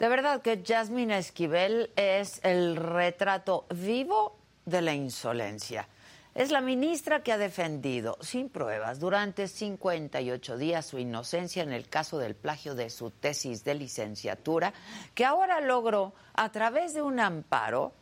De verdad que Jasmine Esquivel es el retrato vivo de la insolencia. Es la ministra que ha defendido sin pruebas durante 58 días su inocencia en el caso del plagio de su tesis de licenciatura, que ahora logró, a través de un amparo,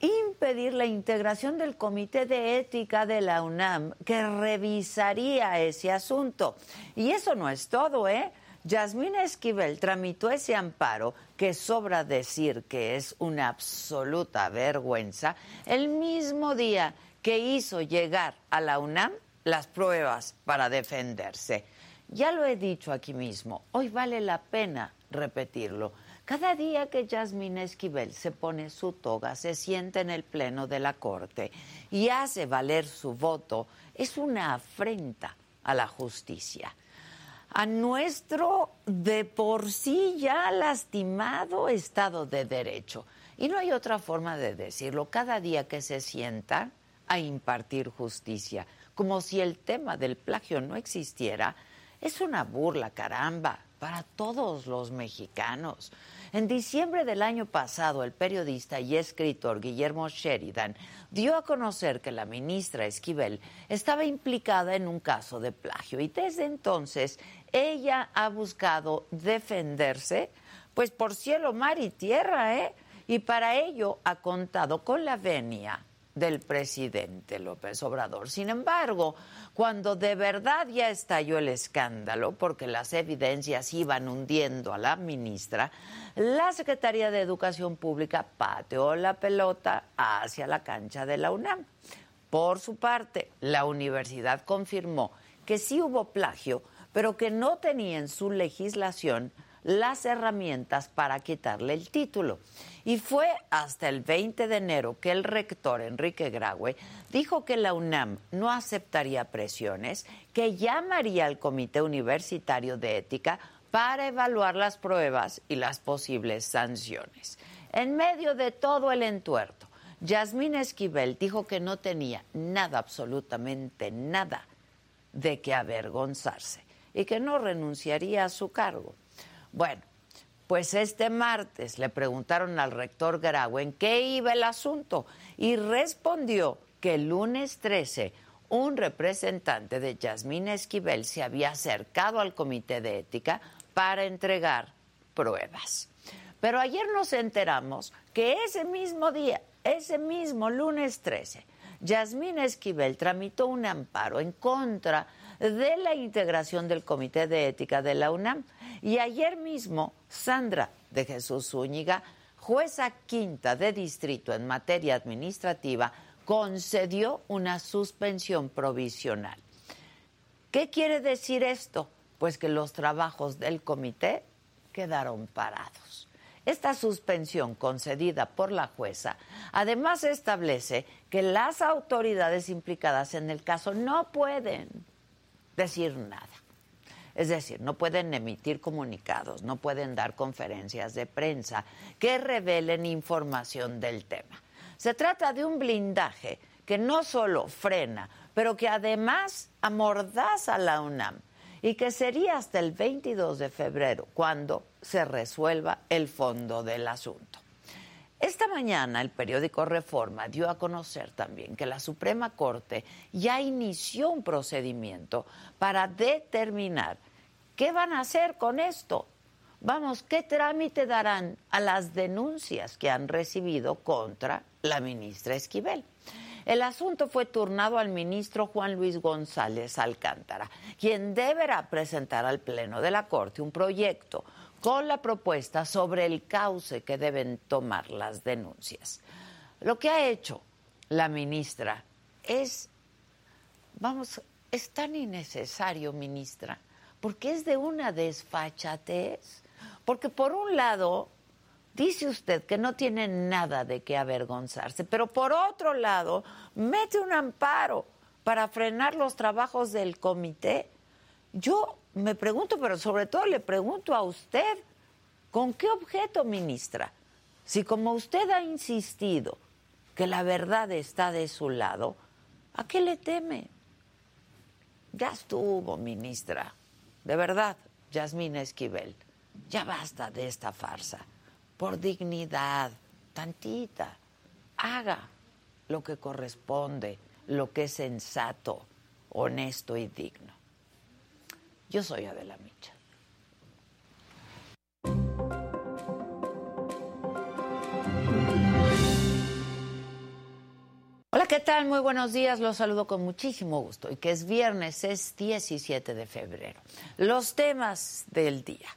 impedir la integración del Comité de Ética de la UNAM que revisaría ese asunto. Y eso no es todo, ¿eh? Yasmina Esquivel tramitó ese amparo, que sobra decir que es una absoluta vergüenza, el mismo día que hizo llegar a la UNAM las pruebas para defenderse. Ya lo he dicho aquí mismo, hoy vale la pena repetirlo. Cada día que Yasmina Esquivel se pone su toga, se sienta en el pleno de la Corte y hace valer su voto, es una afrenta a la justicia a nuestro de por sí ya lastimado Estado de Derecho. Y no hay otra forma de decirlo. Cada día que se sienta a impartir justicia, como si el tema del plagio no existiera, es una burla, caramba, para todos los mexicanos. En diciembre del año pasado, el periodista y escritor Guillermo Sheridan dio a conocer que la ministra Esquivel estaba implicada en un caso de plagio y desde entonces ella ha buscado defenderse, pues por cielo, mar y tierra, ¿eh? Y para ello ha contado con la venia del presidente López Obrador. Sin embargo, cuando de verdad ya estalló el escándalo, porque las evidencias iban hundiendo a la ministra, la Secretaría de Educación Pública pateó la pelota hacia la cancha de la UNAM. Por su parte, la universidad confirmó que sí hubo plagio, pero que no tenía en su legislación las herramientas para quitarle el título. Y fue hasta el 20 de enero que el rector Enrique Graue dijo que la UNAM no aceptaría presiones, que llamaría al Comité Universitario de Ética para evaluar las pruebas y las posibles sanciones. En medio de todo el entuerto, Yasmín Esquivel dijo que no tenía nada, absolutamente nada, de qué avergonzarse y que no renunciaría a su cargo. Bueno, pues este martes le preguntaron al rector Grau en qué iba el asunto y respondió que el lunes 13 un representante de Yasmín Esquivel se había acercado al comité de ética para entregar pruebas. Pero ayer nos enteramos que ese mismo día, ese mismo lunes 13, Yasmín Esquivel tramitó un amparo en contra de la integración del Comité de Ética de la UNAM. Y ayer mismo, Sandra de Jesús Zúñiga, jueza quinta de distrito en materia administrativa, concedió una suspensión provisional. ¿Qué quiere decir esto? Pues que los trabajos del comité quedaron parados. Esta suspensión concedida por la jueza además establece que las autoridades implicadas en el caso no pueden decir nada. Es decir, no pueden emitir comunicados, no pueden dar conferencias de prensa que revelen información del tema. Se trata de un blindaje que no solo frena, pero que además amordaza a la UNAM y que sería hasta el 22 de febrero cuando se resuelva el fondo del asunto. Esta mañana el periódico Reforma dio a conocer también que la Suprema Corte ya inició un procedimiento para determinar qué van a hacer con esto. Vamos, ¿qué trámite darán a las denuncias que han recibido contra la ministra Esquivel? El asunto fue turnado al ministro Juan Luis González Alcántara, quien deberá presentar al Pleno de la Corte un proyecto con la propuesta sobre el cauce que deben tomar las denuncias. Lo que ha hecho la ministra es, vamos, es tan innecesario, ministra, porque es de una desfachatez. Porque por un lado, dice usted que no tiene nada de qué avergonzarse, pero por otro lado, mete un amparo para frenar los trabajos del comité. Yo me pregunto, pero sobre todo le pregunto a usted, ¿con qué objeto, ministra? Si como usted ha insistido que la verdad está de su lado, ¿a qué le teme? Ya estuvo, ministra. De verdad, Yasmina Esquivel. Ya basta de esta farsa. Por dignidad, tantita, haga lo que corresponde, lo que es sensato, honesto y digno. Yo soy Adela Micha. Hola, ¿qué tal? Muy buenos días. Los saludo con muchísimo gusto. Y que es viernes, es 17 de febrero. Los temas del día.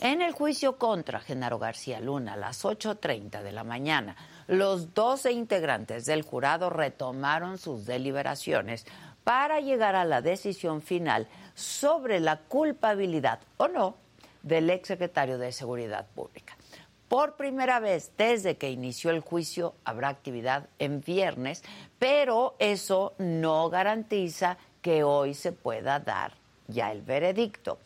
En el juicio contra Genaro García Luna a las 8.30 de la mañana, los 12 integrantes del jurado retomaron sus deliberaciones para llegar a la decisión final sobre la culpabilidad o no del exsecretario de Seguridad Pública. Por primera vez desde que inició el juicio habrá actividad en viernes, pero eso no garantiza que hoy se pueda dar ya el veredicto.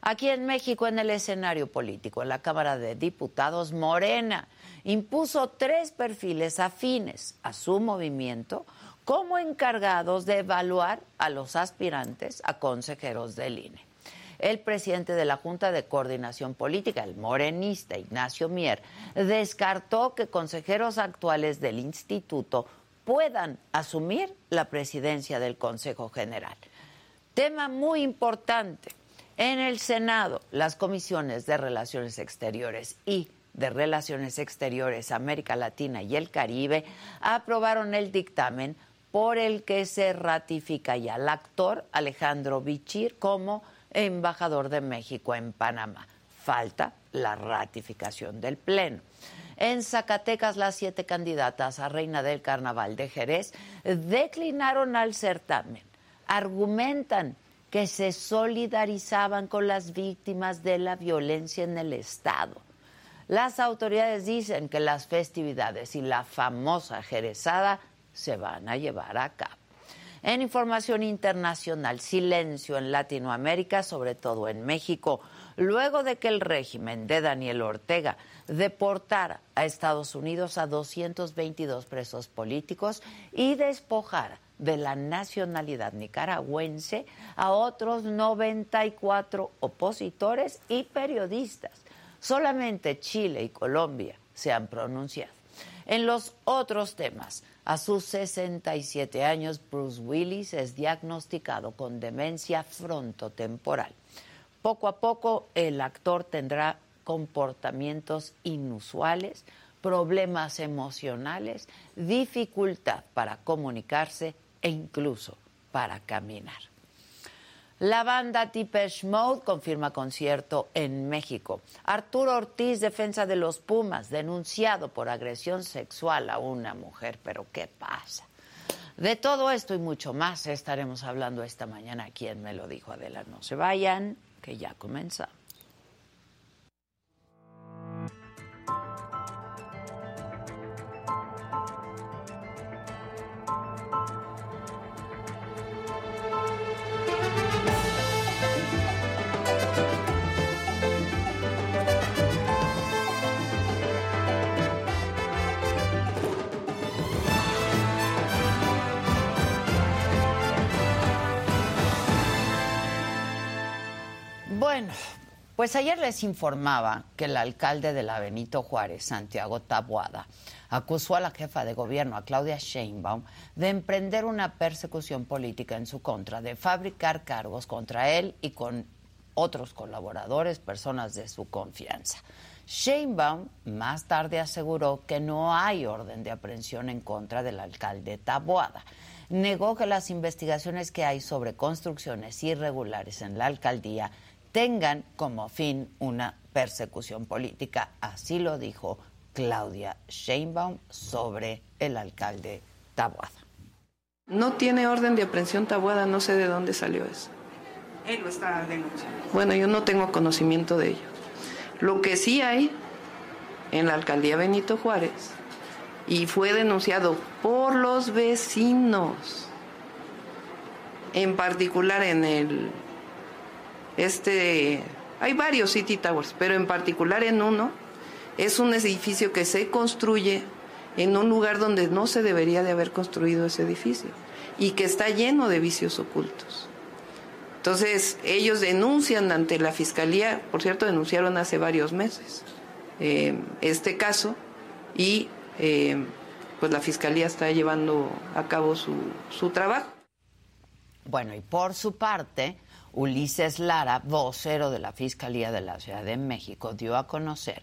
Aquí en México, en el escenario político, en la Cámara de Diputados, Morena impuso tres perfiles afines a su movimiento como encargados de evaluar a los aspirantes a consejeros del INE el presidente de la Junta de Coordinación Política, el morenista Ignacio Mier, descartó que consejeros actuales del instituto puedan asumir la presidencia del Consejo General. Tema muy importante. En el Senado, las comisiones de Relaciones Exteriores y de Relaciones Exteriores América Latina y el Caribe aprobaron el dictamen por el que se ratifica ya al actor Alejandro Bichir como embajador de México en Panamá. Falta la ratificación del Pleno. En Zacatecas, las siete candidatas a Reina del Carnaval de Jerez declinaron al certamen. Argumentan que se solidarizaban con las víctimas de la violencia en el Estado. Las autoridades dicen que las festividades y la famosa jerezada se van a llevar a cabo. En información internacional, silencio en Latinoamérica, sobre todo en México, luego de que el régimen de Daniel Ortega deportara a Estados Unidos a 222 presos políticos y despojara de la nacionalidad nicaragüense a otros 94 opositores y periodistas. Solamente Chile y Colombia se han pronunciado. En los otros temas, a sus 67 años, Bruce Willis es diagnosticado con demencia frontotemporal. Poco a poco, el actor tendrá comportamientos inusuales, problemas emocionales, dificultad para comunicarse e incluso para caminar. La banda Depeche Mode confirma concierto en México. Arturo Ortiz, defensa de los Pumas, denunciado por agresión sexual a una mujer. Pero ¿qué pasa? De todo esto y mucho más estaremos hablando esta mañana aquí en Me lo dijo Adela. No se vayan, que ya comenzamos. Bueno, pues ayer les informaba que el alcalde de la Benito Juárez, Santiago Tabuada, acusó a la jefa de gobierno, a Claudia Sheinbaum, de emprender una persecución política en su contra, de fabricar cargos contra él y con otros colaboradores, personas de su confianza. Sheinbaum más tarde aseguró que no hay orden de aprehensión en contra del alcalde Taboada. Negó que las investigaciones que hay sobre construcciones irregulares en la alcaldía tengan como fin una persecución política. Así lo dijo Claudia Sheinbaum sobre el alcalde Tabuada. No tiene orden de aprehensión Tabuada, no sé de dónde salió eso. Él lo está denunciando. Bueno, yo no tengo conocimiento de ello. Lo que sí hay en la alcaldía Benito Juárez y fue denunciado por los vecinos, en particular en el este, hay varios City Towers, pero en particular en uno es un edificio que se construye en un lugar donde no se debería de haber construido ese edificio y que está lleno de vicios ocultos. Entonces, ellos denuncian ante la Fiscalía, por cierto, denunciaron hace varios meses eh, este caso y eh, pues la Fiscalía está llevando a cabo su, su trabajo. Bueno, y por su parte, Ulises Lara, vocero de la Fiscalía de la Ciudad de México, dio a conocer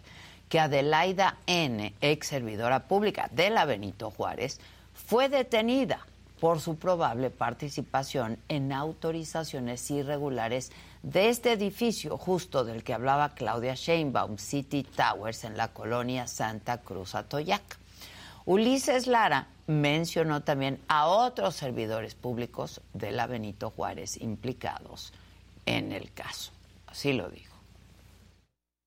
que Adelaida N., ex servidora pública de la Benito Juárez, fue detenida por su probable participación en autorizaciones irregulares de este edificio justo del que hablaba Claudia Sheinbaum, City Towers, en la colonia Santa Cruz Atoyac. Ulises Lara mencionó también a otros servidores públicos de la Benito Juárez implicados en el caso. Así lo dijo.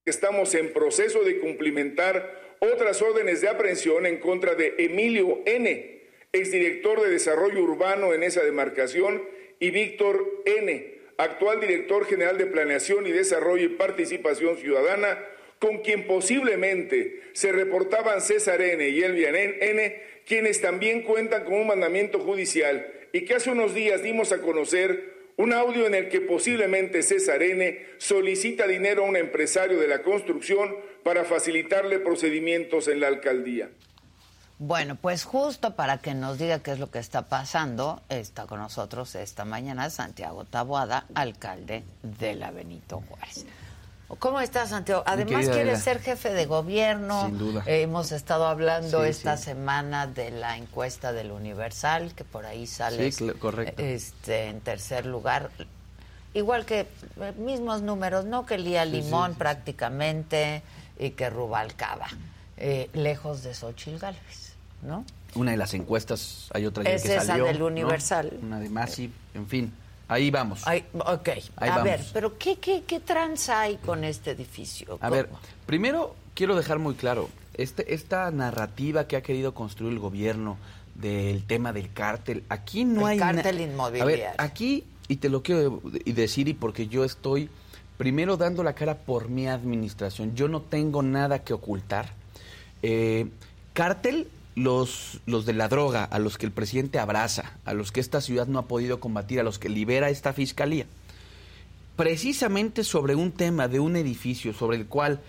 Estamos en proceso de cumplimentar otras órdenes de aprehensión en contra de Emilio N., exdirector de Desarrollo Urbano en esa demarcación, y Víctor N., actual director general de Planeación y Desarrollo y Participación Ciudadana, con quien posiblemente se reportaban César N. y Elvia N., quienes también cuentan con un mandamiento judicial y que hace unos días dimos a conocer un audio en el que posiblemente César N. solicita dinero a un empresario de la construcción para facilitarle procedimientos en la alcaldía. Bueno, pues justo para que nos diga qué es lo que está pasando, está con nosotros esta mañana Santiago Taboada, alcalde de la Benito Juárez. ¿Cómo estás, Santiago? Además, quieres ser jefe de gobierno. Sin duda. Eh, hemos estado hablando Sí, esta sí. semana de la encuesta del Universal, que por ahí sale Sí, correcto. este, en tercer lugar. Igual que eh, mismos números, ¿no? Que Lía Limón prácticamente y que Rubalcaba. Eh, lejos de Xochil Gálvez, ¿no? Una de las encuestas, hay otra Es que esa salió. del ¿no? Universal. Una de Masi, en fin, ahí vamos. Ay, ok, Ahí a vamos. ver, pero ¿qué, qué, ¿qué tranza hay con este edificio? A ver, primero quiero dejar muy claro, este, esta narrativa que ha querido construir el gobierno del tema del cártel, aquí no El hay... cártel A ver, inmobiliario. aquí, y te lo quiero decir y porque yo estoy primero dando la cara por mi administración, yo no tengo nada que ocultar. Eh, cártel, los, los de la droga, a los que el presidente abraza, a los que esta ciudad no ha podido combatir, a los que libera esta fiscalía precisamente sobre un tema de un edificio sobre el cual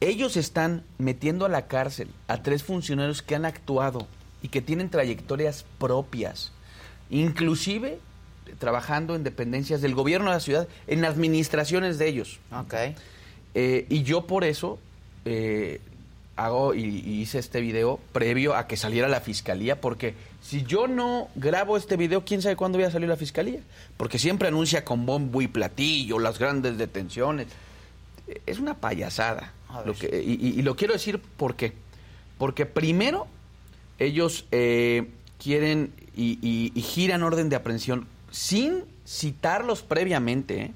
ellos están metiendo a la cárcel a tres funcionarios que han actuado y que tienen trayectorias propias, inclusive trabajando en dependencias del gobierno de la ciudad, en administraciones de ellos. Ok. Eh, y yo por eso eh, hago y, y hice este video previo a que saliera la fiscalía, porque si yo no grabo este video, ¿quién sabe cuándo voy a salir la fiscalía? Porque siempre anuncia con bombo y platillo las grandes detenciones. Es una payasada. Lo que, y, y- y lo quiero decir por qué. Porque primero ellos eh, quieren y giran orden de aprehensión sin citarlos previamente ¿eh?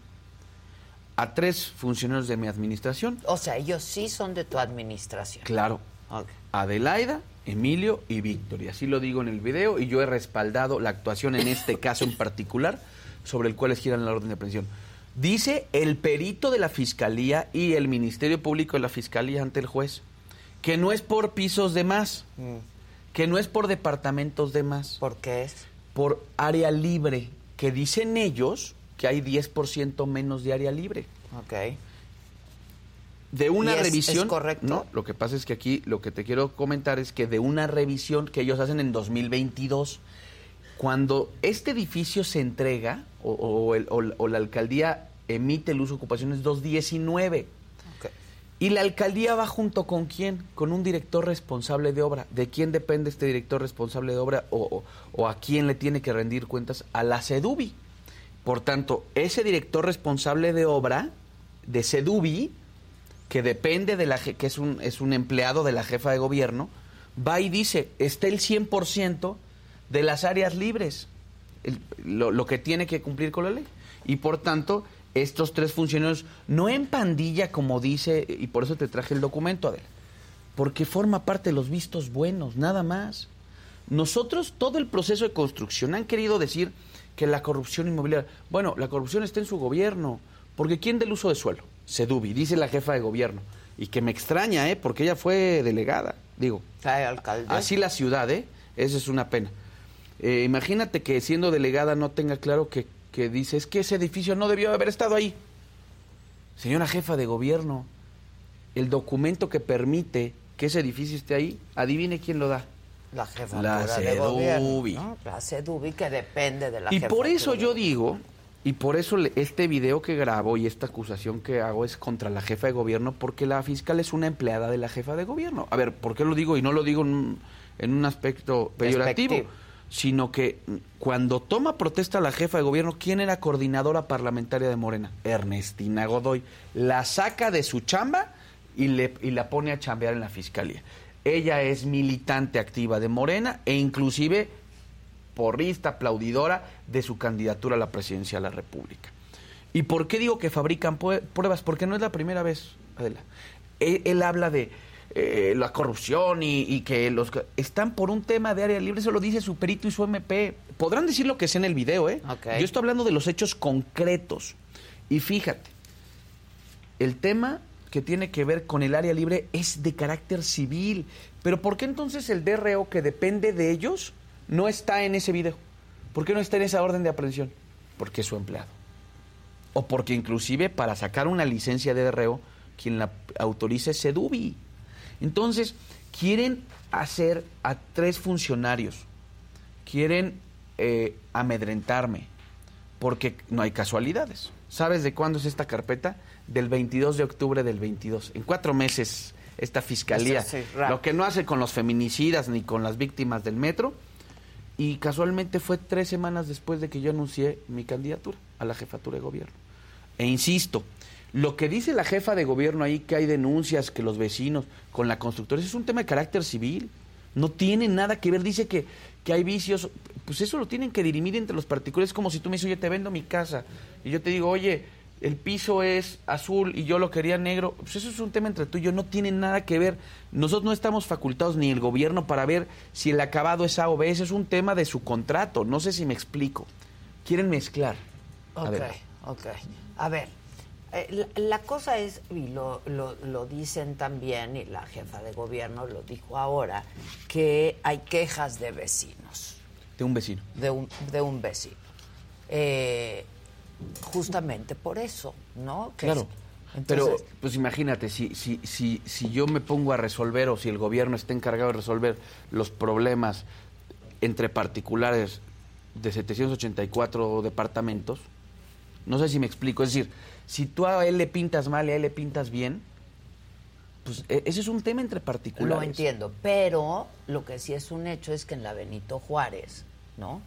A tres funcionarios de mi administración. O sea, ellos sí son de tu administración. Claro. Adelaida, Emilio y Víctor. Y así lo digo en el video y yo he respaldado la actuación en este caso en particular sobre el cual les giran la orden de aprehensión. Dice el perito de la Fiscalía y el Ministerio Público de la Fiscalía ante el juez que no es por pisos de más, que no es por departamentos de más, ¿Por qué es? por área libre, que dicen ellos que hay 10% menos de área libre. Ok. De una ¿Y es- revisión. es correcto? No, lo que pasa es que aquí lo que te quiero comentar es que de una revisión que ellos hacen en 2022, cuando este edificio se entrega o, o el- o- o la alcaldía emite el uso de ocupación es 219. Ok. ¿Y la alcaldía va junto con quién? Con un director responsable de obra. ¿De quién depende este director responsable de obra o a quién le tiene que rendir cuentas? A la CEDUBI. Por tanto, ese director responsable de obra de CEDUBI, que depende de la que es un, es un empleado de la jefa de gobierno, va y dice, está el 100% de las áreas libres, lo, lo que tiene que cumplir con la ley. Y por tanto, estos tres funcionarios, no en pandilla como dice, y por eso te traje el documento, Adela, porque forma parte de los vistos buenos, nada más. Nosotros, todo el proceso de construcción, han querido decir que la corrupción inmobiliaria, bueno, la corrupción está en su gobierno, porque ¿quién del uso de suelo? Sedubi, dice la jefa de gobierno, y que me extraña, ¿eh? porque ella fue delegada, digo, alcalde. Así la ciudad, ¿eh? Esa es una pena. Eh, imagínate que siendo delegada no tenga claro que, que dice es que ese edificio no debió haber estado ahí. Señora jefa de gobierno, el documento que permite que ese edificio esté ahí, adivine quién lo da. La jefa La de gobierno. Sedubi. ¿no? La Sedubi que depende de la Y por jefatura eso de yo digo, y por eso este video que grabo y esta acusación que hago es contra la jefa de gobierno, porque la fiscal es una empleada de la jefa de gobierno. A ver, ¿por qué lo digo? Y no lo digo en un, en un aspecto peyorativo, Despectivo. sino que cuando toma protesta la jefa de gobierno, ¿quién era coordinadora parlamentaria de Morena? Ernestina Godoy. La saca de su chamba y, le, y la pone a chambear en la fiscalía. Ella es militante activa de Morena e inclusive porrista, aplaudidora de su candidatura a la presidencia de la República. ¿Y por qué digo que fabrican pruebas? Porque no es la primera vez, Adela. Él, él habla de eh, la corrupción y, y que los están por un tema de área libre, eso lo dice su perito y su MP. Podrán decir lo que sea en el video, ¿eh? Yo estoy hablando de los hechos concretos. Y fíjate, el tema que tiene que ver con el área libre es de carácter civil. Pero ¿por qué entonces el DRO que depende de ellos no está en ese video? ¿Por qué no está en esa orden de aprehensión? Porque es su empleado. O porque inclusive para sacar una licencia de DRO, quien la autoriza es Sedubi. Entonces, quieren hacer a tres funcionarios. Quieren eh, amedrentarme. Porque no hay casualidades. ¿Sabes de cuándo es esta carpeta? Del 22 de octubre del 22. En cuatro meses, esta fiscalía. Sí, sí, rápido. lo que no hace con los feminicidas ni con las víctimas del metro. Y casualmente fue tres semanas después de que yo anuncié mi candidatura a la jefatura de gobierno. E insisto, lo que dice la jefa de gobierno ahí, que hay denuncias, que los vecinos con la constructora, eso es un tema de carácter civil. No tiene nada que ver, dice que, que hay vicios, pues eso lo tienen que dirimir entre los particulares, como si tú me dices, oye, te vendo mi casa, y yo te digo, oye, el piso es azul y yo lo quería negro, pues eso es un tema entre tú y yo, no tiene nada que ver. Nosotros no estamos facultados ni el gobierno para ver si el acabado es A o B, ese es un tema de su contrato, no sé si me explico. Quieren mezclar. A Ok, ver. ok. A ver, eh, la, la cosa es, y lo, lo, lo dicen también, y la jefa de gobierno lo dijo ahora, que hay quejas de vecinos, De un vecino. de un, de un vecino. Eh, justamente por eso, ¿no? Que Claro. es- Pero, entonces, pues imagínate, si, si, si, si yo me pongo a resolver o si el gobierno está encargado de resolver los problemas entre particulares de 784 departamentos, no sé si me explico, es decir, si tú a él le pintas mal y a él le pintas bien, pues e- ese es un tema entre particulares. Lo entiendo, pero lo que sí es un hecho es que en la Benito Juárez, ¿no?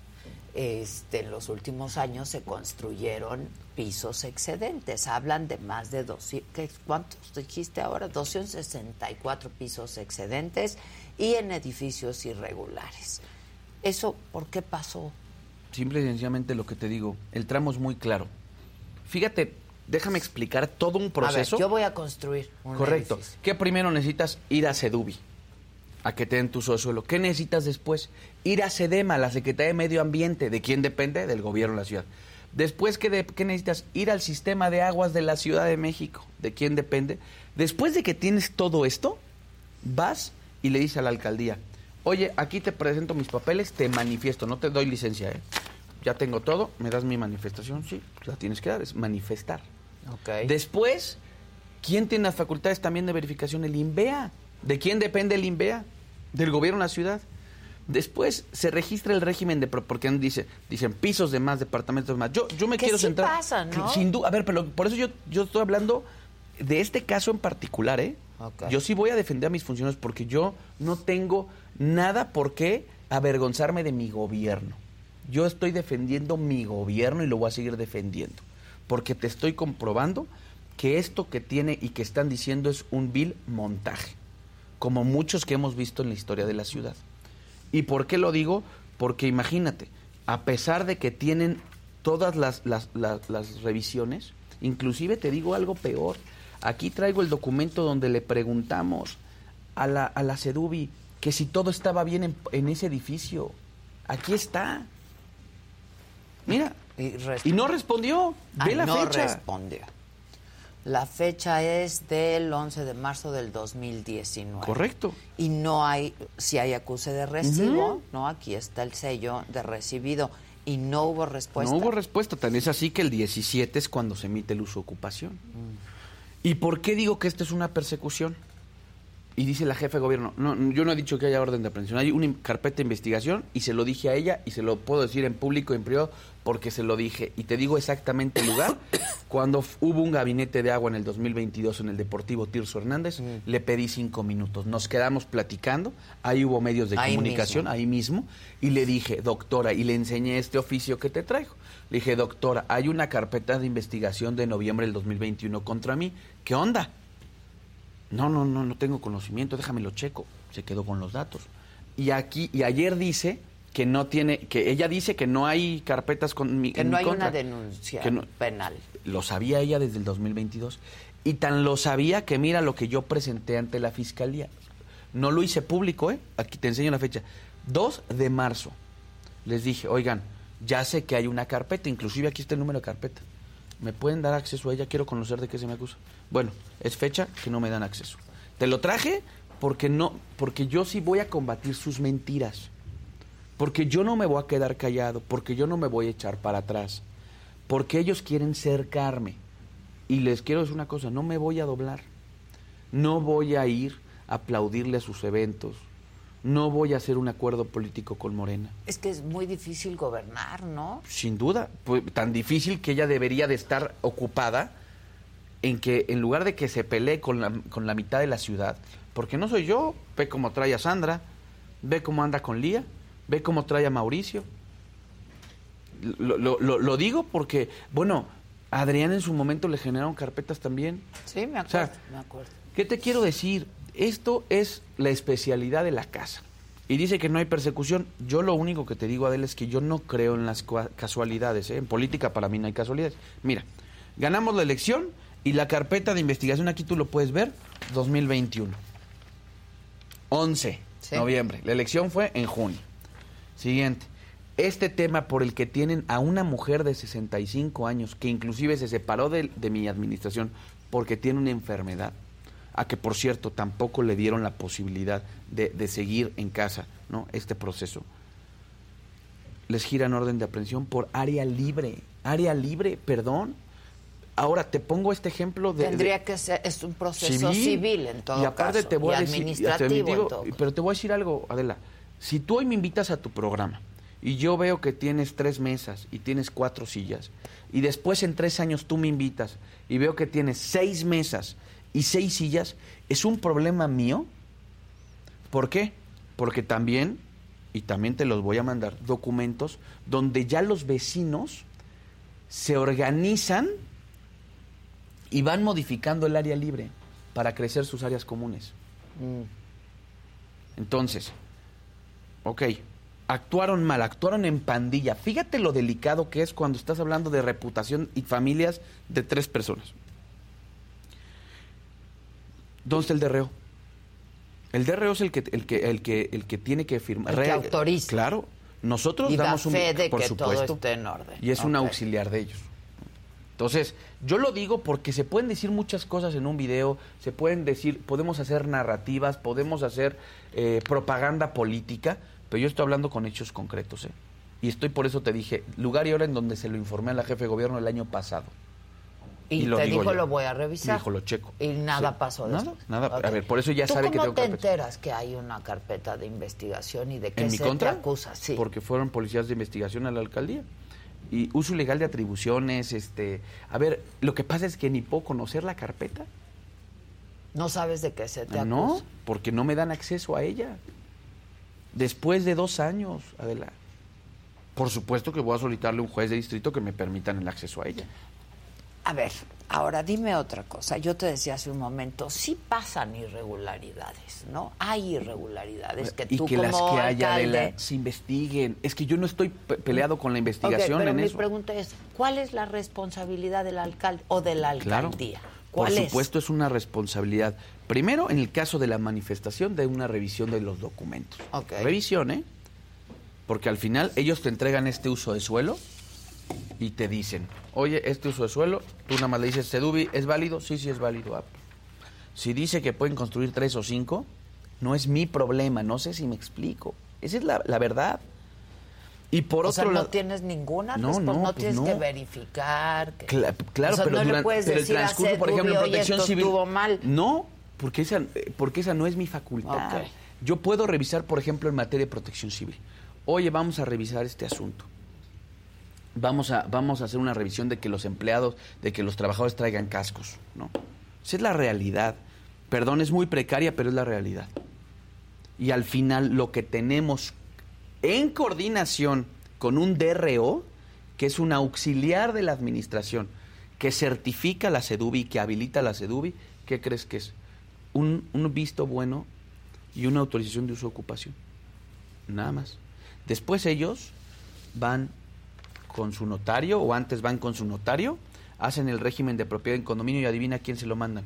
Este, en los últimos años se construyeron pisos excedentes. Hablan de más de 200, ¿qué- ¿cuántos dijiste ahora? 264 pisos excedentes y en edificios irregulares. ¿Eso por qué pasó? Simple y sencillamente lo que te digo, el tramo es muy claro. Fíjate, déjame explicar todo un proceso. A ver, yo voy a construir un Correcto. edificio. ¿Qué primero necesitas? Ir a Sedubi, a que te den tu suelo. ¿Qué necesitas después? Ir a Sedema, la Secretaría de Medio Ambiente. ¿De quién depende? Del gobierno de la ciudad. Después, ¿qué, de- qué necesitas? Ir al sistema de aguas de la Ciudad de México. ¿De quién depende? Después de que tienes todo esto, vas y le dices a la alcaldía, oye, aquí te presento mis papeles, te manifiesto, no te doy licencia, ¿eh? Ya tengo todo, me das mi manifestación, sí, la tienes que dar, es manifestar. Ok. Después, ¿quién tiene las facultades también de verificación? El INVEA. ¿De quién depende el INVEA? Del gobierno de la ciudad. Después se registra el régimen de porque dice, dicen pisos de más, departamentos más. Yo, yo me Que quiero sí centrar. pasa, ¿no? Sin duda. A ver, pero por eso yo, yo estoy hablando de este caso en particular, ¿eh? Yo sí voy a defender a mis funcionarios porque yo no tengo nada por qué avergonzarme de mi gobierno. Yo estoy defendiendo mi gobierno y lo voy a seguir defendiendo. Porque te estoy comprobando que esto que tiene y que están diciendo es un vil montaje. Como muchos que hemos visto en la historia de la ciudad. ¿Y por qué lo digo? Porque imagínate, a pesar de que tienen todas las, las, las- las revisiones, inclusive te digo algo peor. Aquí traigo el documento donde le preguntamos a la, a la Sedubi que si todo estaba bien en, en ese edificio. Aquí está. Mira. Y, no respondió. Ve la no fecha. respondió. La fecha es del 11 de marzo del 2019. Correcto. Y no hay, si hay acuse de recibo. ¿no? Aquí está el sello de recibido. Y no hubo respuesta. No hubo respuesta, tan es así que el 17 es cuando se emite el uso ocupación. Mm. ¿Y por qué digo que esta es una persecución? Y dice la jefa de gobierno, no, yo no he dicho que haya orden de aprehensión, hay una carpeta de investigación y se lo dije a ella y se lo puedo decir en público y en privado porque se lo dije. Y te digo exactamente el lugar. Cuando hubo un gabinete de agua en el 2022 en el Deportivo Tirso Hernández, Mm. le pedí cinco minutos. Nos quedamos platicando, ahí hubo medios de Ahí comunicación, mismo. ahí mismo, y le dije, doctora, y le enseñé este oficio que te traigo. Le dije, doctora, hay una carpeta de investigación de noviembre del 2021 contra mí. ¿Qué onda? No, no, no, no tengo conocimiento, déjamelo checo. Se quedó con los datos. Y aquí, y ayer dice que no tiene, que ella dice que no hay carpetas con mi Que en no mi hay contra. una denuncia Que no- penal. lo sabía ella desde el 2022. Y tan lo sabía que mira lo que yo presenté ante la fiscalía. No lo hice público, ¿eh? Aquí te enseño la fecha. 2 de marzo. Les dije, oigan, ya sé que hay una carpeta, inclusive aquí está el número de carpeta. ¿Me pueden dar acceso a ella? Quiero conocer de qué se me acusa. Bueno, es fecha que no me dan acceso. Te lo traje porque no, porque yo sí voy a combatir sus mentiras. Porque yo no me voy a quedar callado, porque yo no me voy a echar para atrás. Porque ellos quieren cercarme. Y les quiero decir una cosa, no me voy a doblar. No voy a ir a aplaudirle a sus eventos. No voy a hacer un acuerdo político con Morena. Es que es muy difícil gobernar, ¿no? Sin duda, pues, tan difícil que ella debería de estar ocupada en que en lugar de que se pelee con la, con la mitad de la ciudad, porque no soy yo, ve cómo trae a Sandra, ve cómo anda con Lía, ve cómo trae a Mauricio. Lo, lo- lo- lo digo porque, bueno, a Adrián en su momento le generaron carpetas también. Sí, me O sea, acuerdo, me acuerdo. ¿Qué te quiero decir? Esto es la especialidad de la casa. Y dice que no hay persecución. Yo lo único que te digo, Adela, es que yo no creo en las casualidades. ¿eh? En política para mí no hay casualidades. Mira, ganamos la elección y la carpeta de investigación, aquí tú lo puedes ver, 2021. 11 Sí. noviembre. La elección fue en junio. Siguiente. Este tema por el que tienen a una mujer de 65 años, que inclusive se separó de, de mi administración porque tiene una enfermedad, a que por cierto tampoco le dieron la posibilidad de, de seguir en casa ¿no? este proceso, les giran orden de aprehensión por área libre. Área libre, perdón. Ahora te pongo este ejemplo de... de- Tendría que ser, es un proceso civil, en todo y aparte caso, te voy y a decir, administrativo en todo pero te voy a decir algo, Adela. Si tú hoy me invitas a tu programa y yo veo que tienes tres mesas y tienes cuatro sillas, y después en tres años tú me invitas y veo que tienes seis mesas y seis sillas, es un problema mío. ¿Por qué? Porque también, y también te los voy a mandar, documentos donde ya los vecinos se organizan y van modificando el área libre para crecer sus áreas comunes. Entonces, ok, actuaron mal, actuaron en pandilla. Fíjate lo delicado que es cuando estás hablando de reputación y familias de tres personas. ¿Dónde está el DRO? El DRO es el que, el que, el que, el que tiene que firmar. El que autoriza. Claro. Nosotros Y da damos un de por que todo supuesto, esté en orden. Y es un auxiliar de ellos. Entonces, yo lo digo porque se pueden decir muchas cosas en un video, se pueden decir, podemos hacer narrativas, podemos hacer eh, propaganda política, pero yo estoy hablando con hechos concretos. ¿eh? Y estoy por eso te dije, lugar y hora en donde se lo informé a la jefe de gobierno el año pasado. Y, Y lo te digo dijo, yo. lo voy a revisar. Me dijo, lo checo. Y nada Sí. pasó Nada, después. nada. Ok. A ver, por eso ya ¿Tú sabe que tengo te carpeta. enteras que hay una carpeta de investigación y de qué ¿En mi se contra? te acusa? Sí. Porque fueron policías de investigación a la alcaldía. Y uso ilegal de atribuciones, este... A ver, lo que pasa es que ni puedo conocer la carpeta. No sabes de qué se te acusa. No, porque no me dan acceso a ella. Después de dos años, Adela. Por supuesto que voy a solicitarle a un juez de distrito que me permitan el acceso a ella. A ver, ahora dime otra cosa. Yo te decía hace un momento, sí pasan irregularidades, ¿no? Hay irregularidades que y tú que como las que haya, alcalde... Adela, se investiguen. Es que yo no estoy pe- peleado con la investigación pero en mi eso. pregunta es, ¿cuál es la responsabilidad del alcalde o de la Claro. alcaldía? Por ¿Cuál supuesto es una responsabilidad. Primero, en el caso de la manifestación, de una revisión de los documentos. Ok. Revisión, ¿eh? Porque al final ellos te entregan este uso de suelo y te dicen, oye, este uso de suelo, tú nada más le dices, Sedubi, ¿es válido? Sí, sí es válido. Ah, Si dice que pueden construir tres o cinco, no es mi problema, no sé si me explico. Esa es la, la verdad. Y por o otro sea, no lado... tienes ninguna No, respuesta, no, no, pues tienes no. que verificar. que- Cla- claro, O sea, pero, no le durante- puedes pero el decir a transcurso, por ejemplo, en Sedubio, "Oye, protección esto civil. estuvo mal". No, porque esa, porque esa no es mi facultad. Yo puedo revisar, por ejemplo, en materia de protección civil. Oye, vamos a revisar este asunto. Vamos a, vamos a hacer una revisión de que los empleados, de que los trabajadores traigan cascos, ¿no? Esa es la realidad. Perdón, es muy precaria, pero es la realidad. Y al final lo que tenemos en coordinación con un DRO, que es un auxiliar de la administración, que certifica la CEDUBI, que habilita la CEDUBI, ¿qué crees que es? Un, un visto bueno y una autorización de uso de ocupación. Nada más. Después ellos van con su notario, o antes van con su notario, hacen el régimen de propiedad en condominio y adivina a quién se lo mandan.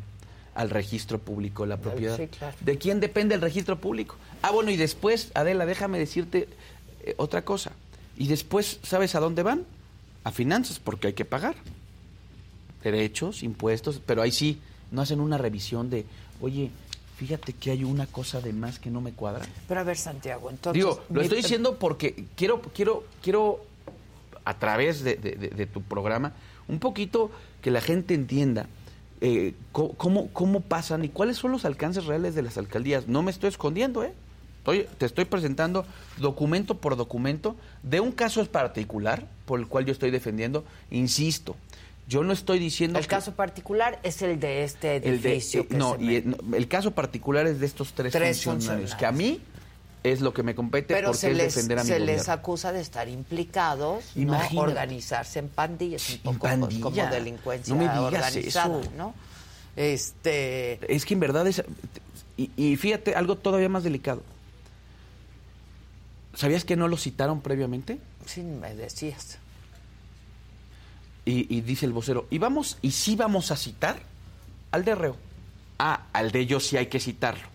Al registro público, la propiedad. sí, claro. ¿De quién depende el registro público? Ah, bueno, y después, Adela, déjame decirte eh, otra cosa. Y después, ¿sabes a dónde van? A finanzas, porque hay que pagar. Derechos, impuestos, pero ahí sí, no hacen una revisión de, oye, fíjate que hay una cosa de más que no me cuadra. Pero a ver, Santiago, entonces... Digo, lo mi- estoy diciendo porque quiero, quiero, quiero a través de, de- de- de tu programa, un poquito que la gente entienda eh, cómo, cómo pasan y cuáles son los alcances reales de las alcaldías. No me estoy escondiendo, ¿eh? Estoy- te estoy presentando documento por documento de un caso particular por el cual yo estoy defendiendo. Insisto, yo no estoy diciendo El que- caso particular es el de este el de- edificio. eh, que no, y, no, el caso particular es de estos tres, Tres funcionarios, funcionarios. que a mí es lo que me compete Pero porque se es les, defender a mi se gobierno. les acusa de estar implicados, ¿no? Imagínate. organizarse en pandillas, un poco pues, como delincuencia No me digas organizada, eso. ¿no? Este, Es que en verdad es... Y, y fíjate, algo todavía más delicado. ¿Sabías que no lo citaron previamente? sí me decías. Y, dice el vocero, y vamos, y sí vamos a citar al de Reo. Ah, al de ellos sí hay que citarlo.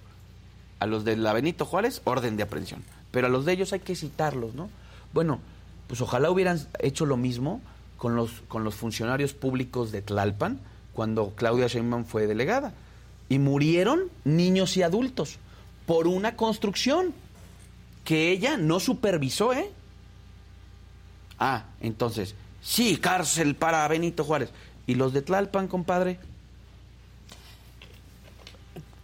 A los de la Benito Juárez, orden de aprehensión. Pero a los de ellos hay que citarlos, ¿no? Bueno, pues ojalá hubieran hecho lo mismo con los, con los funcionarios públicos de Tlalpan cuando Claudia Sheinbaum fue delegada. Y murieron niños y adultos por una construcción que ella no supervisó, ¿eh? Ah, entonces, sí, cárcel para Benito Juárez. ¿Y los de Tlalpan, compadre?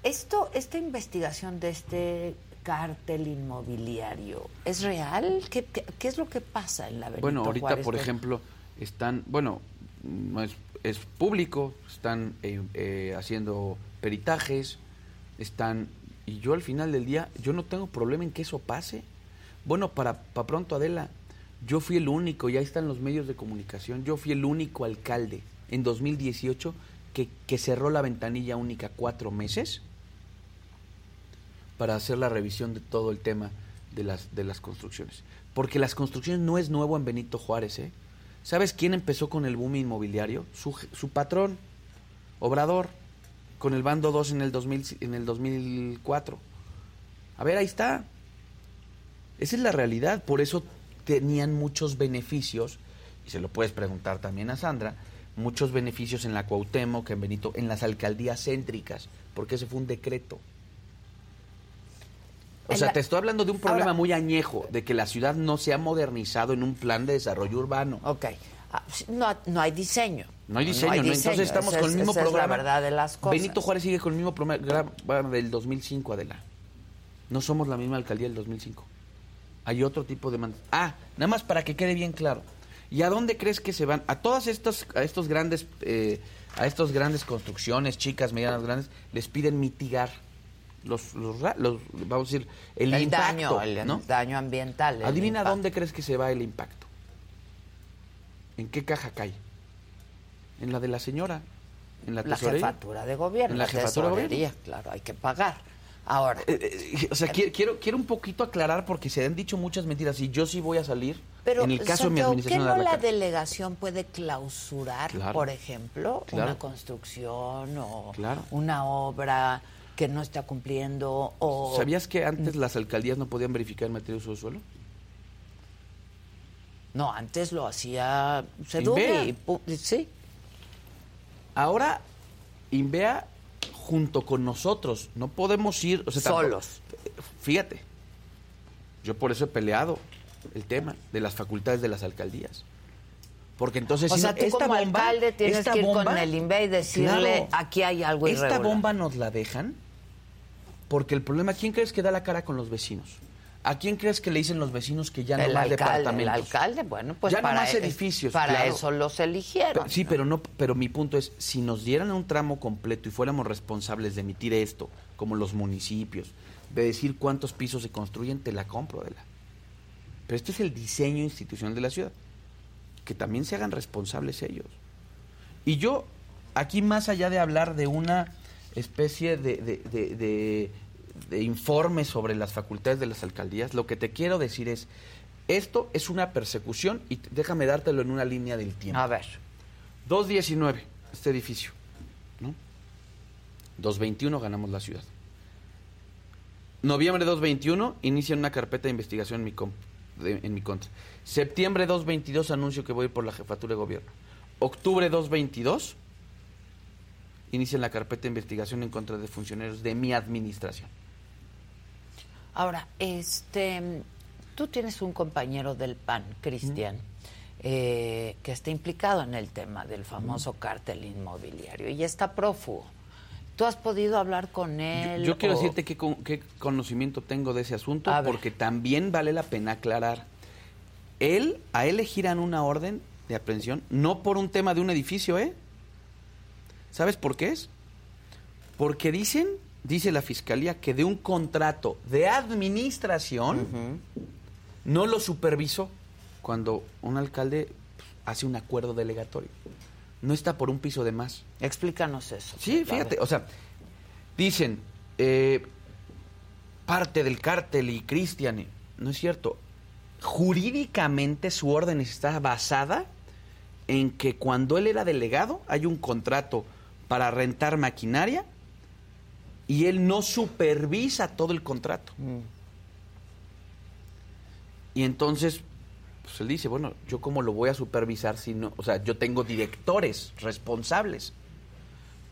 Esto, esta investigación de este cártel inmobiliario, ¿es real? ¿Qué, qué, qué es lo que pasa en la Benito Bueno, ahorita, Juárez? por ejemplo, están, bueno, no es, es público, están eh, eh, haciendo peritajes, están, y yo al final del día, yo no tengo problema en que eso pase. Bueno, para, para pronto, Adela, yo fui el único, ya están los medios de comunicación, yo fui el único alcalde en 2018 que, que cerró la ventanilla única cuatro meses para hacer la revisión de todo el tema de las, de las construcciones. Porque las construcciones no es nuevo en Benito Juárez, ¿eh? ¿Sabes quién empezó con el boom inmobiliario? Su, su patrón, Obrador, con el bando 2 en el, 2000, en el 2004. A ver, ahí está. Esa es la realidad. Por eso tenían muchos beneficios, y se lo puedes preguntar también a Sandra, muchos beneficios en la Cuauhtémoc, en Benito, en las alcaldías céntricas, porque ese fue un decreto. O En sea, la- te estoy hablando de un problema Ahora- muy añejo, de que la ciudad no se ha modernizado en un plan de desarrollo urbano. Ok. Ah, No, no hay diseño. No hay diseño, ¿no? Entonces estamos Esa con es- el mismo esa es programa. la verdad de las cosas. Benito Juárez sigue con el mismo programa del 2005, Adela. No somos la misma alcaldía del 2005. Hay otro tipo de... man- Ah, nada más para que quede bien claro. ¿Y a dónde crees que se van? A todas estas, a estos grandes, eh, a estos grandes construcciones, chicas, medianas, grandes, les piden mitigar los, los, los- vamos a decir, el, el impacto, daño, el ¿no? daño ambiental. el Adivina impacto. dónde crees que se va el impacto. ¿En qué caja cae? En la de la señora, en la La jefatura de gobierno. En la jefatura de tesorería, Claro, hay que pagar. Ahora, Eh, eh, o sea, quiero, quiero, quiero un poquito aclarar porque se han dicho muchas mentiras y yo sí voy a salir pero en el caso de mi administración ¿qué no la delegación puede clausurar, Claro. por ejemplo, Claro. una construcción o Claro. una obra que no está cumpliendo o ¿Sabías que antes las alcaldías no podían verificar el material de uso de suelo? no antes lo hacía Sedubi sí Ahora, Invea junto con nosotros, no podemos ir... o sea, tampoco- Solos. Fíjate, yo por eso he peleado el tema de las facultades de las alcaldías. Porque entonces o si sea, no, tú esta como bomba, alcalde tienes esta que ir con el INVE y decirle, Claro. aquí hay algo Esta bomba nos la dejan porque el problema, ¿quién crees que da la cara con los vecinos? ¿A quién crees que le dicen los vecinos que ya no el más alcalde, el departamentos? alcalde, bueno, pues Ya no para, más e- edificios, para claro. eso los eligieron. Sí, ¿no? pero no, pero mi punto es, si nos dieran un tramo completo y fuéramos responsables de emitir esto, como los municipios, de decir cuántos pisos se construyen, te la compro de la. Pero este es el diseño institucional de la ciudad. Que también se hagan responsables ellos. Y yo, aquí más allá de hablar de una especie de, de, de- de- de informe sobre las facultades de las alcaldías, lo que te quiero decir es, esto es una persecución y déjame dártelo en una línea del tiempo. A ver, 2.19, este edificio. ¿no? 2.21 ganamos la ciudad. Noviembre 2.21 inician una carpeta de investigación en mi, de- en mi contra. Septiembre 2.22 anuncio que voy por la jefatura de gobierno. Octubre 2.22 inician la carpeta de investigación en contra de funcionarios de mi administración. Ahora, este, tú tienes un compañero del PAN, Cristian, eh, que está implicado en el tema del famoso cártel inmobiliario y está prófugo. ¿Tú has podido hablar con él? yo quiero o- decirte qué, con- qué conocimiento tengo de ese asunto, A ver. porque también vale la pena aclarar. Él, a él le giran una orden de aprehensión, no por un tema de un edificio, ¿eh? ¿Sabes por qué es? Porque dicen, dice la fiscalía, que de un contrato de administración no lo supervisó cuando un alcalde pues, hace un acuerdo delegatorio. No está por un piso de más. Explícanos eso. Sí, fíjate, o sea, dicen, eh, parte del cártel y Cristian, no es cierto. Jurídicamente su orden está basada en que cuando él era delegado hay un contrato para rentar maquinaria y él no supervisa todo el contrato. Mm. Y entonces, pues él dice, bueno, ¿yo cómo lo voy a supervisar si no? O sea, yo tengo directores responsables.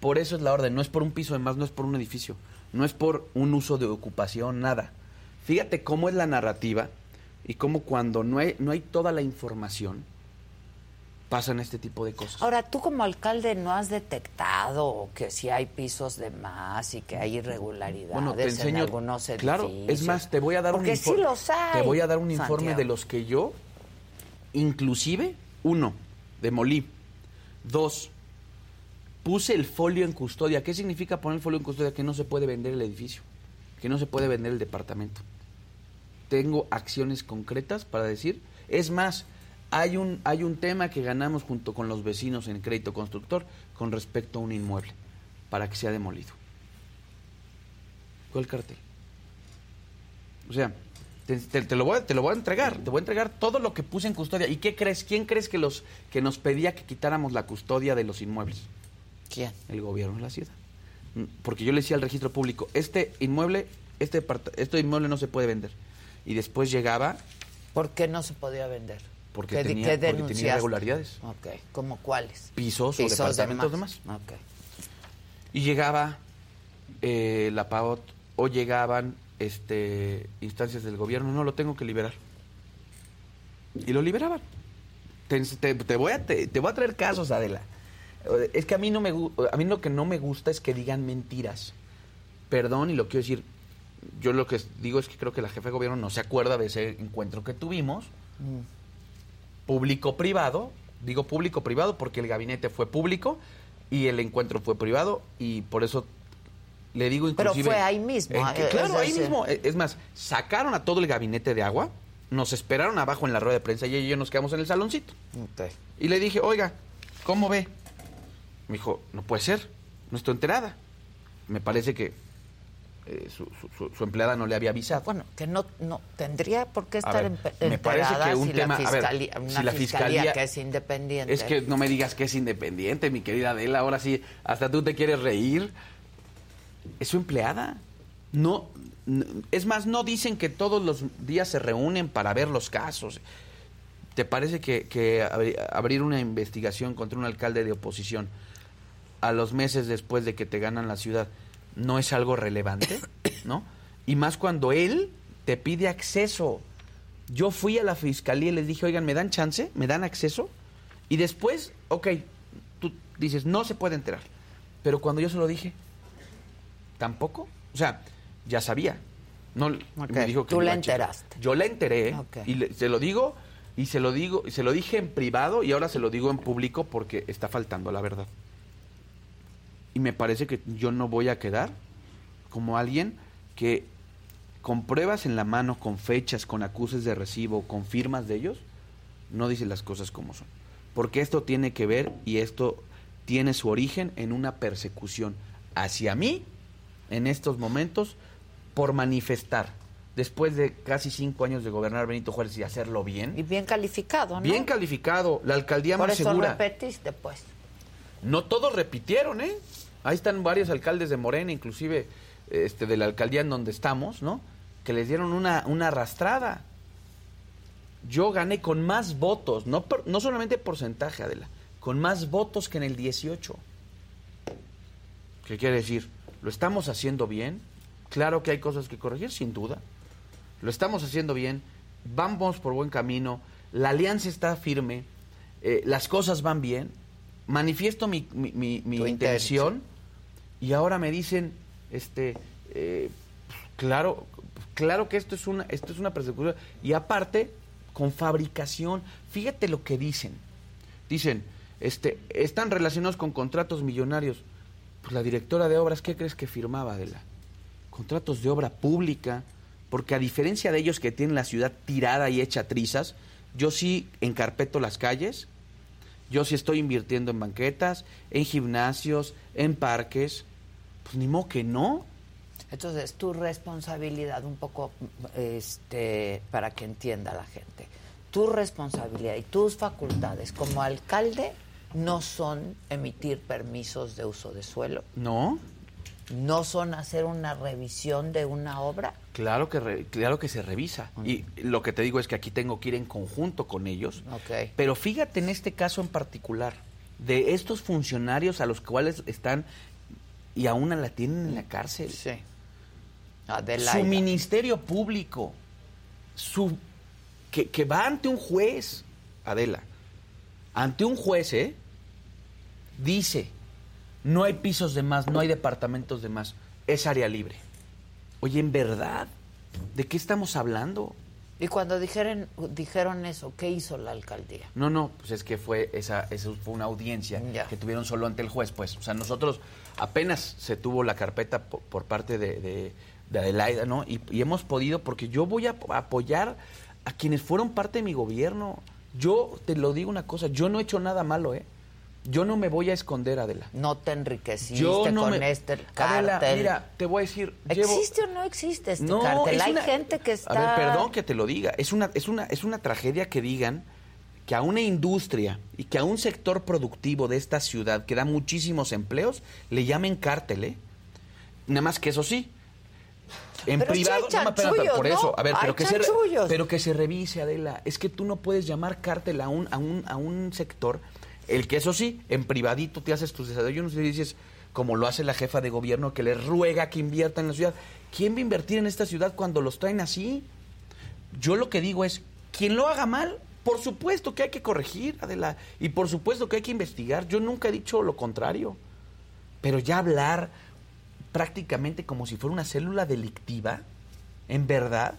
Por eso es la orden, no es por un piso de más, no es por un edificio, no es por un uso de ocupación, nada. Fíjate cómo es la narrativa y cómo cuando no hay, no hay toda la información, pasan este tipo de cosas. Ahora, tú como alcalde no has detectado que si hay pisos de más y que hay irregularidades Bueno, te en enseño. algunos edificios. Claro, es más, te voy a dar un Porque sí informe. los hay. Te voy a dar un informe de los que yo, inclusive, uno, demolí. Dos, puse el folio en custodia. ¿Qué significa poner el folio en custodia? Que no se puede vender el edificio, que no se puede vender el departamento. Tengo acciones concretas para decir. Es más, hay un, hay un tema que ganamos junto con los vecinos en crédito constructor con respecto a un inmueble para que sea demolido. ¿Cuál cartel? O sea, te, te- te lo voy a, te lo voy a entregar. Te voy a entregar todo lo que puse en custodia. ¿Y qué crees? ¿Quién crees que, los, que nos pedía que quitáramos la custodia de los inmuebles? ¿Quién? El gobierno de la ciudad. Mm, Porque yo le decía al registro público, este inmueble, este, este inmueble no se puede vender. Y después llegaba ¿Por qué no se podía vender? Porque ¿Qué- tenía, qué porque tenía irregularidades. Ok, ¿como cuáles? Pisos, Pisos o departamentos de más. Ok. Y llegaba eh, la PAOT o llegaban este, instancias del gobierno, no lo tengo que liberar. Y lo liberaban. Te, te- te voy a, te, te voy a traer casos, Adela. Es que a mí, no me, a mí lo que no me gusta es que digan mentiras. Perdón, y lo quiero decir, yo lo que digo es que creo que la jefa de gobierno no se acuerda de ese encuentro que tuvimos, público-privado, digo público-privado porque el gabinete fue público y el encuentro fue privado y por eso le digo Pero inclusive... fue ahí mismo, Eh, que claro, ahí mismo. Eh, Es más, sacaron a todo el gabinete de agua, nos esperaron abajo en la rueda de prensa y ella y yo nos quedamos en el saloncito. Y le dije, oiga, ¿cómo ve? Me dijo, no puede ser, no estoy enterada. Me parece que eh, su, su- su- su empleada no le había avisado. Bueno, que no, no tendría por qué estar ver, me parece enterada que un si tema- la a ver, fiscalía, una si la fiscalía, fiscalía- que es independiente. Es que no me digas que es independiente, mi querida Adela. Ahora sí, hasta tú te quieres reír. Es su empleada. No, es más, no dicen que todos los días se reúnen para ver los casos. ¿Te parece que, que abri- abrir una investigación contra un alcalde de oposición a los meses después de que te ganan la ciudad no es algo relevante? ¿No? Y más cuando él te pide acceso Yo fui a la fiscalía y les dije, oigan, ¿me dan chance? ¿Me dan acceso? Y después, ok, tú dices, no se puede enterar. Pero cuando yo se lo dije, tampoco. O sea, ya sabía. No, me dijo que Tú la enteraste. Yo la enteré y le- se lo digo y se lo digo y se lo dije en privado y ahora se lo digo en público porque está faltando a la verdad. Y me parece que yo no voy a quedar como alguien que con pruebas en la mano, con fechas, con acuses de recibo, con firmas de ellos, no dice las cosas como son. Porque esto tiene que ver y esto tiene su origen en una persecución hacia mí en estos momentos por manifestar, después de casi cinco años de gobernar Benito Juárez y hacerlo bien, Y bien calificado, ¿no? bien calificado, la alcaldía Por más eso segura. repetiste, pues. No todos repitieron, ¿eh? Ahí están varios alcaldes de Morena, inclusive este, de la alcaldía en donde estamos, ¿no? Que les dieron una, una arrastrada. Yo gané con más votos, no, no solamente porcentaje, Adela, con más votos que en el 18. ¿Qué quiere decir? ¿Lo estamos haciendo bien? Claro que hay cosas que corregir, sin duda. Lo estamos haciendo bien, vamos por buen camino, la alianza está firme, eh, las cosas van bien, manifiesto mi, mi- mi- intención y ahora me dicen, este, eh, claro, claro que esto es una, esto es una persecución y aparte con fabricación. Fíjate lo que dicen. Dicen, este, están relacionados con contratos millonarios. Pues la directora de obras, ¿qué crees que firmaba de la? Contratos de obra pública, porque a diferencia de ellos que tienen la ciudad tirada y hecha trizas, yo sí encarpeto las calles, yo sí estoy invirtiendo en banquetas, en gimnasios, en parques. Pues ni modo que no. Entonces, tu responsabilidad, un poco, este, para que entienda la gente, tu responsabilidad y tus facultades como alcalde no son emitir permisos de uso de suelo, No, no son hacer una revisión de una obra. claro que, re- claro que se revisa. Y lo que te digo es que aquí tengo que ir en conjunto con ellos. Ok. Pero fíjate en este caso en particular, de estos funcionarios a los cuales están y aún la tienen en la cárcel. Sí. su ministerio público, su que, que va ante un juez, Adela, ante un juez, ¿eh? Dice, no hay pisos de más, no hay departamentos de más, es área libre. Oye, en verdad, ¿de qué estamos hablando? Y cuando dijeron, dijeron eso, ¿qué hizo la alcaldía? No, no, pues es que fue esa, eso fue una audiencia Ya. que tuvieron solo ante el juez, pues. O sea, nosotros apenas se tuvo la carpeta por, por parte de, de- de Adelaida, ¿no? Y, y hemos podido, porque yo voy a ap- apoyar a quienes fueron parte de mi gobierno. Yo te lo digo una cosa, yo no he hecho nada malo, ¿eh? Yo no me voy a esconder, Adela. No te enriqueciste Yo no con me... este Adela, cártel. mira, te voy a decir, llevo... ¿Existe o no existe este No, cártel? es Hay una- gente que está... A ver, perdón que te lo diga. Es una, es una, es una tragedia que digan que a una industria y que a un sector productivo de esta ciudad que da muchísimos empleos le llamen cártel, ¿eh? Nada más que eso sí. En Pero privado, no, pero por eso, a ver, pero que, se, pero que se revise, Adela. Es que tú no puedes llamar cártel a un, a un, a un sector, el que eso sí, en privadito te haces tus desayunos y dices, como lo hace la jefa de gobierno, que le ruega que invierta en la ciudad. ¿Quién va a invertir en esta ciudad cuando los traen así? Yo lo que digo es, quien lo haga mal, por supuesto que hay que corregir, Adela, y por supuesto que hay que investigar. Yo nunca he dicho lo contrario. Pero ya hablar prácticamente como si fuera una célula delictiva, en verdad,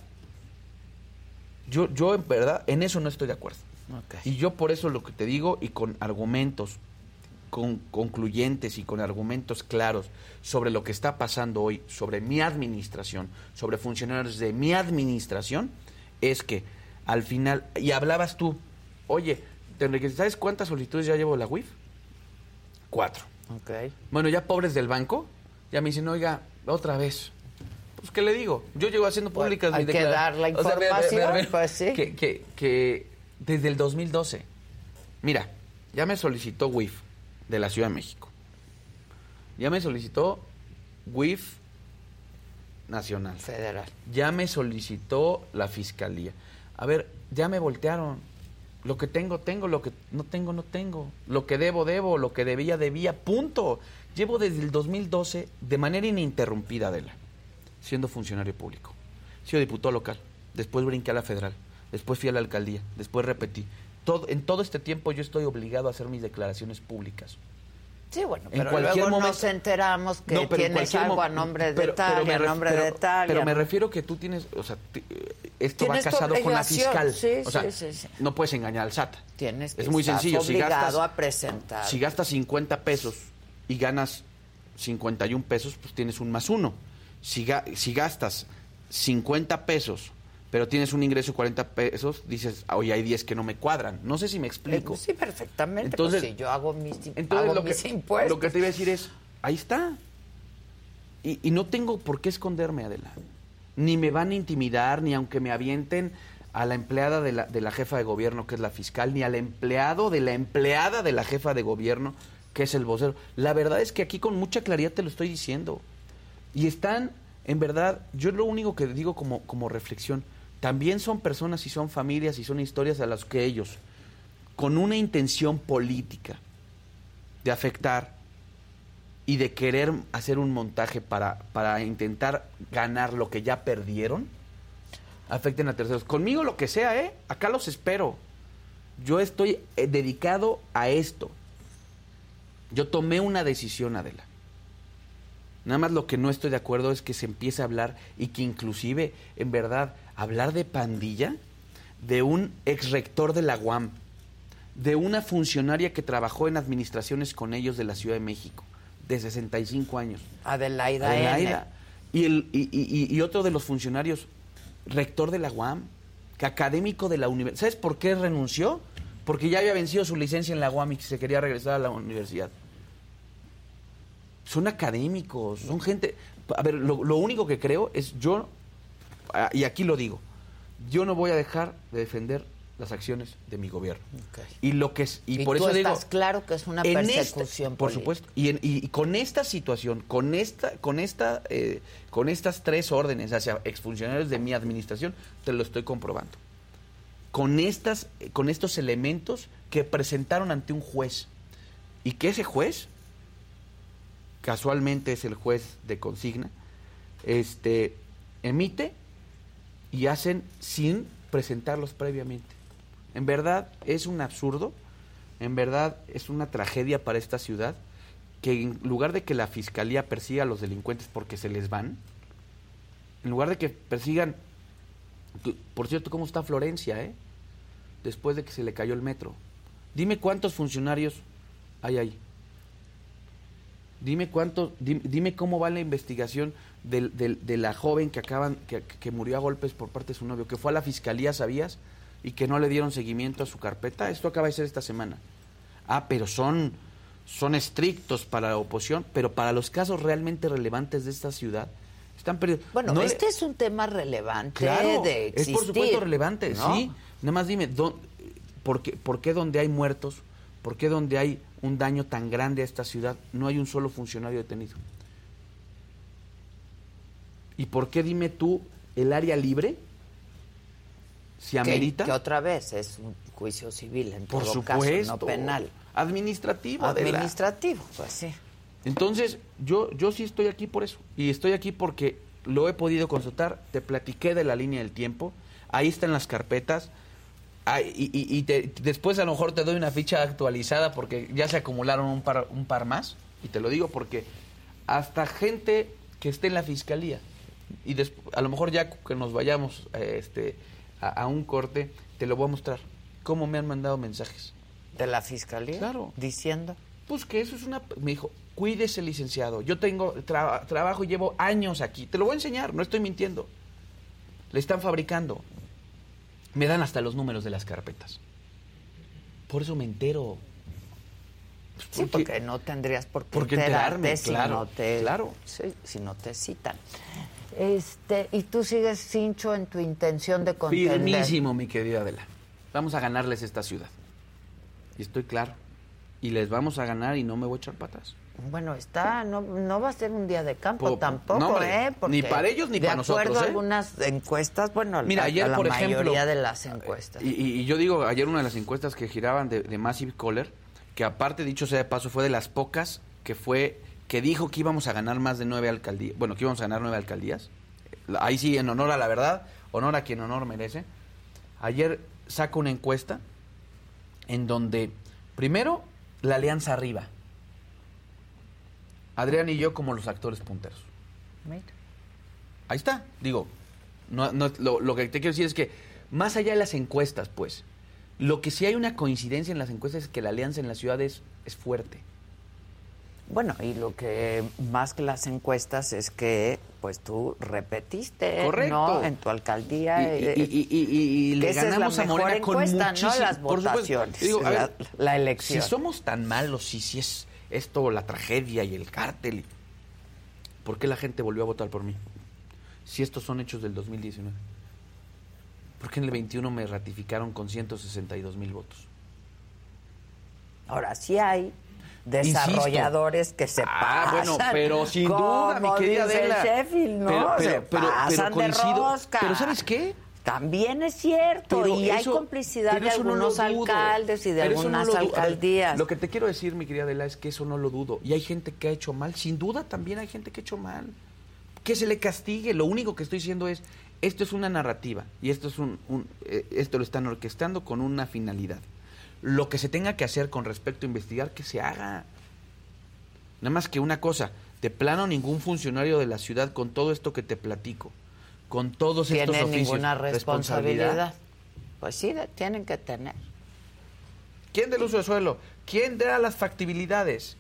yo, yo en verdad, en eso no estoy de acuerdo. Y yo por eso lo que te digo y con argumentos con, concluyentes y con argumentos claros sobre lo que está pasando hoy, sobre mi administración, sobre funcionarios de mi administración, es que al final, y hablabas tú, oye, ¿sabes cuántas solicitudes ya llevo la UIF? Cuatro. Ok. Bueno, ya pobres del banco, ya me dicen, oiga, otra vez. Pues, ¿qué le digo? Yo llego haciendo públicas hay que dar la O sea, información, pues, sí. Que, que, que desde el 2012, mira, ya me solicitó WIF de la Ciudad de México. Ya me solicitó WIF nacional. Federal. Ya me solicitó la fiscalía. A ver, ya me voltearon. Lo que tengo, tengo. Lo que no tengo, no tengo. Lo que debo, debo. Lo que debía, debía. Punto. Llevo desde el 2012 de manera ininterrumpida, Adela, siendo funcionario público. He sido diputado local. Después brinqué a la federal. Después fui a la alcaldía, después repetí. Todo, en todo este tiempo yo estoy obligado a hacer mis declaraciones públicas. Sí, bueno, En pero cualquier luego momento- nos enteramos que No, tienes algo a nombre de tal a nombre pero- de tal. Pero me refiero que tú tienes, o sea, esto va casado con la fiscal. sí, o sea, sí, sí, no puedes engañar al SAT. Tienes que es muy sencillo. Si obligado gastas, a presentar. si gastas 50 pesos y ganas 51 pesos, pues tienes un más uno. Si, ga- si gastas 50 pesos, pero tienes un ingreso de 40 pesos, dices, oye, hay 10 que no me cuadran. No sé si me Eh, explico. Sí, perfectamente. Entonces- pues, si yo hago mis, Entonces, hago lo mis que, impuestos. lo que te iba a decir es, ahí está. Y, y no tengo por qué esconderme, Adela. Ni me van a intimidar, ni aunque me avienten a la empleada de la, de la jefa de gobierno, que es la fiscal, ni al empleado de la empleada de la jefa de gobierno, que es el vocero. La verdad es que aquí con mucha claridad te lo estoy diciendo. Y están, en verdad, yo lo único que digo como, como reflexión, también son personas y son familias y son historias a las que ellos, con una intención política de afectar y de querer hacer un montaje para, para intentar ganar lo que ya perdieron, afecten a terceros. Conmigo lo que sea, ¿eh? Acá los espero. Yo estoy eh, dedicado a esto. Yo tomé una decisión, Adela. Nada más lo que no estoy de acuerdo es que se empiece a hablar y que inclusive, en verdad, hablar de pandilla de un ex rector de la UAM, de una funcionaria que trabajó en administraciones con ellos de la Ciudad de México, de 65 años. Adelaida, Adelaida. Y, el, y, y- y otro de los funcionarios, rector de la UAM, que académico de la universidad. ¿Sabes por qué renunció? Porque ya había vencido su licencia en la UAM y se quería regresar a la universidad. Son académicos, son gente... A ver, lo, lo único que creo es yo, y aquí lo digo, yo no voy a dejar de defender las acciones de mi gobierno. Y lo que es, y, Y por tú eso digo, estás claro que es una esta- persecución por supuesto. Y, en- y- y con esta situación, con esta, con esta, eh, con estas tres órdenes hacia exfuncionarios de mi administración, te lo estoy comprobando. Con estas, con estos elementos que presentaron ante un juez y que ese juez, casualmente es el juez de consigna, este, emite y hacen sin presentarlos previamente. En verdad es un absurdo, en verdad es una tragedia para esta ciudad que en lugar de que la fiscalía persiga a los delincuentes porque se les van, en lugar de que persigan, por cierto, ¿cómo está Florencia, eh? Después de que se le cayó el metro. Dime cuántos funcionarios hay ahí. Dime cuánto, dime, dime cómo va la investigación del- del- de la joven que acaban, que, que murió a golpes por parte de su novio, que fue a la fiscalía, ¿sabías? Y que no le dieron seguimiento a su carpeta. Esto acaba de ser esta semana. Ah, pero son, son estrictos para la oposición, pero para los casos realmente relevantes de esta ciudad, están perdidos. Bueno, No le- este es un tema relevante Claro, de es por supuesto relevante, ¿no? sí. Nada más dime, ¿dó- por, qué, ¿por qué donde hay muertos, por qué donde hay un daño tan grande a esta ciudad no hay un solo funcionario detenido? ¿Y por qué, dime tú, el área libre Que, amerita? que otra vez es un juicio civil en por todo supuesto. caso, no penal. Administrativo. Administrativo, pues sí. Entonces, yo, yo sí estoy aquí por eso. Y estoy aquí porque lo he podido consultar. Te platiqué de la línea del tiempo. Ahí están las carpetas. Y y- y te- después a lo mejor te doy una ficha actualizada porque ya se acumularon un par, un par más. Y te lo digo porque hasta gente que esté en la fiscalía. Y a lo mejor ya que nos vayamos eh, este, a, a un corte, te lo voy a mostrar. Cómo me han mandado mensajes. De la fiscalía. Claro. Diciendo. Pues que eso es una... Me dijo, cuídese licenciado. Yo tengo tra- trabajo y llevo años aquí. Te lo voy a enseñar, no estoy mintiendo. Le están fabricando. Me dan hasta los números de las carpetas. Por eso me entero. Pues Sí, porque no tendrías por qué porque enterarte enterarme, si claro, no te claro. si no te citan. Este, y tú sigues cincho en tu intención de contender. Firmísimo, mi querida Adela. Vamos a ganarles esta ciudad. Y estoy claro. Y les vamos a ganar y no me voy a echar atrás. Bueno, está, no, no va a ser un día de campo Po- tampoco, no, hombre, ¿eh? ni para ellos ni de para nosotros, acuerdo a ¿eh? algunas encuestas, bueno, Mira, a- ayer, a la por mayoría ejemplo, de las encuestas. Y, y- y yo digo, ayer una de las encuestas que giraban de, de Massive Caller, que aparte, dicho sea de paso, fue de las pocas que fue que dijo que íbamos a ganar más de nueve alcaldías, bueno, que íbamos a ganar nueve alcaldías. Ahí sí, en honor a la verdad, honor a quien honor merece. Ayer saco una encuesta en donde, primero, la alianza arriba. Adrián y yo como los actores punteros. Ahí está, digo, no, no, lo, lo que te quiero decir es que más allá de las encuestas, pues, lo que sí hay una coincidencia en las encuestas es que la alianza en la ciudad es, es fuerte. Bueno, y lo que más que las encuestas es que pues tú repetiste Correcto. ¿no? en tu alcaldía. Y, eh, y- y- y- y- y le esa es la ganamos a Morena con encuesta, ¿no? muchísimo- Las votaciones, Digo, la- ver, la elección. Si somos tan malos, si, si es esto la tragedia y el cártel, ¿por qué la gente volvió a votar por mí? Si estos son hechos del 2019. ¿Por qué en el 21 me ratificaron con 162 mil votos? Ahora sí hay desarrolladores que se Ah, pasan. bueno, pero sin duda, mi querida Adela. Sheffield, ¿no? Pero- pero- se pero- pero pasan de coincido. rosca. Pero ¿sabes qué? También es cierto, Pero y hay complicidad pero de no algunos alcaldes y de Pero no algunas lo ver, alcaldías. lo que te quiero decir, mi querida Adela, es que eso no lo dudo. Y hay gente que ha hecho mal. Sin duda también hay gente que ha hecho mal. Que se le castigue. Lo único que estoy diciendo es, esto es una narrativa. Y esto, es un, un- eh, esto lo están orquestando con una finalidad. Lo que se tenga que hacer con respecto a investigar, que se haga. Nada más que una cosa. De plano, ningún funcionario de la ciudad, con todo esto que te platico, con todos estos oficios, ninguna responsabilidad. Pues sí, tienen que tener. ¿Quién del uso de suelo? ¿Quién da las factibilidades?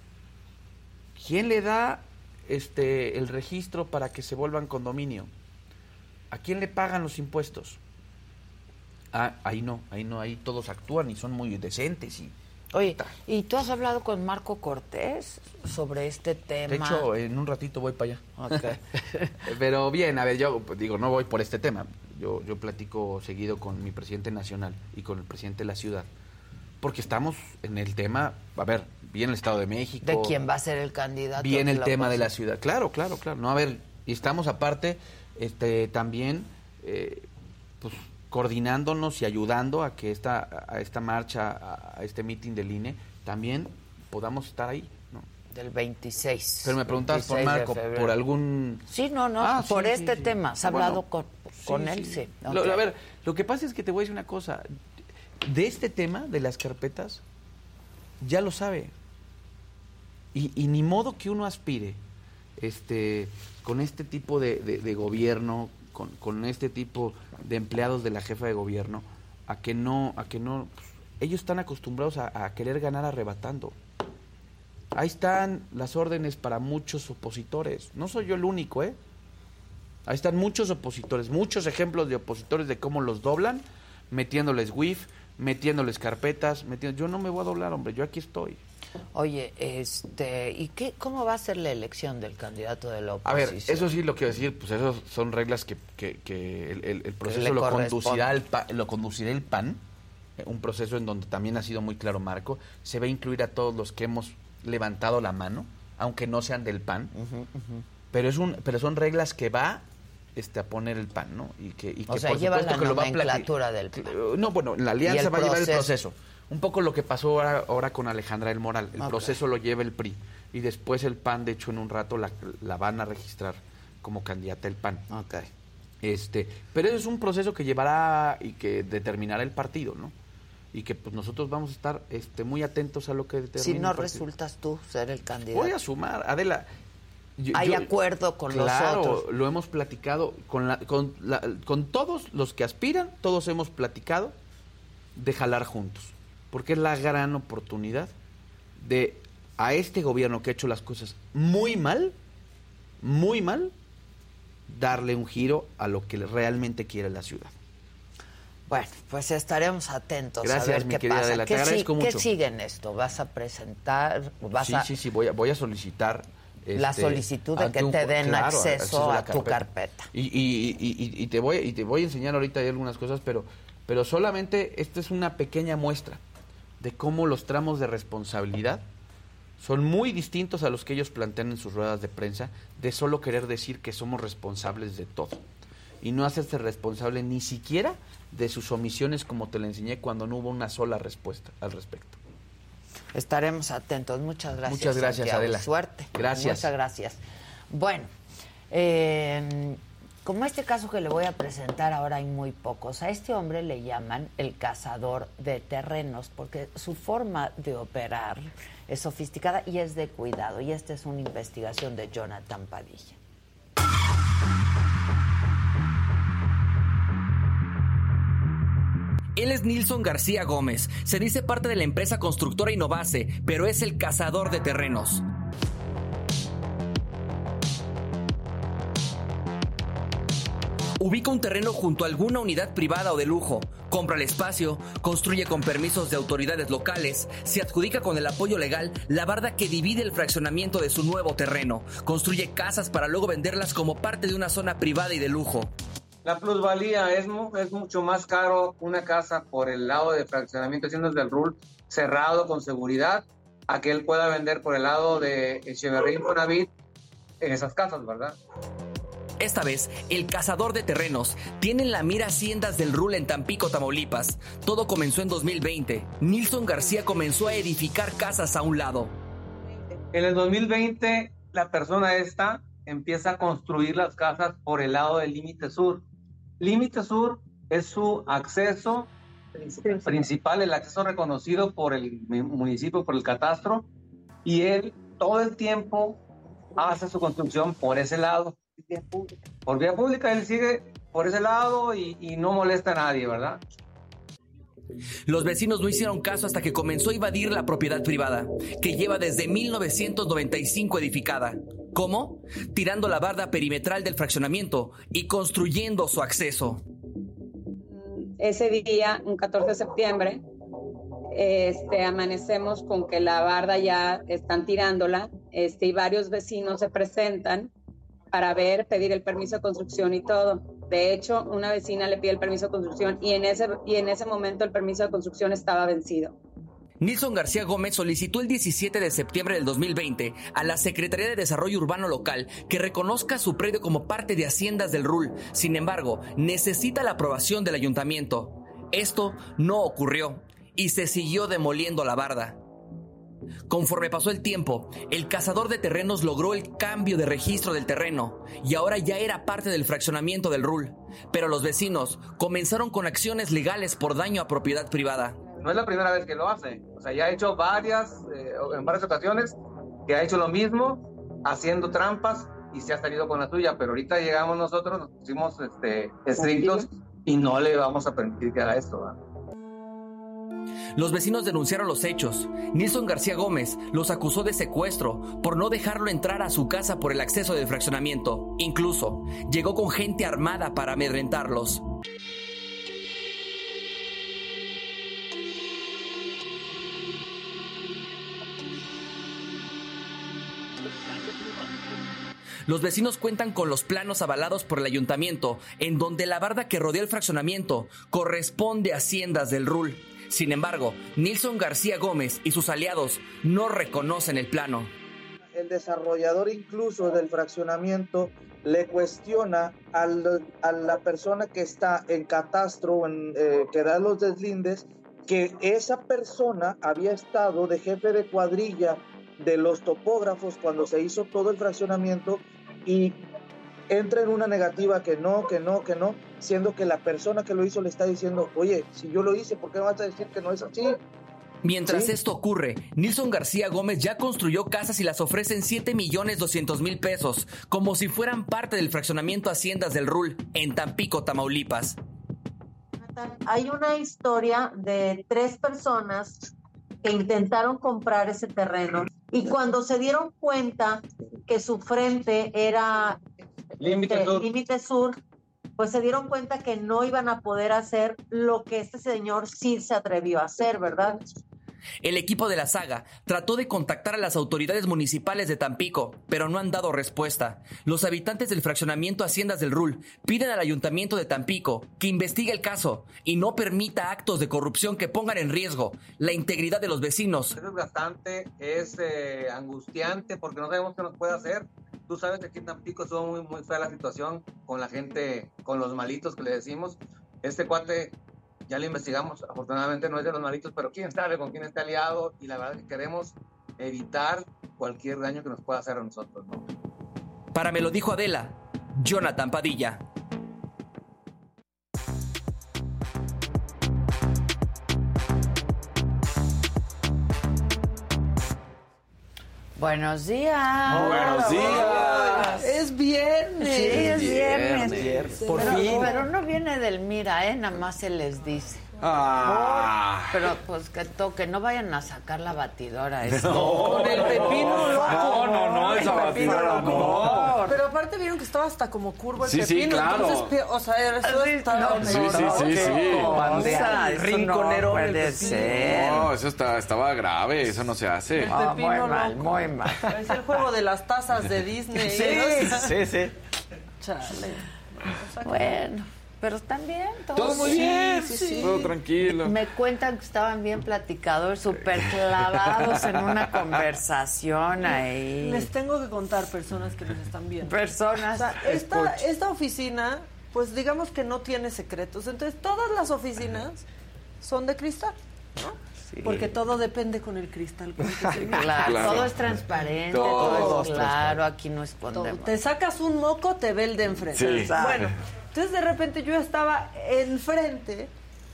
¿Quién le da este el registro para que se vuelvan condominio? ¿A quién le pagan los impuestos? Ah, ahí no, ahí no, ahí todos actúan y son muy decentes y Oye, ¿y tú has hablado con Marco Cortés sobre este tema? de hecho en un ratito voy para allá. Ok. Pero bien, a ver, yo pues, digo, no voy por este tema. Yo, yo platico seguido con mi presidente nacional y con el presidente de la ciudad. Porque estamos en el tema, a ver, bien el Estado de México. ¿De quién va a ser el candidato? Bien el tema de la ciudad. Claro, claro, claro. No, a ver, y estamos aparte este, también eh, pues, coordinándonos y ayudando a que esta, a esta marcha, a, este meeting del INE, también podamos estar ahí. ¿no? Del 26. Pero me preguntabas por 26 de Marco, por algún... Sí, no, no, Ah, por sí, este sí, sí. tema. ¿Has Ah, hablado bueno. con, con él? Sí. Lo- a ver, lo que pasa es que te voy a decir una cosa. De este tema, de las carpetas, ya lo sabe. Y, y ni modo que uno aspire este, con este tipo de, de- de gobierno, con, con este tipo de empleados de la jefa de gobierno, a que no, a que no, pues, ellos están acostumbrados a, querer ganar arrebatando. Ahí están las órdenes para muchos opositores. No soy yo el único, ¿eh? Ahí están muchos opositores, muchos ejemplos de opositores de cómo los doblan, metiéndoles WIF, metiéndoles carpetas, metiendo... Yo no me voy a doblar, hombre, yo aquí estoy. Oye, este, ¿y qué, cómo va a ser la elección del candidato de la A oposición? ver, eso sí lo quiero decir, pues eso son reglas que, que- que el, el- el proceso lo conducirá, el pa- lo conducirá el PAN, eh, un proceso en donde también ha sido muy claro Marco, se va a incluir a todos los que hemos levantado la mano, aunque no sean del PAN, pero es un pero son reglas que va este a poner el PAN, ¿no? Y que, y O que sea, por lleva supuesto la que lo va a del PAN. Eh, No, bueno, la alianza va a llevar el proceso. Un poco lo que pasó ahora, ahora con Alejandra del Moral. El Ok. proceso lo lleva el PRI. Y después el PAN, de hecho, en un rato la, la van a registrar como candidata el PAN. Ok. Este, pero eso es un proceso que llevará y que determinará el partido, ¿no? Y que pues nosotros vamos a estar este, muy atentos a lo que determine Si no el resultas tú ser el candidato. Voy a sumar, Adela. yo- Hay yo- acuerdo con los claro, otros. lo hemos platicado con, la- con, la- con todos los que aspiran, todos hemos platicado de jalar juntos, porque es la gran oportunidad de a este gobierno que ha hecho las cosas muy mal, muy mal, darle un giro a lo que realmente quiere la ciudad. Bueno, pues estaremos atentos Gracias, a ver mi qué querida pasa. Adela, ¿Qué, ¿Qué mucho. sigue en esto? ¿Vas a presentar? ¿Vas sí, a sí, sí, voy a, voy a solicitar. La este, solicitud de que un te den claro, acceso la a tu carpeta. Y, y- y- y- y te voy, y te voy a enseñar ahorita algunas cosas, pero, pero solamente esta es una pequeña muestra de cómo los tramos de responsabilidad son muy distintos a los que ellos plantean en sus ruedas de prensa, de solo querer decir que somos responsables de todo. Y no hacerse responsable ni siquiera de sus omisiones como te lo enseñé cuando no hubo una sola respuesta al respecto. Estaremos atentos. Muchas gracias. Muchas gracias, Santiago. Adela. Suerte. Gracias. Muchas gracias. Bueno, eh, como este caso que le voy a presentar ahora hay muy pocos. A este hombre le llaman el cazador de terrenos porque su forma de operar es sofisticada y es de cuidado. Y esta es una investigación de Jonathan Padilla. Él es Nilson García Gómez. Se dice parte de la empresa constructora Innovase, pero es el cazador de terrenos. Ubica un terreno junto a alguna unidad privada o de lujo, compra el espacio, construye con permisos de autoridades locales, se adjudica con el apoyo legal la barda que divide el fraccionamiento de su nuevo terreno, construye casas para luego venderlas como parte de una zona privada y de lujo. La plusvalía es, mucho más caro una casa por el lado de fraccionamiento haciendo del RUL cerrado con seguridad a que él pueda vender por el lado de Echeverría Infonavit en esas casas, ¿verdad? Esta vez, el cazador de terrenos tiene en la mira haciendas del RUL en Tampico, Tamaulipas. Todo comenzó en 2020. Nilson García comenzó a edificar casas a un lado. En el 2020, la persona esta empieza a construir las casas por el lado del límite sur. Límite sur es su acceso principal, el acceso reconocido por el municipio, por el catastro, y él todo el tiempo hace su construcción por ese lado. Por vía pública él sigue por ese lado y, y no molesta a nadie, ¿verdad? Los vecinos no hicieron caso hasta que comenzó a invadir la propiedad privada, que lleva desde 1995 edificada. ¿Cómo? Tirando la barda perimetral del fraccionamiento y construyendo su acceso. Ese día, un 14 de septiembre, este, amanecemos con que la barda ya están tirándola este, y varios vecinos se presentan para ver, pedir el permiso de construcción y todo. De hecho, una vecina le pide el permiso de construcción y en ese, y en ese momento el permiso de construcción estaba vencido. Nilson García Gómez solicitó el 17 de septiembre del 2020 a la Secretaría de Desarrollo Urbano Local que reconozca su predio como parte de Haciendas del RUL. Sin embargo, necesita la aprobación del ayuntamiento. Esto no ocurrió y se siguió demoliendo la barda. Conforme pasó el tiempo, el cazador de terrenos logró el cambio de registro del terreno y ahora ya era parte del fraccionamiento del RUL. Pero los vecinos comenzaron con acciones legales por daño a propiedad privada. No es la primera vez que lo hace. O sea, ya ha hecho varias, eh, en varias ocasiones, que ha hecho lo mismo, haciendo trampas y se ha salido con la suya. Pero ahorita llegamos nosotros, nos pusimos este, estrictos y no le vamos a permitir que haga esto. Los vecinos denunciaron los hechos. Nilson García Gómez los acusó de secuestro por no dejarlo entrar a su casa por el acceso del fraccionamiento. Incluso llegó con gente armada para amedrentarlos. Los vecinos cuentan con los planos avalados por el ayuntamiento, en donde la barda que rodea el fraccionamiento corresponde a haciendas del RUL. Sin embargo, Nilson García Gómez y sus aliados no reconocen el plano. El desarrollador incluso del fraccionamiento le cuestiona a la persona que está en catastro, en, eh, que da los deslindes, que esa persona había estado de jefe de cuadrilla de los topógrafos cuando se hizo todo el fraccionamiento y entra en una negativa que no, que no, que no, siendo que la persona que lo hizo le está diciendo, oye, si yo lo hice, ¿por qué vas a decir que no es así? Mientras esto ocurre, Nilson García Gómez ya construyó casas y las ofrece en 7 millones 200 mil pesos, como si fueran parte del fraccionamiento Haciendas del RUL, en Tampico, Tamaulipas. Hay una historia de tres personas que intentaron comprar ese terreno y cuando se dieron cuenta que su frente era límite sur. Pues se dieron cuenta que no iban a poder hacer lo que este señor sí se atrevió a hacer, ¿verdad? El equipo de la saga trató de contactar a las autoridades municipales de Tampico, pero no han dado respuesta. Los habitantes del fraccionamiento Haciendas del RUL piden al ayuntamiento de Tampico que investigue el caso y no permita actos de corrupción que pongan en riesgo la integridad de los vecinos. Es bastante, es eh, angustiante porque no sabemos qué nos puede hacer. Tú sabes que aquí en Tampico estuvo muy, muy fea la situación con la gente, con los malitos que le decimos. Este cuate ya lo investigamos, afortunadamente no es de los malitos, pero quién sabe con quién está aliado y la verdad que queremos evitar cualquier daño que nos pueda hacer a nosotros. Para me lo dijo Adela, Jonathan Padilla. Buenos días. Buenos días. Es viernes. Sí, es viernes. viernes. Pero, Por fin. pero no viene del Mira, ¿eh? Nada más se les dice. Ah. Pero pues que toque, no vayan a sacar la batidora. eso. Con el pepino loco. No, no, no, esa El pepino batidora loco. no. Pero aparte vieron que estaba hasta como curvo el Sí, sí, pepino. claro. Entonces, o sea, eso Sí, estaba no, Sí, sí, sí, Rinconero no puede ser. No, eso está, estaba grave, eso no se hace. Ah, muy mal, muy mal. Es el juego de las tazas de Disney. Sí, ¿eh? Sí, sí. chale. Bueno, pero están bien. todos. Todo muy bien, Sí, sí, sí. todo tranquilo. Me cuentan que estaban bien platicadores, súper clavados en una conversación ahí. Les tengo que contar personas que nos están viendo. Personas. O sea, esta, esta oficina, pues digamos que no tiene secretos. Entonces, todas las oficinas son de cristal, ¿no? Porque todo depende con el cristal. con el. Claro, Claro. todo es transparente, Todo todo, es claro, aquí no Todo. escondemos. Te sacas un moco, te ve el de enfrente. Sí. Bueno, entonces de repente yo estaba enfrente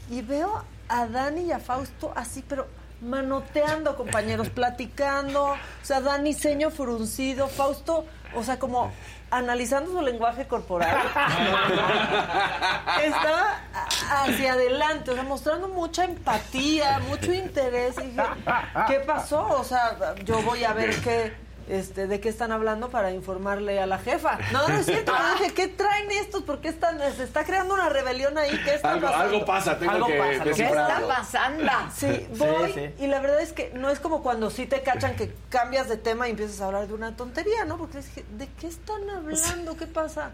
y veo a Dani y a Fausto así, pero manoteando, compañeros, platicando. O sea, Dani ceño fruncido, Fausto, o sea, como analizando su lenguaje corporal. Estaba hacia adelante, o sea, mostrando mucha empatía, mucho interés. Y dije, ¿qué pasó? O sea, yo voy a ver qué, este, de qué están hablando para informarle a la jefa. No, no es cierto. Dije, ¿qué traen estos? ¿Por qué están, se está creando una rebelión ahí? ¿Qué está Algo, pasando? algo pasa, tengo Algo que pasa, ¿Qué está pasando? Sí, voy sí. y la verdad es que no es como cuando sí te cachan que cambias de tema y empiezas a hablar de una tontería, ¿no? Porque es que, ¿de qué están hablando? ¿Qué pasa?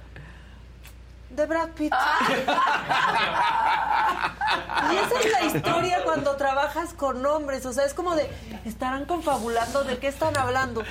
De Brad Pitt. y esa es la historia cuando trabajas con hombres, o sea, es como de, estarán confabulando, ¿de qué están hablando?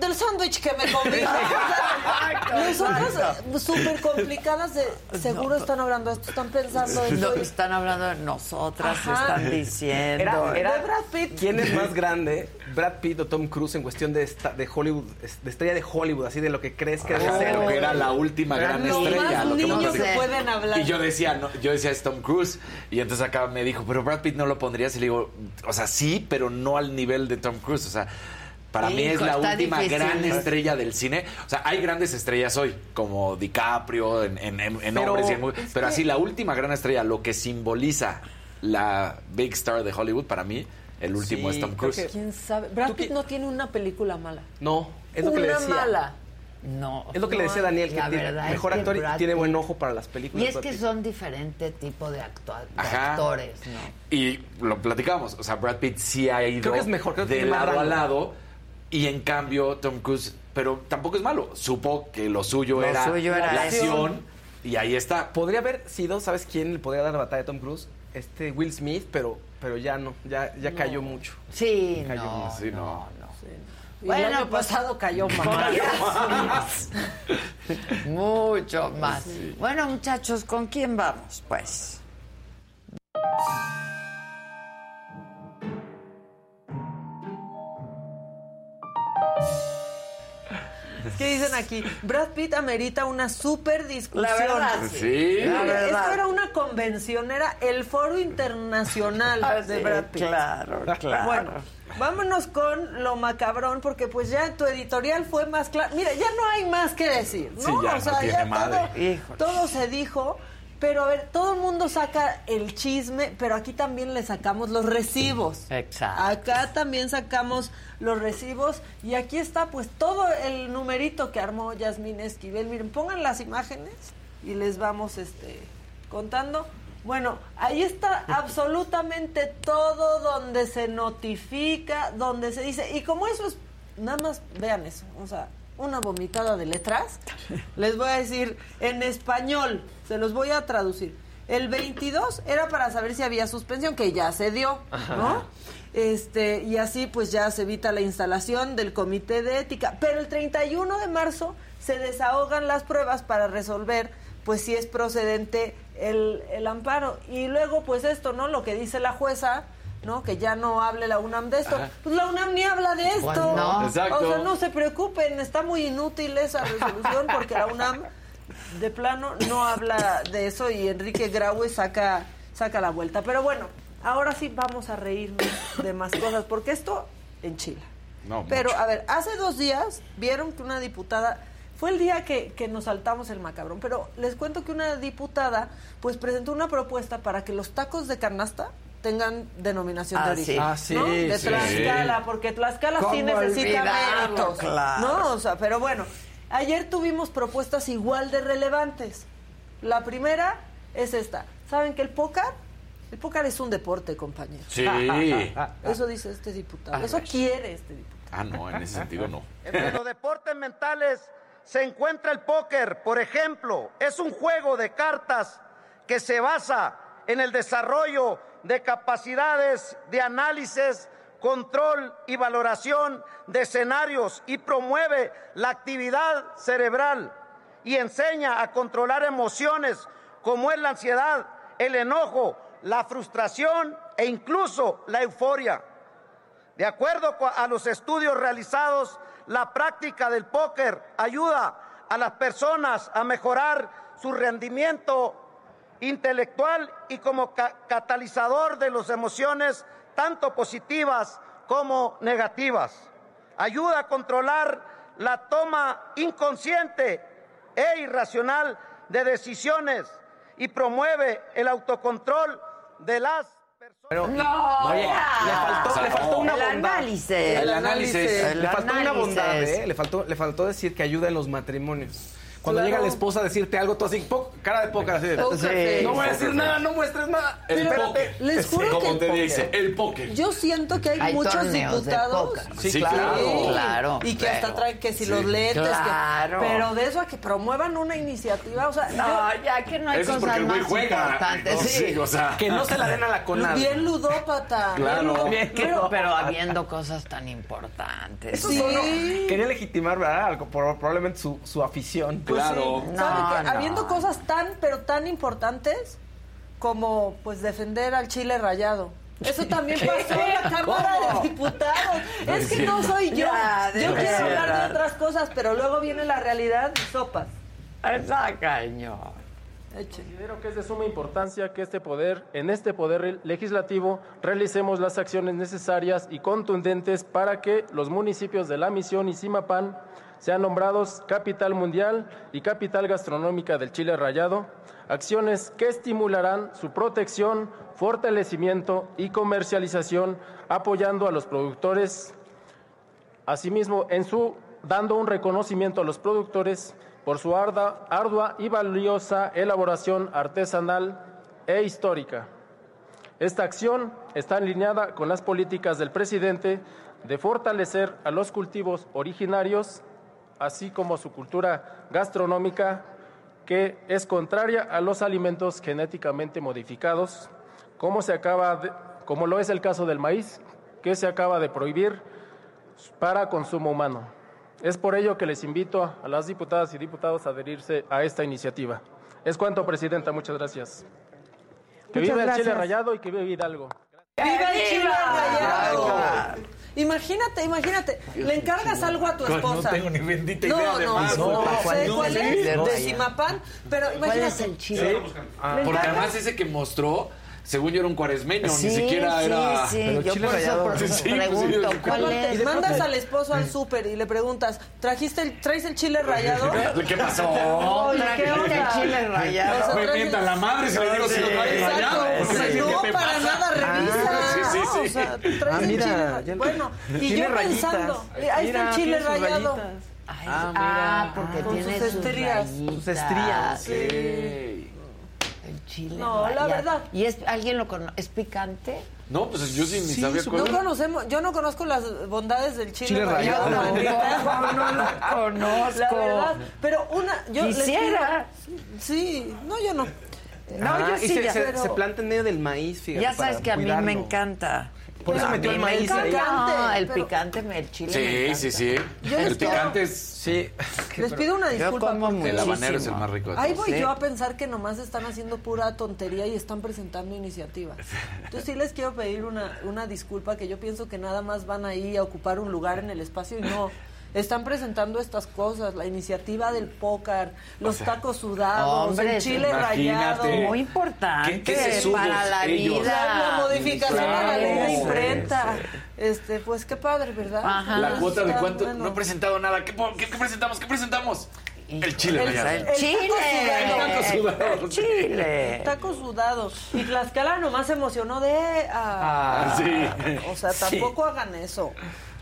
Del sándwich que me comí. Nosotras, eh, súper complicadas de, seguro están hablando de esto, están pensando de No, están hablando de nosotras, Ajá. están diciendo. Era, era- De Brad Pitt. ¿Quién es más grande, Brad Pitt o Tom Cruise en cuestión de, esta- de Hollywood, de estrella de Hollywood, así de lo que crees que debe Ajá, ser? que era la última gran estrella. más lo que niños que decir. pueden hablar. Y yo decía, no, yo decía es Tom Cruise. Y entonces acá me dijo, pero Brad Pitt no lo pondrías. Y le digo, o sea, sí, pero no al nivel de Tom Cruise. O sea, para mí es Hijo, la última difícil. gran estrella del cine. O sea, hay grandes estrellas hoy, como DiCaprio, en, en, en- en Pero hombres y en mu- es Pero que- así, la última gran estrella, lo que simboliza la big star de Hollywood, para mí, el último Sí, es Tom Cruise. que- ¿Quién sabe? Brad ¿Tú Pitt no tiene una película mala. No, es lo que una le decía. mala. No. Es lo que le decía Daniel, que tiene es mejor que actor y tiene buen ojo para las películas. Y es que son diferente tipo de, actua- de Ajá. actores, ¿no? Y lo platicamos, o sea, Brad Pitt sí ha ido Creo que es mejor, creo que de lado a rango. lado y en cambio Tom Cruise, pero tampoco es malo, supo que lo suyo Lo era suyo era la eso. acción y ahí está. Podría haber sido, ¿sabes quién le podría dar la batalla a Tom Cruise? Este Will Smith, pero, pero ya no, ya, ya cayó mucho. Sí, Cayó no, sí, no, no. no. Y Bueno, el año pues- pasado cayó más. Mucho más. Bueno, muchachos, ¿con quién vamos? Pues. ¿Qué dicen aquí? Brad Pitt amerita una super discusión. La verdad, Sí. La verdad. Esto era una convención, era el foro internacional Ah, de sí, Brad Pitt. Claro, claro. Bueno, vámonos con lo macabrón, porque pues ya tu editorial fue más claro. Mira, ya no hay más que decir, ¿no? Sí, ya no tiene madre. todo, todo se dijo. Pero a ver, todo el mundo saca el chisme, pero aquí también le sacamos los recibos. Exacto. Acá también sacamos los recibos y aquí está pues todo el numerito que armó Yasmín Esquivel. Miren, pongan las imágenes y les vamos este contando. Bueno, ahí está absolutamente todo donde se notifica, donde se dice, y como eso es, nada más vean eso, o sea, una vomitada de letras, les voy a decir en español, se los voy a traducir. El 22 era para saber si había suspensión, que ya se dio, ¿no? Este, y así pues ya se evita la instalación del comité de ética. Pero el 31 de marzo se desahogan las pruebas para resolver pues si es procedente el, el amparo. Y luego pues esto, ¿no? Lo que dice la jueza, ¿no? Que ya no hable la UNAM de esto. Ajá. Pues la UNAM ni habla de esto. No. Exacto. O sea, no se preocupen, está muy inútil esa resolución porque la UNAM de plano no habla de eso y Enrique Graue saca, saca la vuelta. Pero bueno, ahora sí vamos a reírnos de más cosas porque esto enchila. No, Pero, mucho. a ver, hace dos días vieron que una diputada. Fue el día que, que nos saltamos el macabrón, pero les cuento que una diputada pues presentó una propuesta para que los tacos de canasta tengan denominación de Ah, origen. sí. Ah, sí, ¿no? De sí. Tlaxcala, porque Tlaxcala sí ¿Cómo necesita méritos. Claro. ¿No? O sea, pero bueno, ayer tuvimos propuestas igual de relevantes. La primera es esta. ¿Saben que el póker? El póker es un deporte, compañeros. Sí. Eso dice este diputado. Eso quiere este diputado. Ah, no, en ese sentido no. Entre los deportes mentales se encuentra el póker, por ejemplo. Es un juego de cartas que se basa en el desarrollo de capacidades de análisis, control y valoración de escenarios y promueve la actividad cerebral y enseña a controlar emociones como es la ansiedad, el enojo, la frustración e incluso la euforia. De acuerdo a los estudios realizados, la práctica del póker ayuda a las personas a mejorar su rendimiento intelectual y como ca- catalizador de las emociones tanto positivas como negativas. Ayuda a controlar la toma inconsciente e irracional de decisiones y promueve el autocontrol de las Pero, No, oye, le faltó, le faltó una El bondad. análisis. El análisis. El le faltó una bondad. ¿eh? Le faltó, le faltó decir que ayuda en los matrimonios. Cuando Claro. llega la esposa a decirte algo, tú así, po- cara de póker, así no voy a decir nada, no muestres nada. El Espérate. póker. Les juro Como que te dice, el póker. yo siento que hay, Hay muchos diputados. Sí, Sí, claro. Y que pero- hasta traen que si sí. los lentes, que- Claro. pero de eso a que promuevan una iniciativa, o sea, No, yo- ya que no hay Eso es cosas porque el güey más juega. importantes. No, sí. sí, o sea. Que no se la den a la conada. bien ludópata. Claro. Bien pero, Pero habiendo cosas tan importantes. Eso Sí. quería legitimar, ¿verdad? Algo, por- probablemente su, su afición. Claro. ¿saben No, qué? no. Habiendo cosas tan, pero tan importantes como pues defender al chile rayado. Eso también pasó en la Cámara de Diputados. Es que no soy yo. Ya, Yo quiero hablar de otras cosas, pero luego viene la realidad y sopas. Está cañón. Considero que es de suma importancia que este poder, en este poder legislativo, realicemos las acciones necesarias y contundentes para que los municipios de La Misión y Simapán sean nombrados capital mundial y capital gastronómica del Chile Rayado, acciones que estimularán su protección, fortalecimiento y comercialización, apoyando a los productores Asimismo, en su dando un reconocimiento a los productores por su arda- ardua y valiosa elaboración artesanal e histórica. Esta acción está alineada con las políticas del presidente de fortalecer a los cultivos originarios, así como su cultura gastronómica, que es contraria a los alimentos genéticamente modificados, como, se acaba de- como lo es el caso del maíz, que se acaba de prohibir para consumo humano. Es por ello que les invito a las diputadas y diputados a adherirse a esta iniciativa. Es cuanto, Presidenta. Muchas gracias. Que Muchas viva el Chile rayado y que viva Hidalgo. ¡Viva el chile rayado! Imagínate, imagínate, le encargas algo a tu No esposa. tengo ni bendita No, idea de no, más. no, ¿cuál sé cuál es, no. de Simapán, pero ¿Cuál imagínate. es el chile? Le Porque además ese que mostró, según yo era un cuaresmeño, Sí, ni siquiera sí, era. sí, Pero yo chile por eso rallado. por- Sí, sí, pues, pregunto, sí. ¿cuál es? mandas al esposo al súper y le preguntas, ¿trajiste el, ¿traes el chile rayado? ¿Qué pasó? Oye, ¿qué ¿Trajiste onda? el chile O rayado? Me traes- mientan la madre si le digo si lo trae Exacto. rayado. O sea, ¿Qué no, te para nada revisa. Sea, traes Ah, el mira, chile rayado. Bueno, y yo rayitas. pensando, ahí está el chile rayado. Ay, Ah, ah, porque Con tiene sus estrías. Sus estrías. Ey. El chile No, la rayado. verdad. ¿Y es, alguien lo conoce? ¿Es picante? No, pues yo sí ni Sí, sabía No conocemos, yo no conozco las bondades del chile, Chile rallado. rallado. maldita. No lo conozco. La verdad, pero una, yo Quisiera. pido- sí, no, yo no. No, Ah, yo y sí. se, ya, se- pero- se planta en medio del maíz, fíjate. Ya sabes para que a mí me encanta. Por eso metió el maíz ahí. No, el pero- picante, me- el chile me Sí, encanta. sí, sí. Yo El pido- picante es. Sí. Les pido una disculpa. como porque- El habanero es el más rico de Ahí todos. voy yo a pensar que nomás están haciendo pura tontería y están presentando iniciativas. Entonces sí les quiero pedir una, una disculpa que yo pienso que nada más van ahí a ocupar un lugar en el espacio y no, están presentando estas cosas, la iniciativa del pócar, los tacos sudados, Hombre, el chile rallado. Muy importante ¿Qué- qué sesudos para la ellos? vida. La, la modificación a la ley de imprenta. Sí, Este, pues qué padre, ¿verdad? Ajá. La cuota de cuánto. bueno. No he presentado nada. ¿Qué, qué- qué presentamos? ¿Qué presentamos? El chile. El El chile. taco sudado. El chile. Taco sudado. Y Tlaxcala nomás se emocionó de... ah, Ah, sí. O sea, tampoco hagan eso.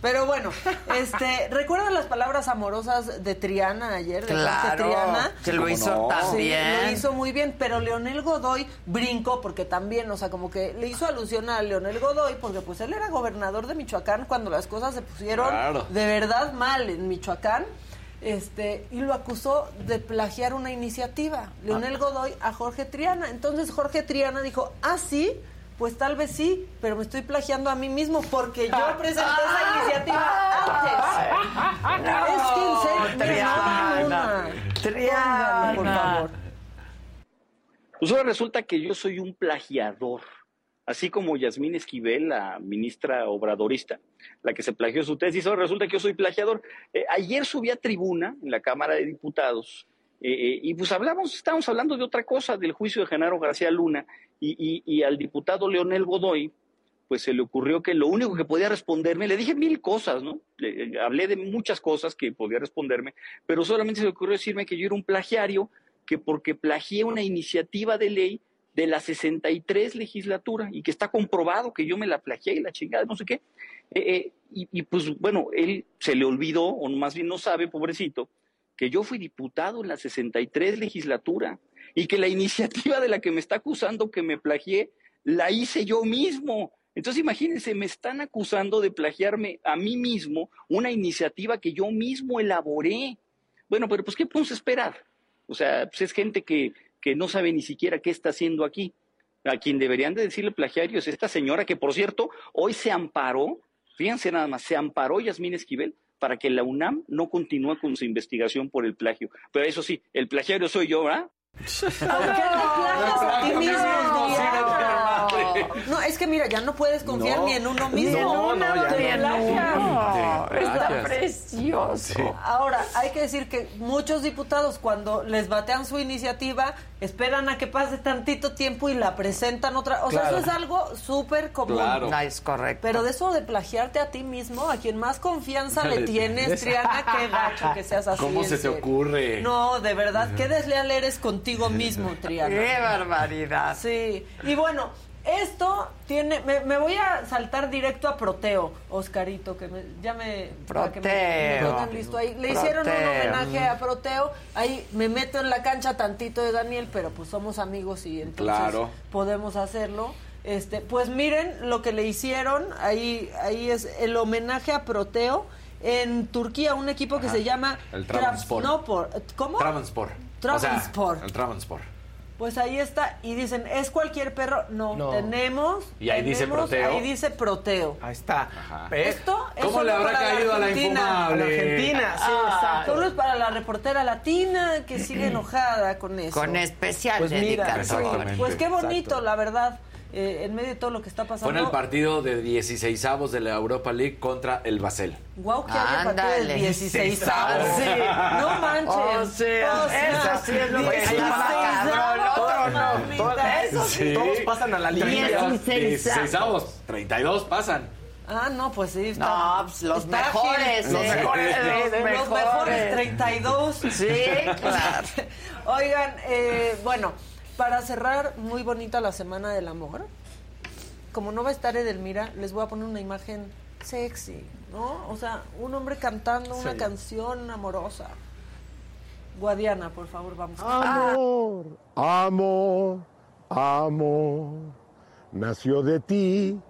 Pero bueno, este, ¿recuerdan las palabras amorosas de Triana ayer? De Jorge Claro, Triana. que lo ¿Cómo hizo no? tan Sí, bien. lo hizo muy bien, pero Leonel Godoy brincó porque también, o sea, como que le hizo alusión a Leonel Godoy porque pues él era gobernador de Michoacán cuando las cosas se pusieron Claro. de verdad mal en Michoacán. Este, y lo acusó de plagiar una iniciativa, Leonel Ah. Godoy a Jorge Triana. Entonces Jorge Triana dijo, ah, sí, pues tal vez sí, pero me estoy plagiando a mí mismo porque yo presenté esa iniciativa antes. es que en serio, mira, Triana, una. Triana. Póngale, por favor. Pues ahora resulta que yo soy un plagiador, así como Yasmín Esquivel, la ministra obradorista, la que se plagió su tesis, ahora resulta que yo soy plagiador. Eh, ayer subí a tribuna en la Cámara de Diputados eh, eh, y pues hablamos, estábamos hablando de otra cosa, del juicio de Genaro García Luna y, al diputado Leonel Godoy, pues se le ocurrió que lo único que podía responderme, le dije mil cosas, ¿no? Le- le hablé de muchas cosas que podía responderme, pero solamente se le ocurrió decirme que yo era un plagiario, que porque plagié una iniciativa de ley de la 63 legislatura y que está comprobado que yo me la plagié y la chingada, no sé qué. Eh, eh, y, y, pues bueno, él se le olvidó, o más bien no sabe, pobrecito, que yo fui diputado en la 63 legislatura y que la iniciativa de la que me está acusando que me plagié, la hice yo mismo. Entonces imagínense, me están acusando de plagiarme a mí mismo una iniciativa que yo mismo elaboré. Bueno, pero pues ¿qué podemos esperar? O sea, pues es gente que, que no sabe ni siquiera qué está haciendo aquí. A quien deberían de decirle plagiario es esta señora que, por cierto, hoy se amparó, fíjense nada más, se amparó Yasmín Esquivel para que la UNAM no continúe con su investigación por el plagio. Pero eso sí, el plagiario soy yo, ¿verdad? ¿Por qué te plagias a ti mismo, Diana? No, es que mira, ya no puedes confiar No. ni en uno Ni mismo. ya no. plagias. No, Te está plagias. precioso. Ahora, hay que decir que muchos diputados cuando les batean su iniciativa esperan a que pase tantito tiempo y la presentan otra. O sea, eso es algo súper común. Claro. No, es correcto. Pero de eso de plagiarte a ti mismo, a quien más confianza le tienes. Triana, qué gacho que seas así. ¿Cómo se te ocurre? No, de verdad, qué desleal eres contigo mismo, Triana. Qué barbaridad. Sí, y bueno, esto tiene, me, me voy a saltar directo a Proteo, Oscarito, que me, ya me, para que me- me Proteo. listo ahí. Le hicieron un Proteo. homenaje a Proteo, ahí me meto en la cancha tantito de Daniel, pero pues somos amigos y entonces Claro. podemos hacerlo. Este, pues miren lo que le hicieron, ahí, ahí es el homenaje a Proteo en Turquía, un equipo que se llama El Trabzonspor. Trabzonspor. ¿Cómo? Travanspor. Trabzonspor. O sea, el Travanspor. Pues ahí está. Y dicen, ¿es cualquier perro? No, No. tenemos. Y ahí dice tenemos- Proteo. Ahí dice Proteo. Ahí está. Ajá. ¿Ves? Esto es ¿Cómo le solo habrá para caído a la Argentina. A la infumable? Argentina, sí, Ah. exacto. Solo es para la reportera latina que sigue enojada con eso. Con especial Pues mira. Pues qué bonito, Exacto. la verdad, eh, en medio de todo lo que está Fue pasando. en el partido de 16avos de la Europa League contra el Basel. Guau, que haya partido de 16 Ah, sí. No manches. O sea, eso sí es lo que 16 está cabrón, otro no. sí. Todos pasan a la liguilla. 16 16avos. 32 pasan. Ah, no, pues sí. Está, No, pues los está mejores, ágil. los mejores, Los, los los mejores. mejores 32. Sí, claro. Oigan, eh, bueno, para cerrar, muy bonita la Semana del Amor. Como no va a estar Edelmira, les voy a poner una imagen sexy, ¿no? O sea, un hombre cantando una Sí. canción amorosa. Guadiana, por favor, vamos. Amor, amor, amor, nació de ti,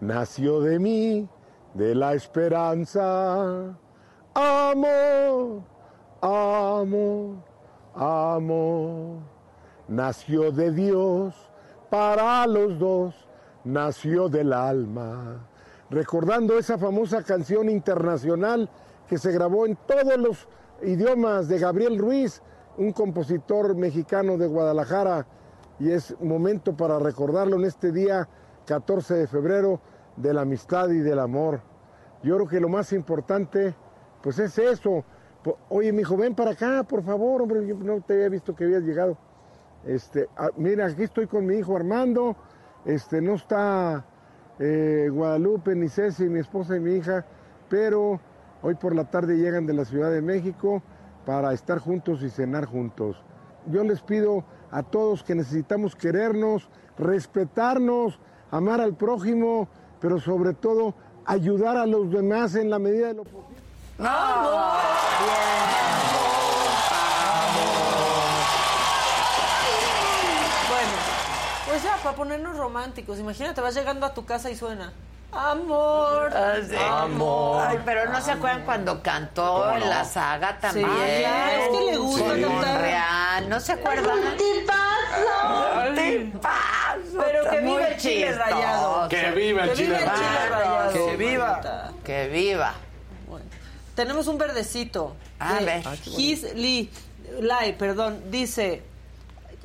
nació de mí, de la esperanza. Amor, amor, amor, nació de Dios para los dos, nació del alma. Recordando esa famosa canción internacional que se grabó en todos los idiomas de Gabriel Ruiz, un compositor mexicano de Guadalajara, y es momento para recordarlo en este día 14 de febrero de la amistad y del amor. Yo creo que lo más importante pues es eso. Oye, mi hijo, ven para acá, por favor, hombre, no te había visto que habías llegado. Este, ah, mira, aquí estoy con mi hijo Armando, este, no está eh, Guadalupe, ni Ceci, mi esposa y mi hija, pero hoy por la tarde llegan de la Ciudad de México para estar juntos y cenar juntos. Yo les pido a todos que necesitamos querernos, respetarnos, amar al prójimo, pero sobre todo ayudar a los demás en la medida de lo posible. Bueno, pues ya, para ponernos románticos, imagínate, vas llegando a tu casa y suena. Amor. Ah, sí. Amor. Ay, pero no se acuerdan cuando cantó ¿Cómo en no? la saga también. claro, es que le gusta Con cantar. Monreal, ¿no se acuerdan? ¡Un tipazo! ¡Un tipazo! Pero que viva el chile chistoso. rayado. Que viva el Que chile chile rayado. Que viva. Que viva. Tenemos un verdecito. A ver. His Lee, Lai, perdón, dice.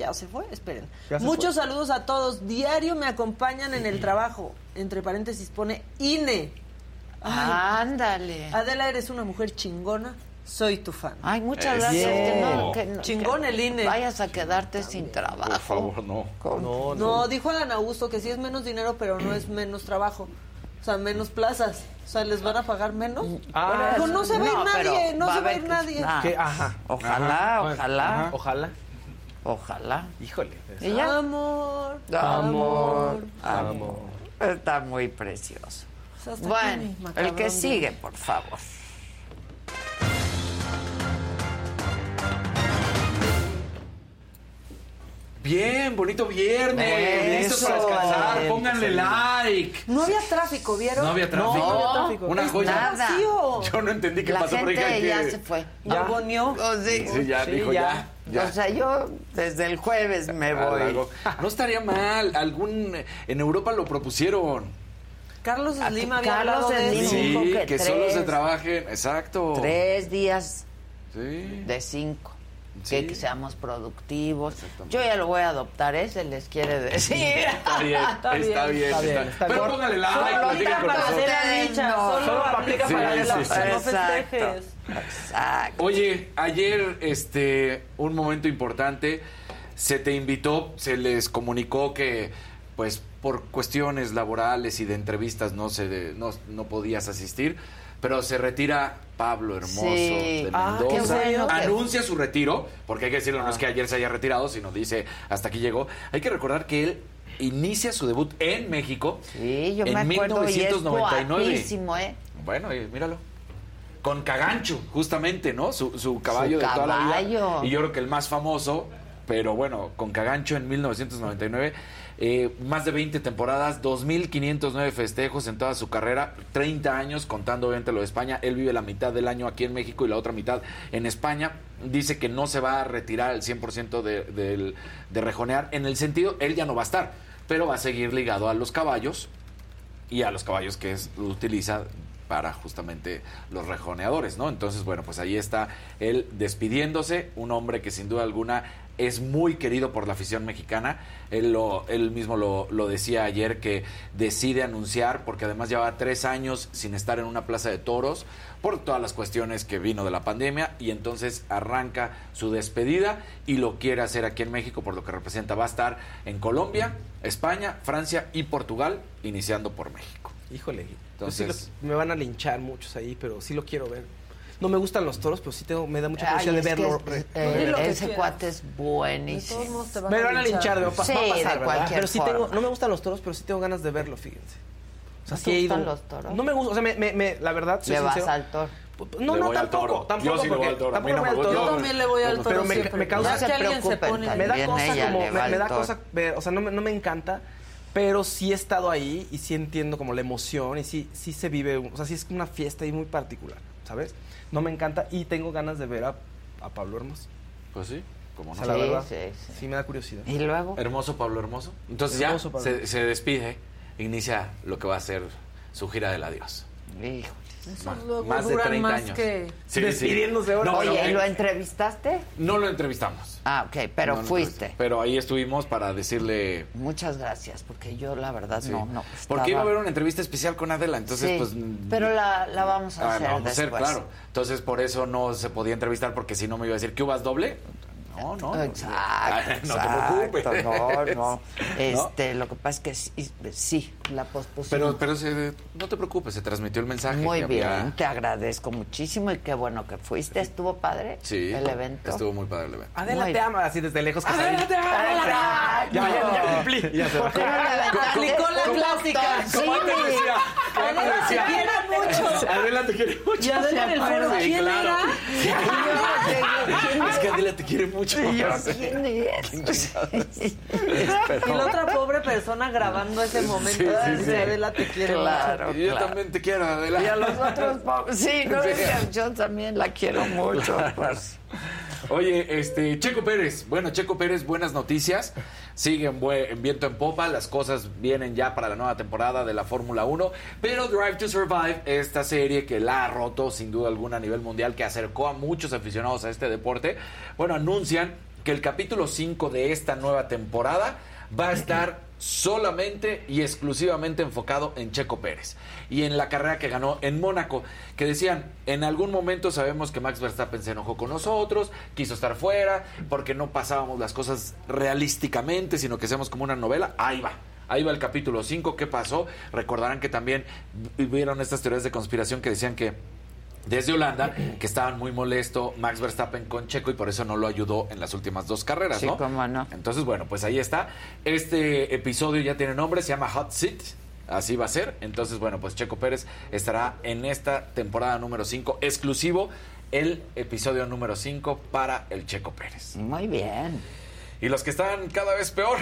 Ya se fue, esperen. Se Muchos saludos a todos. Diario me acompañan en el trabajo. Entre paréntesis pone INE. Ay. Ándale. Adela, eres una mujer chingona. Soy tu fan. Ay, muchas gracias. Que no, que no- Chingón que el INE. Vayas a quedarte sin trabajo. Por favor, no. No, No, dijo Adán Augusto que sí es menos dinero, pero no es menos trabajo. O sea, menos plazas. O sea, ¿les van a pagar menos? Ah, no se va a ir nadie, no se va a ir que- nadie. Ajá. Ojalá, Ajá. ojalá. Ajá. Ojalá. Ojalá. Híjole. Amor. Amor. Amor. Está muy precioso. Bueno, el que sigue, por favor. Bien, bonito viernes. Eso, Listo para descansar. Pónganle like. No había tráfico, ¿vieron? No había tráfico. No, había tráfico. Una joya. Yo no entendí qué La pasó, gente ya que- se fue. Ya. Abonió. Oh, sí. Sí, ya, Sí, dijo ya. ya. O sea, yo desde el jueves me voy. No estaría mal. Algún en Europa lo propusieron. Carlos Slim había Carlos hablado de Slim eso. dijo Sí, que que solo se trabajen. Exacto. Tres días Sí. de cinco. Sí. Que, que seamos productivos. Yo ya lo voy a adoptar, ese les quiere decir. Está bien, está bien. Está bien. está bien, está Pero bien. póngale like. Solo platiquen aplica con para hacer la dicha, No, solo, solo aplica Sí, para sí, la sí. no Exacto. festejes. Exacto. Oye, ayer, este, un momento importante, se te invitó, se les comunicó que, pues, por cuestiones laborales y de entrevistas no se, no, no podías asistir, pero se retira Pablo Hermoso Sí. de Ah, qué Mendoza. bueno que- Anuncia su retiro, porque hay que decirlo, no Ah. es que ayer se haya retirado, sino dice hasta aquí llegó. Hay que recordar que él inicia su debut en México Sí, yo en me acuerdo y es 1999. ¿eh? Bueno, y míralo. Con Cagancho, justamente, ¿no? Su, su caballo Su de toda la caballo. vida. Y yo creo que el más famoso, pero bueno, con Cagancho en 1999. Eh, más de 20 temporadas, 2.509 festejos en toda su carrera, 30 años contando obviamente lo de España. Él vive la mitad del año aquí en México y la otra mitad en España. Dice que no se va a retirar el 100% de, del- de rejonear. En el sentido, él ya no va a estar, pero va a seguir ligado a los caballos y a los caballos que utiliza para justamente los rejoneadores, ¿no? Entonces, bueno, pues ahí está él despidiéndose, un hombre que sin duda alguna es muy querido por la afición mexicana. Él, lo, él mismo lo, lo decía ayer que decide anunciar, porque además lleva tres años sin estar en una plaza de toros por todas las cuestiones que vino de la pandemia y entonces arranca su despedida y lo quiere hacer aquí en México por lo que representa. Va a estar en Colombia, España, Francia y Portugal, iniciando por México. Híjole. Entonces- Entonces, me van a linchar muchos ahí, pero sí lo quiero ver. No me gustan los toros, pero sí tengo, me da mucha curiosidad de verlo. es- eh, ese cuate es buenísimo. Te van me a van a linchar, va, va Sí, a de pasar, cualquier Pero sí forma. tengo, no me gustan los toros, pero sí tengo ganas de verlo, fíjense. O sea, ¿No sí te he ido. gustan los toros? No me gusta, o sea, me, me, me- la verdad, soy Le vas sincero. al toro. No, no, tampoco, tampoco, Yo sí le voy al toro. Tampoco no me voy al toro. Yo también le voy al toro Pero me, siempre. me causa No se que alguien se preocupen, pone. me da cosa ella como le me, va me al da cosa o sea no me, no me encanta pero sí he estado ahí y sí entiendo como la emoción y sí sí se vive o sea sí es una fiesta ahí muy particular sabes no me encanta y tengo ganas de ver a, a Pablo Hermoso Pues sí, como o no. la verdad sí, sí. sí me da curiosidad Y luego, Hermoso Pablo Hermoso. Entonces Hermoso ya Pablo. se, se despide, inicia lo que va a ser su gira del adiós. Híjole. Luego más de duran 30 más años. que... Sí, Despidiéndose sí. ahora. No, Oye, no, ¿lo eh, entrevistaste? no lo entrevistamos. Ah, ok, pero No fuiste. Pero ahí estuvimos para decirle... Muchas gracias, porque yo la verdad Sí. no, no. Porque iba a haber una entrevista especial con Adela, entonces Sí, pues... pero la, la vamos a Ah, hacer la vamos a hacer, claro. Entonces por eso no se podía entrevistar porque si no me iba a decir que uvas doble. No, no. no. Exacto, no te exacto, preocupes. No, no. ¿No? Este, lo que pasa es que sí, sí la pospusimos. Pero, pero se- no te preocupes, se transmitió el mensaje. Muy que bien, había- te agradezco muchísimo y qué bueno que fuiste. ¿Estuvo padre Sí, el evento? estuvo muy padre el evento. Adela Muy- te ama así desde lejos. que Adela sale. te ama. Ya, ya, ya cumplí. Ya se va. ¿Cómo le aventaste? Aplicó la clásica. ¿Cómo te decía? ¿Cómo te Adela te quiere mucho. Adela te quiere mucho. Y Adela en el foro, ¿quién era? Es que Adela te quiere mucho. Y yo, ¿quién es? Y la otra pobre persona grabando ese momento. Sí, sí, sí. Adela te quiere Claro. mucho. Y yo también te quiero, Adela. Y a los otros pobres. Sí, no, Sí. yo también la quiero mucho. Pues. Oye, este, Checo Pérez. Bueno, Checo Pérez, buenas noticias. Sigue en, bue- en viento en popa. Las cosas vienen ya para la nueva temporada de la Fórmula 1. Pero Drive to Survive, esta serie que la ha roto sin duda alguna a nivel mundial, que acercó a muchos aficionados a este deporte, bueno, anuncian que el capítulo 5 de esta nueva temporada va a estar solamente y exclusivamente enfocado en Checo Pérez y en la carrera que ganó en Mónaco, que decían, en algún momento sabemos que Max Verstappen se enojó con nosotros, quiso estar fuera, porque no pasábamos las cosas realísticamente, sino que hacemos como una novela, ahí va. Ahí va el capítulo 5, ¿qué pasó? Recordarán que también vieron estas teorías de conspiración que decían que desde Holanda, que estaban muy molesto Max Verstappen con Checo y por eso no lo ayudó en las últimas dos carreras, Sí, ¿no? cómo no. Entonces, bueno, pues ahí está. Este episodio ya tiene nombre, se llama Hot Seat. Así va a ser. Entonces, bueno, pues Checo Pérez estará en esta temporada número 5, exclusivo el episodio número 5 para el Checo Pérez. Muy bien. Y los que están cada vez peor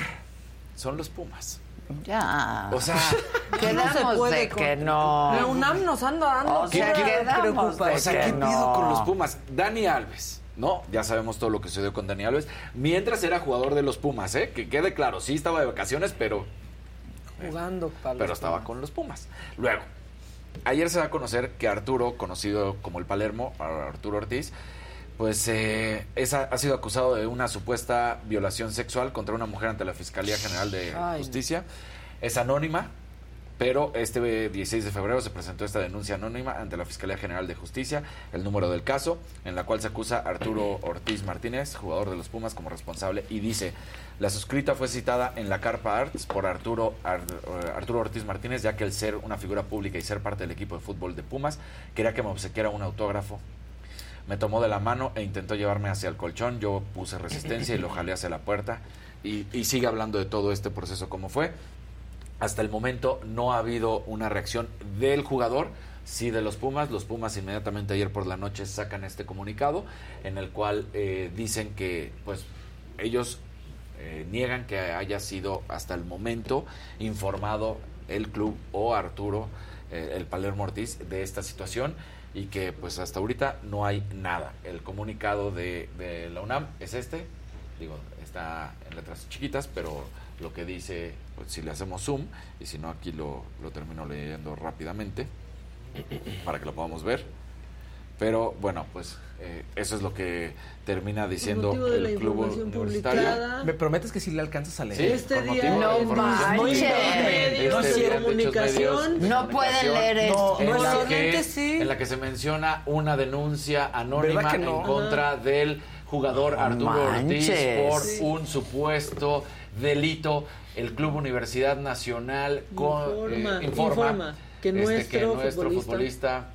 son los Pumas. Ya. O sea, quedamos No se puede de con- que no. La UNAM nos anda dando. O sea, quedamos preocupación. O sea, que ¿qué no. pido con los Pumas? Dani Alves, ¿no? Ya sabemos todo lo que sucedió con Dani Alves. Mientras era jugador de los Pumas, ¿eh? Que quede claro, sí estaba de vacaciones, pero, Jugando para los pero estaba Pumas. con los Pumas. Luego, ayer se va a conocer que Arturo, conocido como el Palermo, Arturo Ortiz, pues eh, es- ha sido acusado de una supuesta violación sexual contra una mujer ante la Fiscalía General de Ay. Justicia. Es anónima, pero este 16 de febrero se presentó esta denuncia anónima ante la Fiscalía General de Justicia, el número del caso, en la cual se acusa a Arturo Ortiz Martínez, jugador de los Pumas, como responsable, y dice, la suscrita fue citada en la Carpa Arts por Arturo, Ar- eh, Arturo Ortiz Martínez, ya que el ser una figura pública y ser parte del equipo de fútbol de Pumas, quería que me obsequiara un autógrafo. Me tomó de la mano e intentó llevarme hacia el colchón, yo puse resistencia y lo jalé hacia la puerta, y, sigue hablando de todo este proceso como fue. Hasta el momento no ha habido una reacción del jugador, sí de los Pumas. Los Pumas inmediatamente ayer por la noche sacan este comunicado en el cual eh, dicen que pues ellos eh, niegan que haya sido hasta el momento informado el club o Arturo, eh, el Palermo Ortiz, de esta situación y que pues hasta ahorita no hay nada. El comunicado de, la UNAM es este, digo, está en letras chiquitas, pero lo que dice, pues, si le hacemos zoom, y si no aquí lo, lo termino leyendo rápidamente, para que lo podamos ver. Pero bueno, pues eh, eso es lo que termina diciendo el club universitario. publicada. ¿Me prometes que si le alcanzas a leer? Sí, Este día la No manches. Este comunicación. de No pueden leer esto. en la que- lentes, sí. En la que se menciona una denuncia anónima ¿Verdad que no? en contra del jugador No Arturo manches. Ortiz por Sí. un supuesto delito. El Club Universidad Nacional con- Informa, eh, informa, informa que este, nuestro nuestro futbolista- futbolista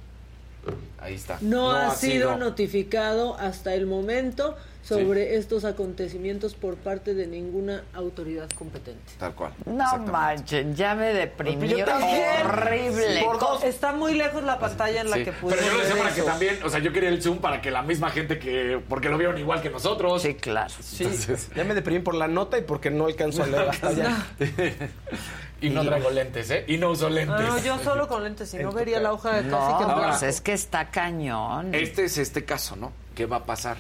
ahí está. No, ha sido. notificado hasta el momento sobre estos acontecimientos por parte de ninguna autoridad competente. tal cual No manchen, ya me deprimió. Yo también. Horrible. Dos. Está muy lejos la pantalla en la Sí, que pero pudimos yo lo decía para que también, o sea, yo quería el Zoom para que la misma gente que, porque lo vieron igual que nosotros. Sí, claro. Sí, ya me deprimí por la nota y porque no alcanzo a leer hasta allá. y no traigo lentes, ¿eh? Y no uso lentes. No, yo solo con lentes, si no vería la hoja de casi No, que Ahora, pues es que está cañón. Este es este caso, ¿no? ¿Qué va a pasar?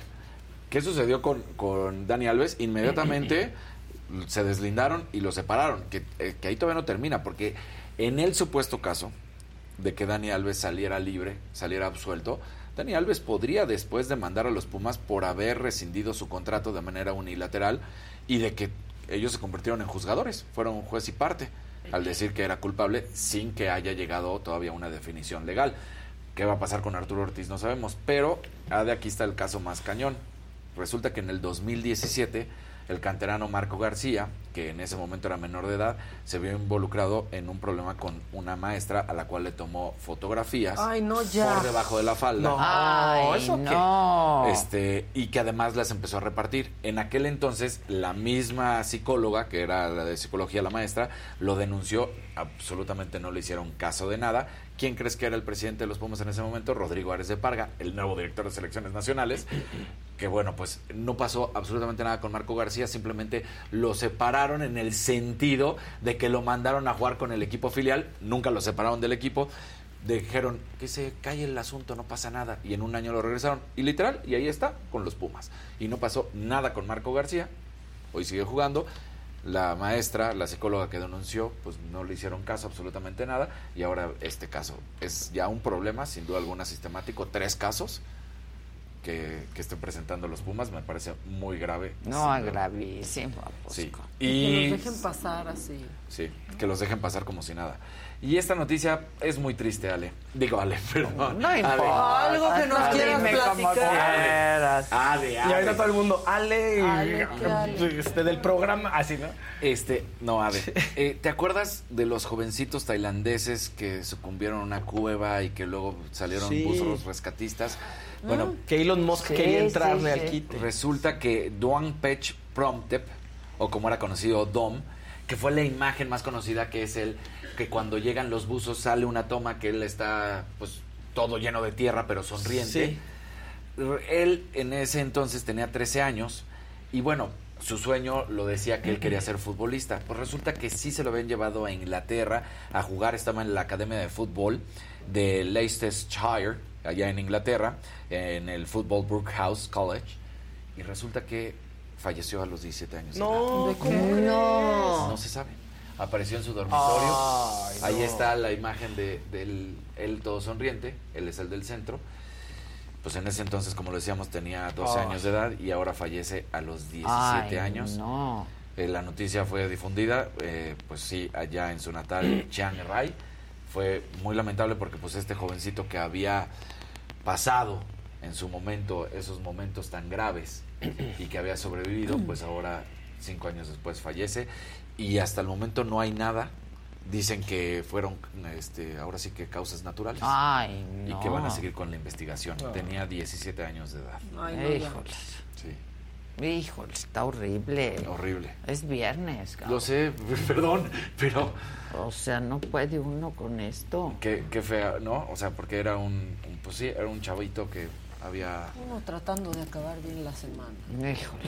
¿Qué sucedió con, con Dani Alves? Inmediatamente se deslindaron y lo separaron. Que, eh, que ahí todavía no termina, porque en el supuesto caso, de que Dani Alves saliera libre, saliera absuelto, Dani Alves podría después demandar a los Pumas por haber rescindido su contrato de manera unilateral y de que ellos se convirtieron en juzgadores, fueron juez y parte, al decir que era culpable sin que haya llegado todavía una definición legal. ¿Qué va a pasar con Arturo Ortiz? No sabemos, pero ah, de aquí está el caso más cañón. Resulta que en el 2017 el canterano Marco García, que en ese momento era menor de edad, se vio involucrado en un problema con una maestra a la cual le tomó fotografías Ay, no, ya. por debajo de la falda. No, Ay, ¿eso qué? Este, y que además las empezó a repartir. En aquel entonces, la misma psicóloga, que era la de psicología la maestra, lo denunció, absolutamente no le hicieron caso de nada. ¿Quién crees que era el presidente de los Pumas en ese momento? Rodrigo Ares de Parga, el nuevo director de selecciones nacionales, que bueno, pues no pasó absolutamente nada con Marco García, simplemente lo separaron en el sentido de que lo mandaron a jugar con el equipo filial, nunca lo separaron del equipo, dijeron que se calle el asunto, no pasa nada, y en un año lo regresaron, y literal, y ahí está, con los Pumas. Y no pasó nada con Marco García, hoy sigue jugando, la maestra, la psicóloga que denunció, pues no le hicieron caso absolutamente nada y ahora este caso es ya un problema, sin duda alguna sistemático, tres casos que, que estén presentando los Pumas, me parece muy grave. No, duda. gravísimo. Sí. Que Y los dejen pasar así. sí, que los dejen pasar como si nada. Y esta noticia es muy triste, Ale. Digo, Ale, perdón. No Ale. importa. Algo que nos quieras platicar. quieras. Ale, Y Ale. ahorita todo el mundo, Ale, Ale, ¿qué Ale? este, del programa, así, ¿no? Este, no, a ver. eh, ¿Te acuerdas de los jovencitos tailandeses que sucumbieron a una cueva y que luego salieron Sí. buzos rescatistas? Bueno, Que Elon Musk Sí, quería entrarle sí. al quite. Resulta que Duan Pech Promtep, o como era conocido Dom, que fue la imagen más conocida que es él, que cuando llegan los buzos sale una toma que él está pues todo lleno de tierra pero sonriente. Sí. Él en ese entonces tenía 13 años y bueno, su sueño lo decía que él quería ser futbolista. Pues resulta que sí se lo habían llevado a Inglaterra a jugar, estaba en la Academia de Fútbol de Leicestershire, allá en Inglaterra, en el Football Brookhouse College, y resulta que falleció a los 17 años. No, ¿De ¿cómo? No. No se sabe. Apareció en su dormitorio. Ay, Ahí está la imagen de, del él todo sonriente. Él es el del centro. Pues en ese entonces, como lo decíamos, tenía 12 Ay. años de edad y ahora fallece a los 17 Ay, años. No. Eh, la noticia fue difundida, eh, pues sí, allá en su natal Chiang Rai. Fue muy lamentable porque pues este jovencito que había pasado en su momento esos momentos tan graves y que había sobrevivido, pues ahora cinco años después fallece y hasta el momento no hay nada. Dicen que fueron, este, ahora sí que causas naturales Ay, y no. que van a seguir con la investigación. Tenía 17 años de edad. Ay, no. Híjoles. Sí, Híjole, está horrible. horrible. Es viernes, cabrón. Lo sé, perdón, pero O sea, no puede uno con esto. Qué, qué fea, ¿no? O sea, porque era un, un- pues sí, era un chavito que había... Uno tratando de acabar bien la semana. Híjole,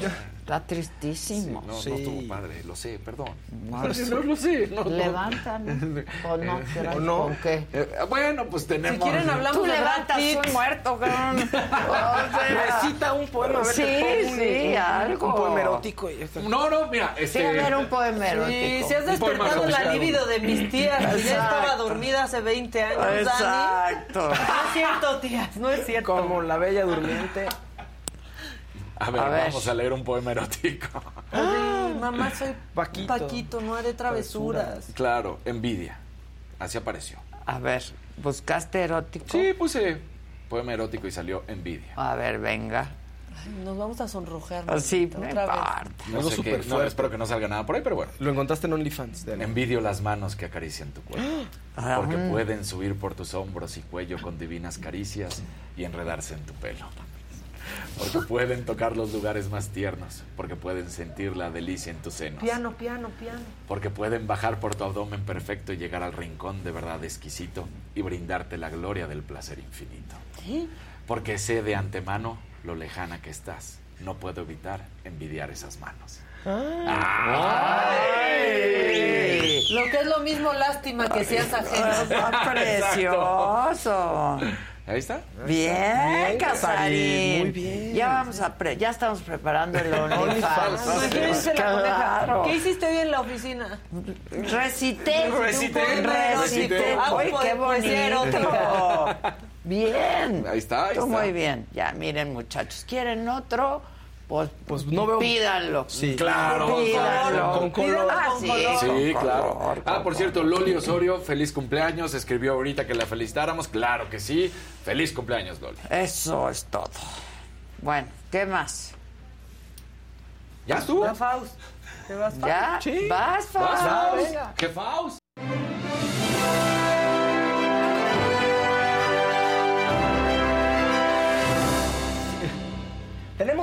está tristísimo. no, Sí. no estuvo padre, lo sé, perdón. No, no lo sé. No, no. Levantan. ¿O no? ¿Será ¿O no? ¿Con qué? Eh, bueno, pues tenemos... Si quieren hablamos Tú de levantas un muerto, cabrón. O sea, Recita un poema, a ver, Sí, un- sí, un, algo. Un poema erótico y. No, no, mira, Sí, este... a ver, un poema Sí, erótico. si has Un poema despertado la libido de mis tías, que ya estaba dormida hace 20 años, Dani. Exacto. No es cierto, tías, no es cierto. Como la bella durmiente. A ver, A ver. vamos a leer un poema erótico. Ay, mamá, soy Paquito. Paquito, no haré travesuras. claro, envidia. Así apareció. A ver, ¿buscaste erótico? Sí, puse poema erótico y salió envidia. A ver, venga. Ay, nos vamos a sonrojar. Sí, mamita, no otra vez. No sé súper qué, no, fuerte. espero que no salga nada por ahí, pero bueno. Lo encontraste en OnlyFans. de Envidio las manos que acarician tu cuerpo. Ah, Porque mm. pueden subir por tus hombros y cuello con divinas caricias y enredarse en tu pelo. Porque pueden tocar los lugares más tiernos. Porque pueden sentir la delicia en tus senos. Piano, piano, piano. Porque pueden bajar por tu abdomen perfecto y llegar al rincón de verdad exquisito y brindarte la gloria del placer infinito. ¿Qué? Porque sé de antemano lo lejana que estás. No puedo evitar envidiar esas manos. ¡Ay! Lo que es lo mismo lástima que seas ajeno. Está precioso. Ahí está. Bien, Bien, Casarín. Muy bien. Ya vamos a pre- ya estamos preparando el OnlyFans. Imagínense la coneja. Claro. ¿Qué hiciste hoy en la oficina? Recité. Recité, Recité. pues, qué bonito. Bien. Ahí está, ahí Tú está. muy bien. Ya, miren, muchachos. ¿Quieren otro? Pues, Pues no veo- Pídanlo. Sí. Claro. Pídanlo. Con color. Ah, sí, color. Sí, con claro. color, Ah, por cierto, Loli Osorio, feliz cumpleaños. Escribió ahorita que la felicitáramos. Claro que sí. Feliz cumpleaños, Loli. Eso es todo. Bueno, ¿qué más? ¿Ya estuvo? La Faust. ¿Te vas, Faust? ¿Ya? Sí. ¿Vas? Faust. ¿Qué Faust?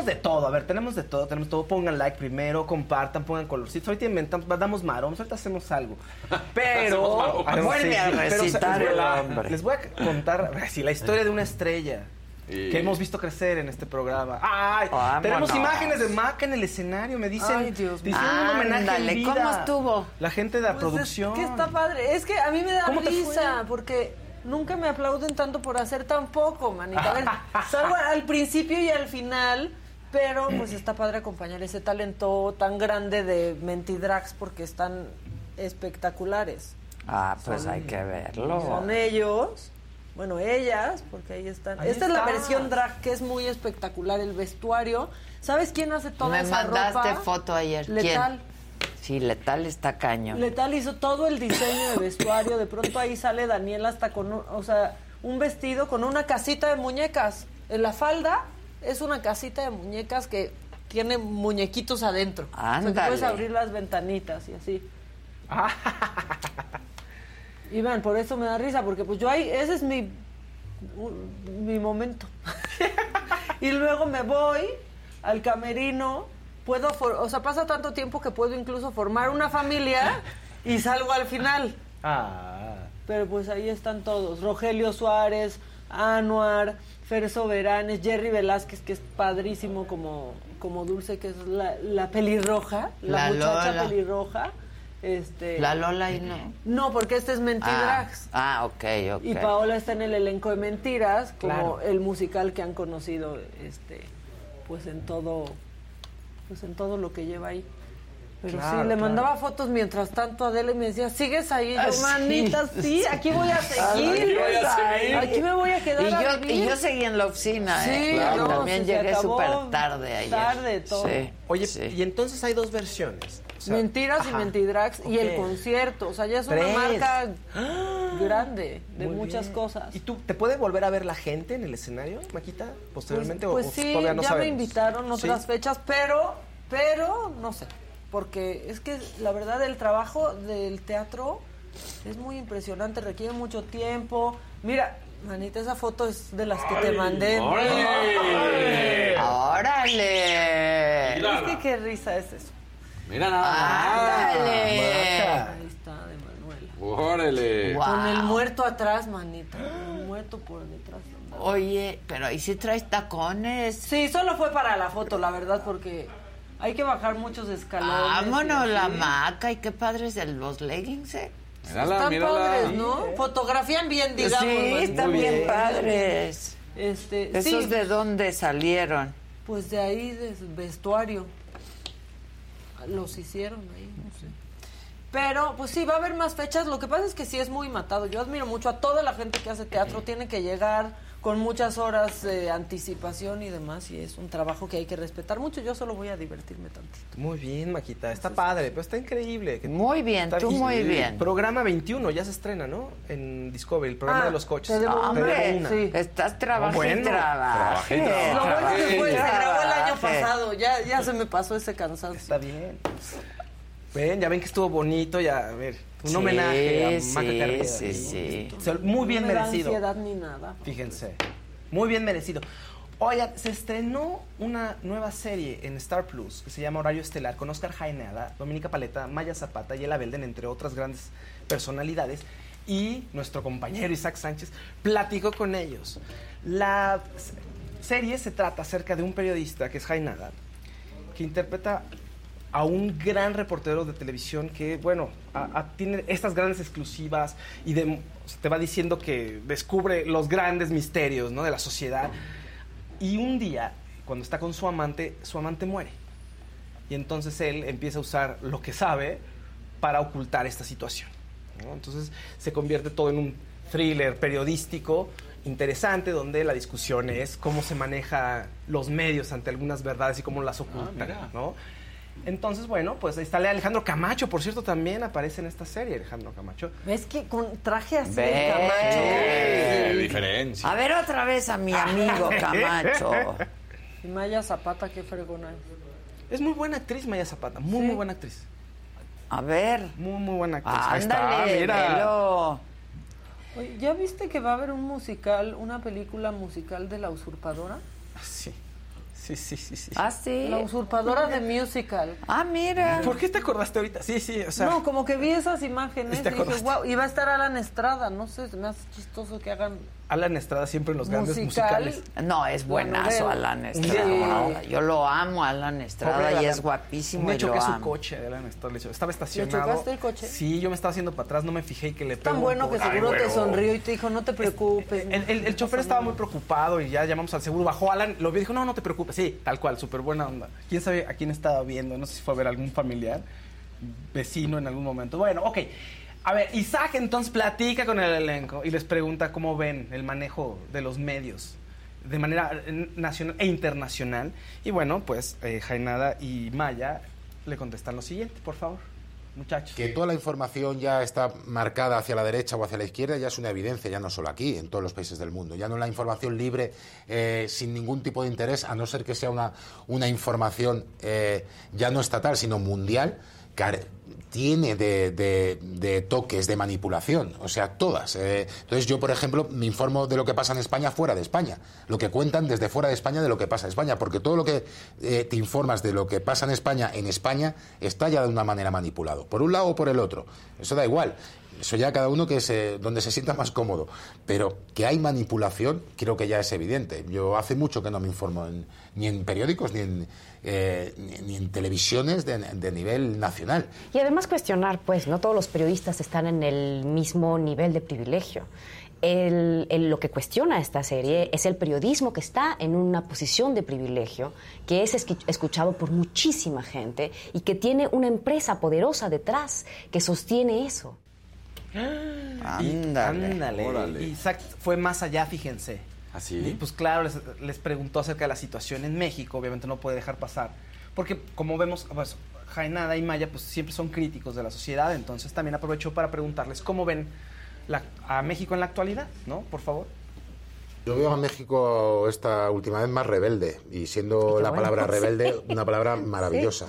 Tenemos de todo, a ver, tenemos de todo, tenemos todo. Pongan like primero, compartan, pongan colorcitos. Ahorita inventamos, damos maromas, ahorita hacemos algo. Pero. Ah, Vuelve a pero, o sea, recitar les voy a- el hombre. Les voy a contar así, la historia de una estrella. Y- Que hemos visto crecer en este programa. ¡Ay! Vámonos. Tenemos imágenes de Maca en el escenario. Me dicen. Ay, Dios mío. un homenaje en Ándale, vida. ¿cómo estuvo? La gente de la Pues es producción. que está padre. Es que a mí me da ¿Cómo te risa porque nunca me aplauden tanto por hacer tan poco, manita. A ver, salvo al principio y al final, pero pues está padre acompañar ese talento tan grande de Mentidrags porque están espectaculares. Ah, pues hay que verlo. Son ellos, bueno, ellas, porque ahí están. Ahí Esta es la versión drag que es muy espectacular, el vestuario. ¿Sabes quién hace toda Me esa mandaste ropa? foto ayer. Letal. ¿Quién? Sí, Letal está cañón. Letal hizo todo el diseño de vestuario. De pronto ahí sale Daniel hasta con un, o sea, un vestido con una casita de muñecas. En la falda es una casita de muñecas que tiene muñequitos adentro. O sea, que Ándale. puedes abrir las ventanitas y así. Y vean, por eso me da risa, porque pues yo ahí, ese es mi, mi momento. y luego me voy al camerino, puedo, for- o sea, pasa tanto tiempo que puedo incluso formar una familia y salgo al final. Ah. Pero pues ahí están todos, Rogelio Suárez, Anuar, Fer Soberanes, Jerry Velázquez, que es padrísimo como, como Dulce, que es la, la pelirroja, la, La muchacha Lola. pelirroja. Este, La Lola y no. no, porque este es Ah, Mentidrags. ah, ok, ok. Y Paola está en el elenco de Mentiras, como Claro. el musical que han conocido, este, pues en todo, pues en todo lo que lleva ahí. Pero Claro, sí, le claro. mandaba fotos mientras tanto a Adele y me decía, ¿sigues ahí? Ah, Yo, sí, manita, sí, aquí voy a seguir. Aquí voy a seguir. Aquí me voy a quedar Y a yo, vivir. y yo seguí en la oficina, ¿eh? Sí, Claro. no, También se- se llegué súper tarde ayer. tarde, todo. Sí. Oye, sí. y entonces hay dos versiones. O sea, Mentiras y. Mentidrags y el concierto. O sea, ya es Tres. una marca grande de Muy muchas bien. cosas. ¿Y tú te puede volver a ver la gente en el escenario, Maquita, posteriormente? o- Pues, o pues sí, todavía no ya sabemos? me invitaron otras ¿Sí? fechas, pero, pero no sé, porque es que la verdad el trabajo del teatro es muy impresionante, requiere mucho tiempo. Mira, manita, esa foto es de las que te mandé. ¡Órale! ¡Órale! Es que qué risa es eso. Mira nada. ¡Ándale! Ahí está, de Manuela. Órale. Con el muerto atrás, manita. El muerto por detrás. Oye, pero ahí sí traes tacones. Sí, solo fue para la foto, la verdad, porque hay que bajar muchos escalones. Vámonos, la maca. Y qué padres de los leggings, ¿eh? Mírala, Están mírala. padres, ¿no? Fotografían bien, digamos. sí, están bien, bien. padres. Este, ¿Esos sí, de dónde salieron? pues de ahí, de vestuario. Los hicieron ahí, no sé. Pero, pues sí, va a haber más fechas. Lo que pasa es que sí es muy matado. Yo admiro mucho a toda la gente que hace teatro. Tiene que llegar con muchas horas de anticipación y demás. Y es un trabajo que hay que respetar mucho. Yo solo voy a divertirme tantito. Muy bien, Maquita. Está padre, pero está increíble. que- Muy bien, está tú bien. muy bien. Programa 21 ya se estrena, ¿no? En Discovery, el programa Ah, de los coches. te una. Hombre, una. sí. estás trabajando Bueno, trabaje. trabajé, Lo bueno que fue, se grabó el año pasado. Ya, ya se me pasó ese cansancio. Está bien. Ven, ya ven que estuvo bonito, ya, a ver, un Sí, homenaje a sí, Maca sí, sí. O sea, muy bien no me da merecido. ansiedad ni nada. Fíjense. Muy bien merecido. Oigan, se estrenó una nueva serie en Star Plus que se llama Horario Estelar con Oscar Jaenada, Dominica Paleta, Maya Zapata y Ela Belden, entre otras grandes personalidades. Y nuestro compañero Isaac Sánchez platicó con ellos. La serie se trata acerca de un periodista que es Jaenada, que interpreta a un gran reportero de televisión que, bueno, a- a- tiene estas grandes exclusivas y de- te va diciendo que descubre los grandes misterios ¿no? de la sociedad. Y un día, cuando está con su amante, su amante muere. Y entonces él empieza a usar lo que sabe para ocultar esta situación. ¿no? Entonces se convierte todo en un thriller periodístico interesante donde la discusión es cómo se maneja los medios ante algunas verdades y cómo las ocultan. ¿no? Entonces, bueno, pues ahí está Alejandro Camacho, por cierto, también aparece en esta serie, Alejandro Camacho. ¿Ves que con traje así de Camacho? Sí. diferencia. A ver otra vez a mi amigo Camacho. Y Maya Zapata, qué fregona es. Es muy buena actriz Maya Zapata, muy, muy buena actriz. A ver. Muy, muy buena actriz. Ahí está, Ándale, mira. velo. Oye, ¿ya viste que va a haber un musical, una película musical de La Usurpadora? Sí. Sí, sí, sí, sí. Ah, sí. La Usurpadora de Musical. Ah, mira. ¿Por qué te acordaste ahorita? Sí, sí, o sea. no, como que vi esas imágenes ¿Sí te y dije, wow, y va a estar Alan Estrada, no sé, se me hace chistoso que hagan Alan Estrada siempre en los grandes Musical. musicales. No, es buenazo Bueno, Alan Sí. Estrada. Yo lo amo, Alan Estrada, Pobre y Alan. es guapísimo Me y lo choqué su amo. coche de Alan Estrada. le cho- Estaba estacionado. chocaste el coche? Sí, yo me estaba haciendo para atrás, no me fijé y que le tan bueno que seguro Ay, te sonrió y te dijo, no te preocupes. El, el- el chofer estaba muy preocupado y ya llamamos al seguro. Bajó Alan, lo vio y dijo, no, no te preocupes. Sí, tal cual, súper buena onda. ¿Quién sabe a quién estaba viendo? No sé si fue a ver a algún familiar, vecino en algún momento. Bueno, ok. A ver, Isaac entonces platica con el elenco y les pregunta cómo ven el manejo de los medios de manera eh, nacional e internacional. Y bueno, pues eh, Jainada y Maya le contestan lo siguiente, por favor, muchachos. Que toda la información ya está marcada hacia la derecha o hacia la izquierda ya es una evidencia, ya no solo aquí, en todos los países del mundo. Ya no la información libre, eh, sin ningún tipo de interés, a no ser que sea una, una información eh, ya no estatal, sino mundial, care- tiene de, de- de toques de manipulación, o sea, todas. eh. entonces yo, por ejemplo, me informo de lo que pasa en España fuera de España, lo que cuentan desde fuera de España de lo que pasa en España, porque todo lo que eh, te informas de lo que pasa en España en España está ya de una manera manipulado, por un lado o por el otro. Eso da igual. Eso ya cada uno que se, donde se sienta más cómodo. Pero que hay manipulación, creo que ya es evidente. Yo hace mucho que no me informo ni en periódicos ni en, eh, ni, en televisiones de, nivel nacional. Y además cuestionar, pues, no todos los periodistas están en el mismo nivel de privilegio. El- lo que cuestiona esta serie es el periodismo que está en una posición de privilegio, que es escuchado por muchísima gente y que tiene una empresa poderosa detrás que sostiene eso. Ándale. Ándale. Órale. Isaac fue más allá, fíjense. ¿Así? Y pues claro, les, les preguntó acerca de la situación en México, obviamente no puede dejar pasar. Porque como vemos, pues, Jainada y Maya pues siempre son críticos de la sociedad, entonces también aprovechó para preguntarles cómo ven la- a México en la actualidad, ¿no? Por favor. Yo veo a México esta última vez más rebelde y siendo la bueno, palabra sí. rebelde una palabra maravillosa.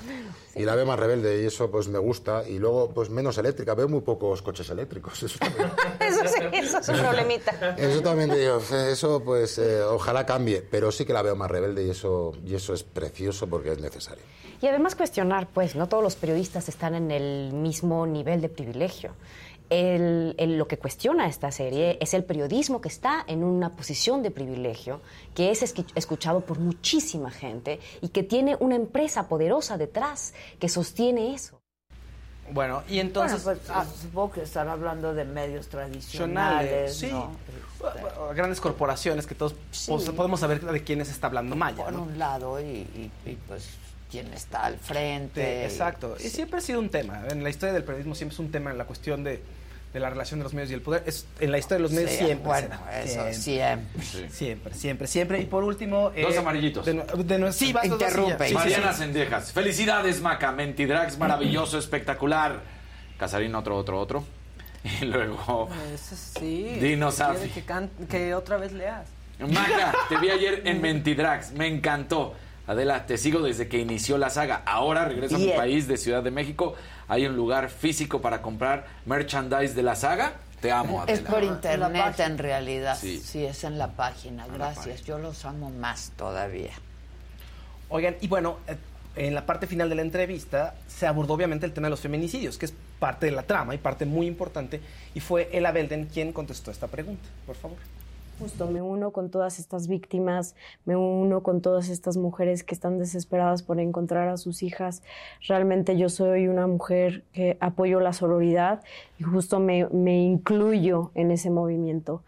Y la veo más rebelde y eso pues me gusta. Y luego pues menos eléctrica. Veo muy pocos coches eléctricos. Eso también, Eso sí, eso es un problemita. eso también te digo, eso pues eh, ojalá cambie. Pero sí que la veo más rebelde y eso, y eso es precioso porque es necesario. Y además cuestionar, pues, no todos los periodistas están en el mismo nivel de privilegio. El- el- lo que cuestiona esta serie es el periodismo que está en una posición de privilegio, que es esqui- escuchado por muchísima gente y que tiene una empresa poderosa detrás que sostiene eso. Bueno, y entonces... Bueno, pues, ah, supongo que estar hablando de medios tradicionales, sí. ¿no? Grandes corporaciones que todos pues, podemos saber de quiénes está hablando Maya. Por ¿no? un lado y, y- y, pues quién está al frente. Sí, exacto. Y Sí. siempre ha sido un tema. En la historia del periodismo siempre es un tema en la cuestión de, de la relación de los medios y el poder. Es, en la historia de los medios Sí, siempre. bueno, eso siempre. Siempre, siempre, siempre. Y por último... Dos amarillitos. De, de sí, vas, dos, dos, Interrumpe. sí, Mariana sí. Sendejas. Felicidades, Maca. Mentidrax, maravilloso, espectacular. Casarín, otro, otro, otro. Y luego, Eso sí. Dinos. Que, que otra vez leas. Maca, te vi ayer en Mentidrax. Me encantó. Adela, te sigo desde que inició la saga. Ahora regreso a mi Bien. país de Ciudad de México. Hay un lugar físico para comprar merchandise de la saga. Te amo, Adela. Es por internet en realidad. Sí. Sí. es en la página. Gracias. Yo los amo más todavía. Oigan, y bueno, eh, en la parte final de la entrevista se abordó obviamente el tema de los feminicidios, que es parte de la trama y parte muy importante. Y fue Ella Belden quien contestó esta pregunta. Por favor. Justo, me uno con todas estas víctimas, me uno con todas estas mujeres que están desesperadas por encontrar a sus hijas. Realmente yo soy una mujer que apoyo la sororidad y justo me, me incluyo en ese movimiento.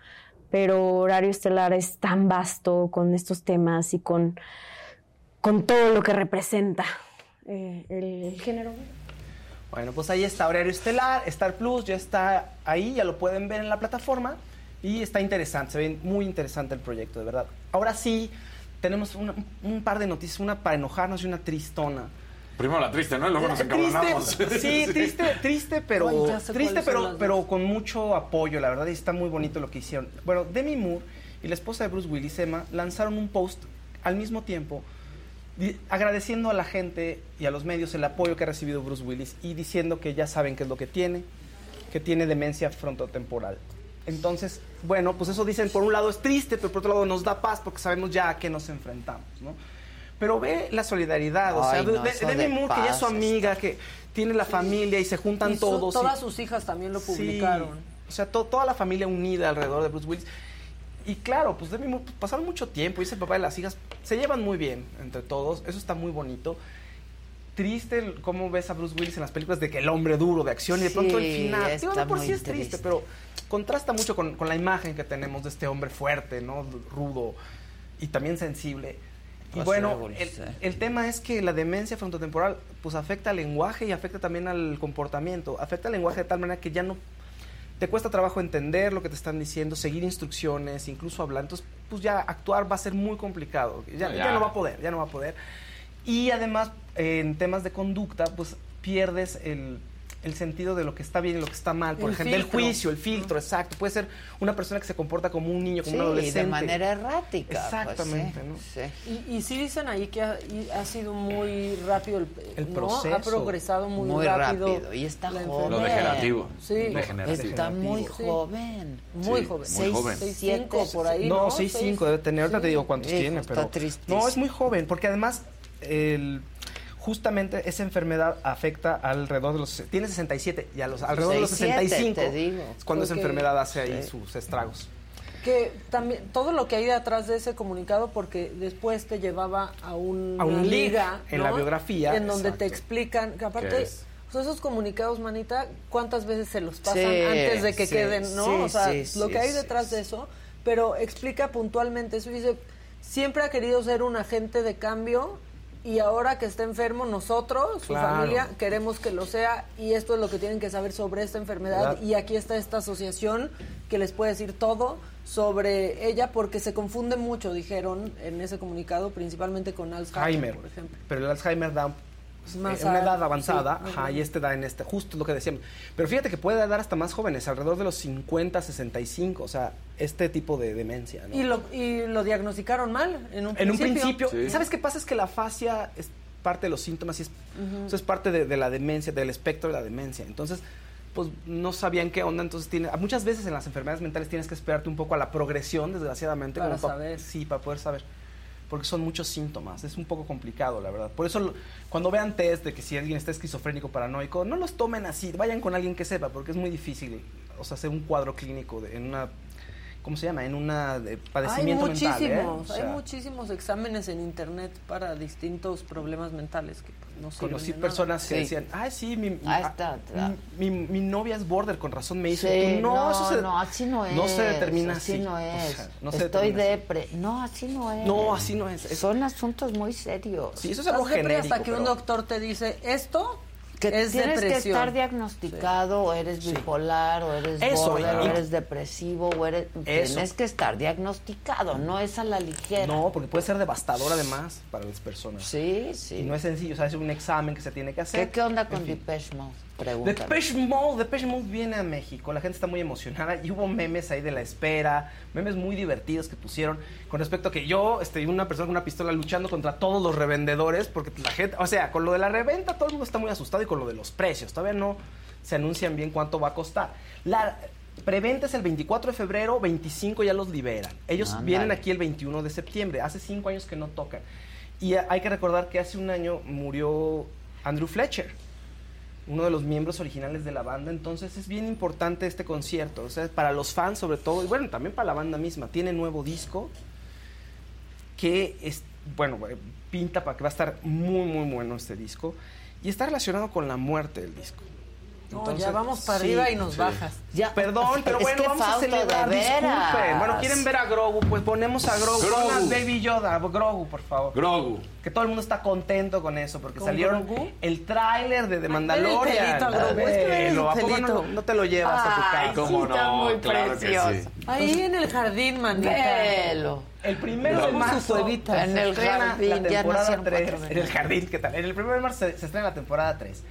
Pero Horario Estelar es tan vasto con estos temas y con, con todo lo que representa eh, el, el género. Bueno, pues ahí está Horario Estelar, Star Plus, ya está ahí, ya lo pueden ver en la plataforma y está interesante, se ve muy interesante el proyecto, de verdad. Ahora sí, tenemos una- un par de noticias, una para enojarnos y una tristona. Primero la triste, ¿no? Y luego nos encabronamos. Triste, sí, triste, triste, pero Ay, triste, pero, pero con mucho apoyo, la verdad, y está muy bonito lo que hicieron. Bueno, Demi Moore y la esposa de Bruce Willis, Emma, lanzaron un post al mismo tiempo agradeciendo a la gente y a los medios el apoyo que ha recibido Bruce Willis y diciendo que ya saben qué es lo que tiene, que tiene demencia frontotemporal. Entonces, bueno, pues eso dicen, por un lado es triste, pero por otro lado nos da paz porque sabemos ya a qué nos enfrentamos, ¿no? Pero ve la solidaridad, o sea, Ay, no, de- de Moore, que ya es su amiga, que tiene la familia y se juntan Y su- todos. y- todas sus hijas también lo Sí, publicaron. o sea, to- toda la familia unida alrededor de Bruce Willis. Y claro, pues Demi Moore, pues, pasaron mucho tiempo, y ese papá de las hijas se llevan muy bien entre todos, eso está muy bonito. Triste el- cómo ves a Bruce Willis en las películas de que el hombre duro de acción y de pronto el final. Digo, está de por sí es triste, triste. pero contrasta mucho con, con la imagen que tenemos de este hombre fuerte, ¿no? Rudo y también sensible. Y bueno, el, tema es que la demencia frontotemporal pues afecta al lenguaje y afecta también al comportamiento. Afecta al lenguaje de tal manera que ya no te cuesta trabajo entender lo que te están diciendo, seguir instrucciones, incluso hablar. Entonces, pues ya actuar va a ser muy complicado. Ya, Ya. ya no va a poder, ya no va a poder. Y además, eh, en temas de conducta, pues pierdes el, el sentido de lo que está bien y lo que está mal. Por El ejemplo, el juicio, el filtro, exacto. Puede ser una persona que se comporta como un niño, como Sí, un adolescente. de manera errática. pues, Exactamente, sí, ¿no? sí. Y, y sí dicen ahí que ha, y ha sido muy rápido el, El ¿no? proceso. Ha progresado muy, Muy rápido. rápido, y está joven. Lo degenerativo. Sí. Degenerativo. Está muy Sí. joven. Muy Sí, joven. muy Seis, joven. Seis, cinco, por ahí, No, ¿no? 6'5 debe tener. Ahorita te digo cuántos tiene, está pero. tristísimo. No, es muy joven, porque además, el, justamente esa enfermedad afecta alrededor de los. Tiene 67 y a los, alrededor de los 67, 65 te digo. es cuando esa enfermedad hace ahí Sí. sus estragos. Que también, todo lo que hay detrás de ese comunicado, porque después te llevaba a, un, A un una liga. en ¿no? la biografía, En donde te explican, que ¿Qué aparte, es? o sea, esos comunicados, manita, ¿cuántas veces se los pasan Sí, antes de que sí, queden, no? sí, o sea, sí, lo que hay sí, detrás de eso, pero explica puntualmente eso y dice, siempre ha querido ser un agente de cambio y ahora que está enfermo nosotros, su familia, queremos que lo sea y esto es lo que tienen que saber sobre esta enfermedad ¿Verdad? y aquí está esta asociación que les puede decir todo sobre ella porque se confunde mucho, dijeron en ese comunicado, principalmente con Alzheimer, Alzheimer. por ejemplo. Pero el Alzheimer da en una a- edad avanzada, sí, ajá, y este da en este, justo lo que decíamos. Pero fíjate que puede dar hasta más jóvenes, alrededor de los 50, 65, o sea, este tipo de demencia, ¿no? Y lo, y lo diagnosticaron mal en un En un principio. principio, ¿sabes qué pasa? Es que la fascia es parte de los síntomas y es, o sea, es parte de, de la demencia, del espectro de la demencia. Entonces, pues no sabían qué onda, entonces tiene, muchas veces en las enfermedades mentales tienes que esperarte un poco a la progresión, desgraciadamente, Para como pa- saber. sí, para poder saber. Porque son muchos síntomas, es un poco complicado, la verdad. Por eso, cuando vean test de que si alguien está esquizofrénico, paranoico, no los tomen así, vayan con alguien que sepa, porque es muy difícil, o sea, hacer un cuadro clínico de- en una, ¿cómo se llama? En una de Hay padecimiento mental, ¿eh? muchísimos, hay muchísimos exámenes en internet para distintos problemas mentales que pues, no Conocí de nada. personas que Sí. decían, ah, sí, mi, mi- ah, está, está. mi, mi- mi novia es border, con razón me hizo. Sí, no, no, eso se- no, así no es. No se determina así. así. no o es. sea, no se Estoy depre. No, así no es. No, así no es. Son asuntos muy serios. Sí, eso es algo genérico. hasta que un doctor te dice esto Que es tienes que depresión. estar diagnosticado, o eres bipolar, o eres Eso, border, o y- eres depresivo, o eres... Eso. Tienes que estar diagnosticado, no es a la ligera. No, porque puede ser devastador además para las personas. Sí, sí. Y no es sencillo, o sea, es un examen que se tiene que hacer. ¿Qué, qué onda con En fin. Depeche Mode? Pregúntame. Depeche Mode, Depeche Mode viene a México, la gente está muy emocionada y hubo memes ahí de la espera, memes muy divertidos que pusieron con respecto a que yo, este, una persona con una pistola luchando contra todos los revendedores, porque la gente, o sea, con lo de la reventa todo el mundo está muy asustado y con lo de los precios, todavía no se anuncian bien cuánto va a costar. La preventa es el 24 de febrero, 25 ya los liberan. Ellos Ándale. vienen aquí el 21 de septiembre, hace cinco años que no tocan. Y hay que recordar que hace un año murió Andrew Fletcher uno de los miembros originales de la banda, entonces es bien importante este concierto, o sea, para los fans sobre todo, y bueno, también para la banda misma, tiene nuevo disco que es, bueno, eh, pinta para que va a estar muy, muy bueno este disco, y está relacionado con la muerte del disco. No, ya vamos para arriba y nos bajas. Ya, Perdón, pero Es bueno, que vamos a celebrar. Disculpen. Bueno, ¿quieren ver a Grogu? Pues ponemos a Grogu. Grogu. A Baby Yoda. Grogu, por favor. Grogu. Que todo el mundo está contento con eso, porque ¿Con salieron Grogu? el tráiler de The Ay, Mandalorian. el Grogu, es que el ¿a poco no, no te lo llevas a tu Ay, casa? sí, ¿Cómo está no? muy Claro que precioso. sí. Ahí en el jardín, manita. Velo. El primero de Grogu, marzo. En el jardín, la temporada nacieron 3. cuatro En el jardín, ¿qué tal? En el primero de marzo se, se estrena la temporada 3.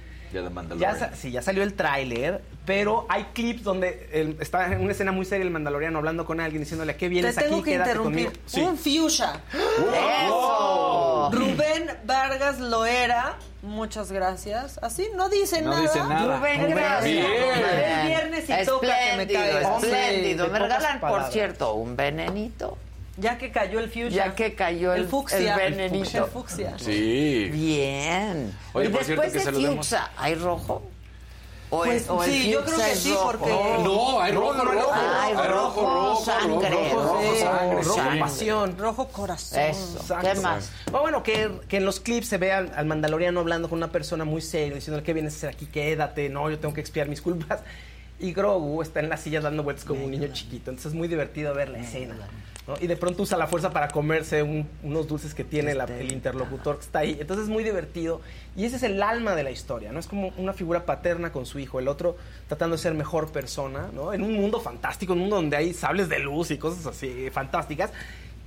De Mandalorian. sí, ya salió el tráiler, pero hay clips donde el- está en una escena muy seria el mandaloriano hablando con alguien diciéndole ¿a qué Te vienes tengo aquí? que Quédate interrumpir. conmigo. Sí. Un fuchsia. ¡Eso! Rubén Vargas Loera, muchas gracias. Así no dice No nada. dice nada. Rubén, Rubén, gracias. Bien. El viernes y toca que me Espléndido, caiga. espléndido. Sí, Me regalan, por cierto, un venenito. Ya que cayó el fuchsia. Ya que cayó el, el fucsia. el venenito. El fucsia. Sí. Bien. Oye, y por después cierto, que de fuchsia, ¿hay rojo? ¿O Pues, el- o el sí, yo creo que sí, rojo? porque- No, hay rojo, no, rojo. Ay, Hay rojo, rojo, sangre, rojo, rojo, rojo, sangre, rojo, sí. pasión. Rojo corazón. Eso. ¿Qué más? Bueno, bueno, que, que en los clips se ve al, al mandaloriano hablando con una persona muy seria, diciéndole, ¿qué vienes a hacer aquí? Quédate, no, yo tengo que expiar mis culpas. Y Grogu está en la silla dando vueltas como un niño chiquito. Entonces es muy divertido ver la escena. ¿no? Y de pronto usa la fuerza para comerse un- unos dulces que tiene la- el interlocutor que está ahí. Entonces es muy divertido. Y ese es el alma de la historia, ¿no? Es como una figura paterna con su hijo, el otro tratando de ser mejor persona, ¿no? En un mundo fantástico, un mundo donde hay sables de luz y cosas así fantásticas.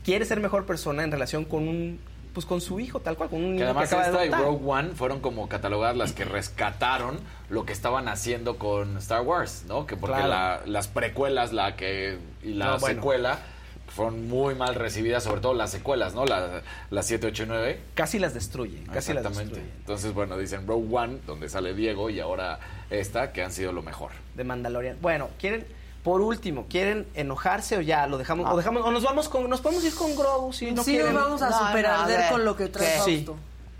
Quiere ser mejor persona en relación con un pues con su hijo, tal cual, con un Que niño que además acaba de esta y. Rogue One fueron como catalogadas las que rescataron lo que estaban haciendo con Star Wars, ¿no? Que porque Claro. la- las precuelas la que y la No, bueno. secuela fueron muy mal recibidas, sobre todo las secuelas, ¿no? La- Las 7, 8 y 9. Casi las destruye, casi las Exactamente. destruye. Entonces, bueno, dicen Rogue One, donde sale Diego, y ahora esta, que han sido lo mejor. de Mandalorian. Bueno, quieren, por último, ¿quieren enojarse o ya lo dejamos? O dejamos, o nos vamos con, nos podemos ir con Grogu si no Sí, quieren. nos vamos a No, con lo que trae ¿qué? Sí.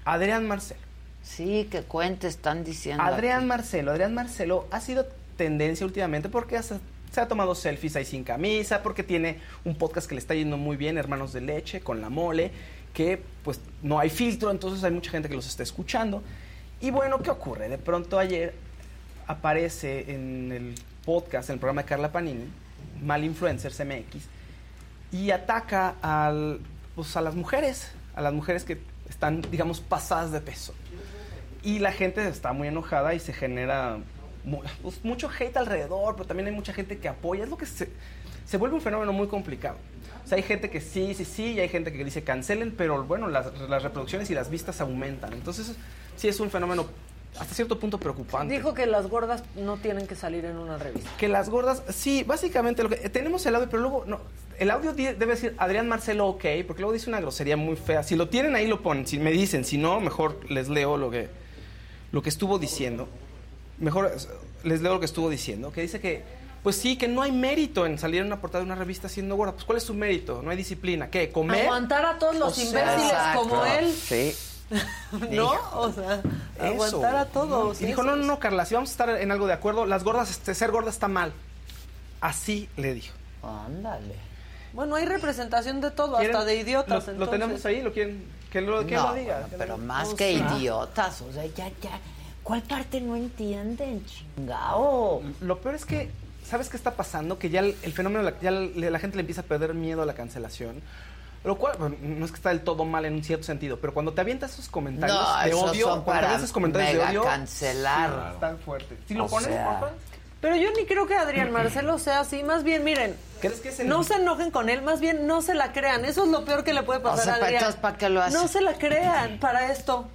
Adrián Marcelo. Sí, que cuente, están diciendo. Adrián aquí. Marcelo, Adrián Marcelo ha sido tendencia últimamente porque hace- se ha tomado selfies ahí sin camisa, porque tiene un podcast que le está yendo muy bien, Hermanos de Leche, con la mole, que pues no hay filtro, entonces hay mucha gente que los está escuchando. Y bueno, ¿qué ocurre? De pronto ayer aparece en el podcast, en el programa de Carla Panini, Mal Influencers MX, y ataca al, pues, a las mujeres, a las mujeres que están, digamos, pasadas de peso. Y la gente está muy enojada y se genera pues, mucho hate alrededor, pero también hay mucha gente que apoya. Es lo que se, se vuelve un fenómeno muy complicado. O sea, hay gente que sí, sí, sí, y hay gente que dice cancelen, pero bueno, las, las reproducciones y las vistas aumentan. Entonces, sí es un fenómeno hasta cierto punto preocupante. Dijo que las gordas no tienen que salir en una revista. Que las gordas, sí, básicamente lo que eh, tenemos el audio, pero luego no, el audio di- debe decir Adrián Marcelo ok, porque luego dice una grosería muy fea. Si lo tienen ahí lo ponen, si me dicen, si no, mejor les leo lo que lo que estuvo diciendo. Mejor eh, les leo lo que estuvo diciendo, que dice que pues sí, que no hay mérito en salir en una portada de una revista siendo gorda. Pues ¿cuál es su mérito? No hay disciplina. ¿Qué? ¿Comer? Aguantar a todos los O sea, imbéciles exacto. como él. Sí. ¿No? O sea, aguantar a todos. Y dijo, no, no, no, Carla, si vamos a estar en algo de acuerdo, las gordas, este, ser gorda está mal. Así le dijo. Ándale. Bueno, hay representación de todo, ¿Quieren- hasta de idiotas. Lo, lo tenemos ahí, lo quieren que lo, que No, lo diga. bueno, pero lo- más o que sea. idiotas, o sea, ya, ya. ¿Cuál parte no entienden, chingao? Lo peor es que, ¿sabes qué está pasando? Que ya el, el fenómeno, la- ya la, la gente le empieza a perder miedo a la cancelación. Lo cual, bueno, no es que está del todo mal en un cierto sentido, pero cuando te avientas esos comentarios No, de esos odio, son cuando te para avientas esos comentarios de odio, cancelar. sí, están fuertes. ¿Sí lo O pones, sea, porfa? Pero yo ni creo que Adrián Marcelo sea así. Más bien, miren, ¿Crees que es el- no se enojen con él, más bien no se la crean. Eso es lo peor que le puede pasar sea, a Adrián. entonces, ¿para qué lo hace? No se la crean para esto.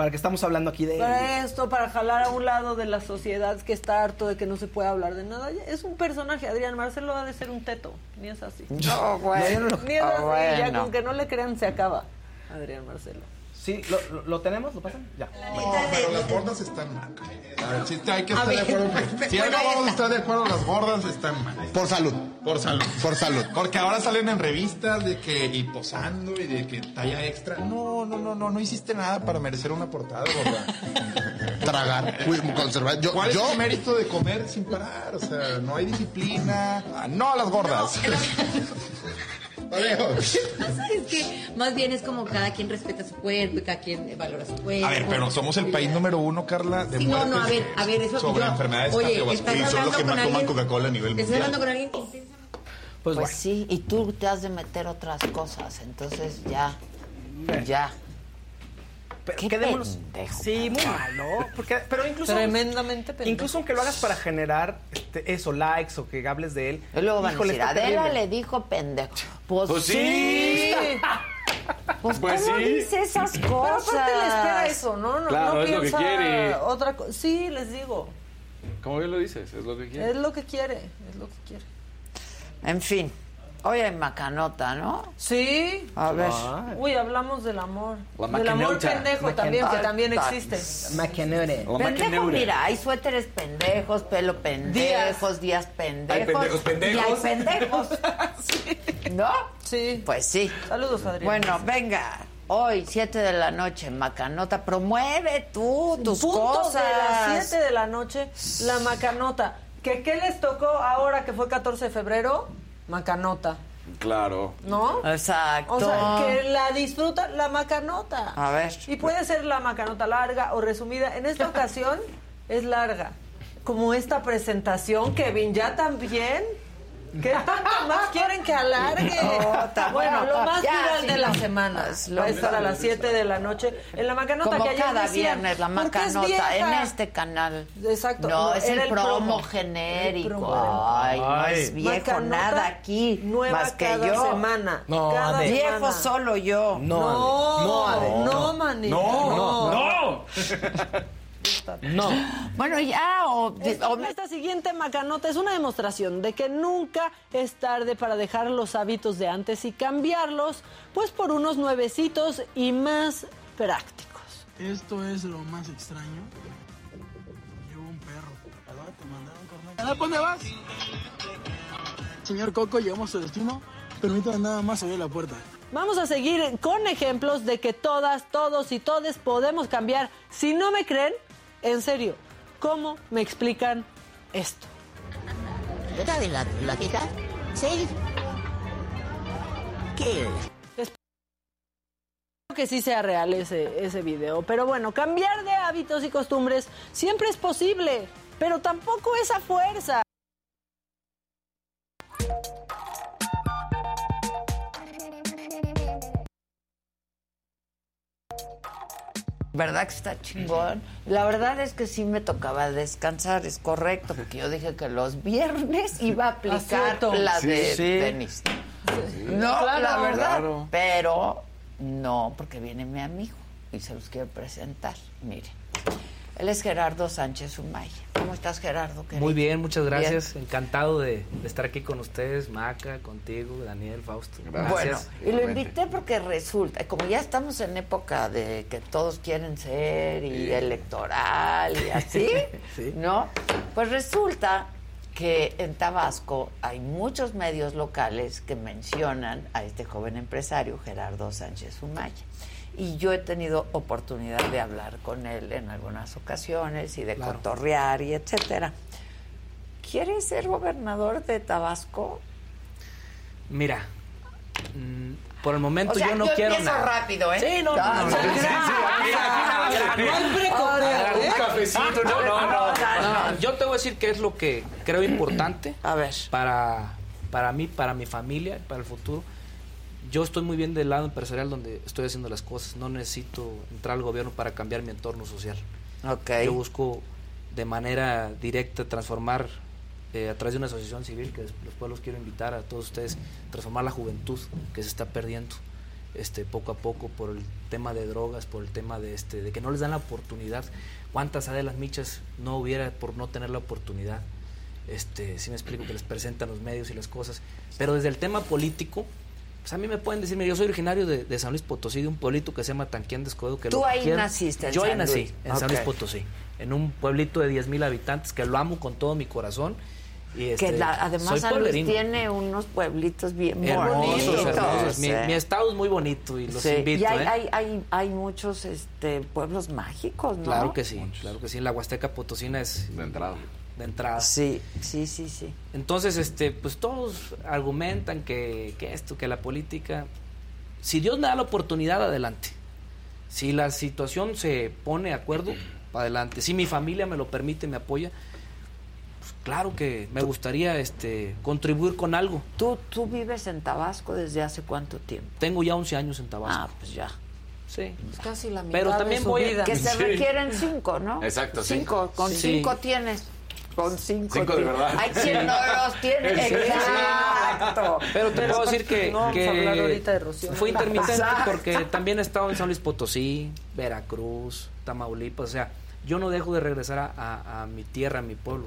Para que estamos hablando aquí de. Para esto, para jalar a un lado de la sociedad que está harto de que no se puede hablar de nada. Es un personaje, Adrián Marcelo ha de ser un teto, ni es así. No, bueno. Ni es así, ya con que no le crean se acaba. Adrián Marcelo. Sí, ¿lo, lo, lo tenemos? ¿Lo pasan? Ya. No, pero las gordas están mal. A ver, sí hay que A estar de acuerdo. que- Si acabamos de esta. estar de acuerdo, las gordas están mal. Por salud. Por salud. Por salud. Porque ahora salen en revistas de que y posando y de que talla extra. No, no, no, no, no hiciste nada para merecer una portada, gorda. Tragar, conservar. Yo, ¿Cuál yo- es el mérito de comer sin parar? O sea, no hay disciplina. Ah, No a las gordas. Es que más bien es como cada quien respeta su cuerpo y cada quien valora su cuerpo. A ver, pero somos el país número uno, Carla, de Sí, no, muertes no, a ver, a ver, eso sobre yo- enfermedades oye, cardiovasculares. estás hablando con alguien- Coca-Cola a nivel mundial. hablando con alguien que Pues, sí, y tú te has de meter otras cosas, entonces ya, ya. Qué Quedémonos- pendejo, Sí, muy mal, ¿no? Porque, pero incluso. Tremendamente pendejo. Incluso aunque lo hagas para generar este, eso, likes o que hables de él. Y luego van a híjole, decir, está Adela terrible. le dijo pendejo. Pues, Pues sí. sí. Pues, Pues ¿cómo sí. dice esas Pero cosas? aparte le espera eso, ¿no? No, Claro, no es lo que piensa quiere. otra cosa. Sí, les digo. Como bien lo dices, es lo que quiere. Es lo que quiere, es lo que quiere. En fin, hoy hay macanota, ¿no? Sí. A ver. Uy, hablamos del amor. La del amor pendejo también, que también ta- existe. Maquenere. Pendejo, mira, hay suéteres pendejos, pelo pendejos, días pendejos. pendejos pendejos. Y hay pendejos. ¿No? Sí. Pues sí. Saludos, Adrián. Bueno, venga. Hoy, 7 de la noche, Macanota, promueve tú tus Punto cosas. de las 7 de la noche, la macanota. ¿Que ¿Qué les tocó ahora que fue 14 de febrero? Macanota, Claro. ¿no? Exacto. O sea, que la disfruta la macanota. A ver. Y puede ser la macanota larga o resumida. En esta ocasión es larga. Como esta presentación, Kevin, ya también. ¿Qué tanto más quieren que alargue? No, está bueno, bueno. lo más Ya, viral sí, de la no. semana. Es lo Va a estar a las 7 de la noche en la macanota Como que ayer cada decían, viernes, la "¿Por qué es Macanota, en vieja?". este canal. Exacto. No, es era el promo, promo. genérico. El promo. Ay, no es viejo Macanota nada aquí. nueva más que cada yo. semana. No, Cada Ade. Viejo solo yo. No, Ade. No, Ade. No, manito. No, no. No. Bueno, ya, o, Esta, o- esta siguiente macanota es una demostración de que nunca es tarde para dejar los hábitos de antes y cambiarlos, pues por unos nuevecitos y más prácticos. Esto es lo más extraño. Llevo un perro. Ahora te mandaron. ¿A dónde vas? Señor Coco, llegamos a su destino. Permítame nada más abrir la puerta. Vamos a seguir con ejemplos de que todas, todos y todes podemos cambiar. Si no me creen, en serio, ¿cómo me explican esto? ¿Era de la, la? Sí. ¿Qué? Espero que sí sea real ese, ese video. Pero bueno, cambiar de hábitos y costumbres siempre es posible, pero tampoco es a fuerza. ¿Verdad que está chingón? La verdad es que sí me tocaba descansar, es correcto, porque yo dije que los viernes iba a aplicar Acierto. la de Sí. tenis. No, Claro, la verdad. claro. Pero no, porque viene mi amigo y se los quiero presentar. Mire, él es Gerardo Sánchez Umay. ¿Cómo estás, Gerardo? querido? Muy bien, muchas Bien. gracias. Encantado de, de estar aquí con ustedes, Maca, contigo, Daniel, Fausto. Gracias. Bueno, y lo invité porque resulta, como ya estamos en época de que todos quieren ser y electoral y así, Sí. ¿no? Pues resulta que en Tabasco hay muchos medios locales que mencionan a este joven empresario, Gerardo Sánchez Umaya y yo he tenido oportunidad de hablar con él en algunas ocasiones y de claro. cotorrear y etcétera. ¿Quieres ser gobernador de Tabasco? Mira, mm, por el momento yo no quiero nada. rápido, ¿eh? Sí, no, no, no. ¿eh? Ah, no, no, no, Yo te voy a decir qué es lo que creo importante a ver. para para mí, para mi familia, para el futuro. Yo estoy muy bien del lado empresarial donde estoy haciendo las cosas. No necesito entrar al gobierno para cambiar mi entorno social. Okay. Yo busco de manera directa transformar eh, a través de una asociación civil que los quiero invitar a todos ustedes transformar la juventud que se está perdiendo este poco a poco por el tema de drogas por el tema de este de que no les dan la oportunidad cuántas Adelas Michas no hubiera por no tener la oportunidad este si me explico que les presentan los medios y las cosas pero desde el tema político Pues a mí me pueden decir, mira, yo soy originario de, de San Luis Potosí, de un pueblito que se llama Tanquián de Escobedo. Que Tú lo ahí quiero. naciste en Yo ahí nací, Luis. en San Luis. Potosí, en un pueblito de 10 mil habitantes que lo amo con todo mi corazón. Y que este, la- además San Luis tiene unos pueblitos bien Hermosos, bonitos. hermosos. Mi, ¿eh? mi estado es muy bonito y los Sí, invito. y hay, ¿eh? hay, hay, hay muchos este, pueblos mágicos, ¿no? Claro que sí, claro que sí. La Huasteca Potosina es De entrada. De entrada. Sí, sí, sí, sí. Entonces, este, pues todos argumentan que, que esto, que la política, si Dios me da la oportunidad, adelante. Si la situación se pone de acuerdo, adelante. Si mi familia me lo permite, me apoya, pues claro que me gustaría este, contribuir con algo. ¿Tú, ¿Tú vives en Tabasco desde hace cuánto tiempo? Tengo ya 11 años en Tabasco. Ah, pues ya. Sí. Es casi la mitad Pero de también su voy a- vida. Que se Sí. requieren cinco, ¿no? Exacto, sí. Cinco, con Sí. cinco tienes. Con cinco. Cinco de verdad. Hay quien Sí. no los tiene. Sí. Exacto. Pero te puedo decir que, No que a hablar ahorita de Rocío. fue intermitente Exacto. porque también he estado en San Luis Potosí, Veracruz, Tamaulipas. O sea, yo no dejo de regresar a, a- a mi tierra, a mi pueblo.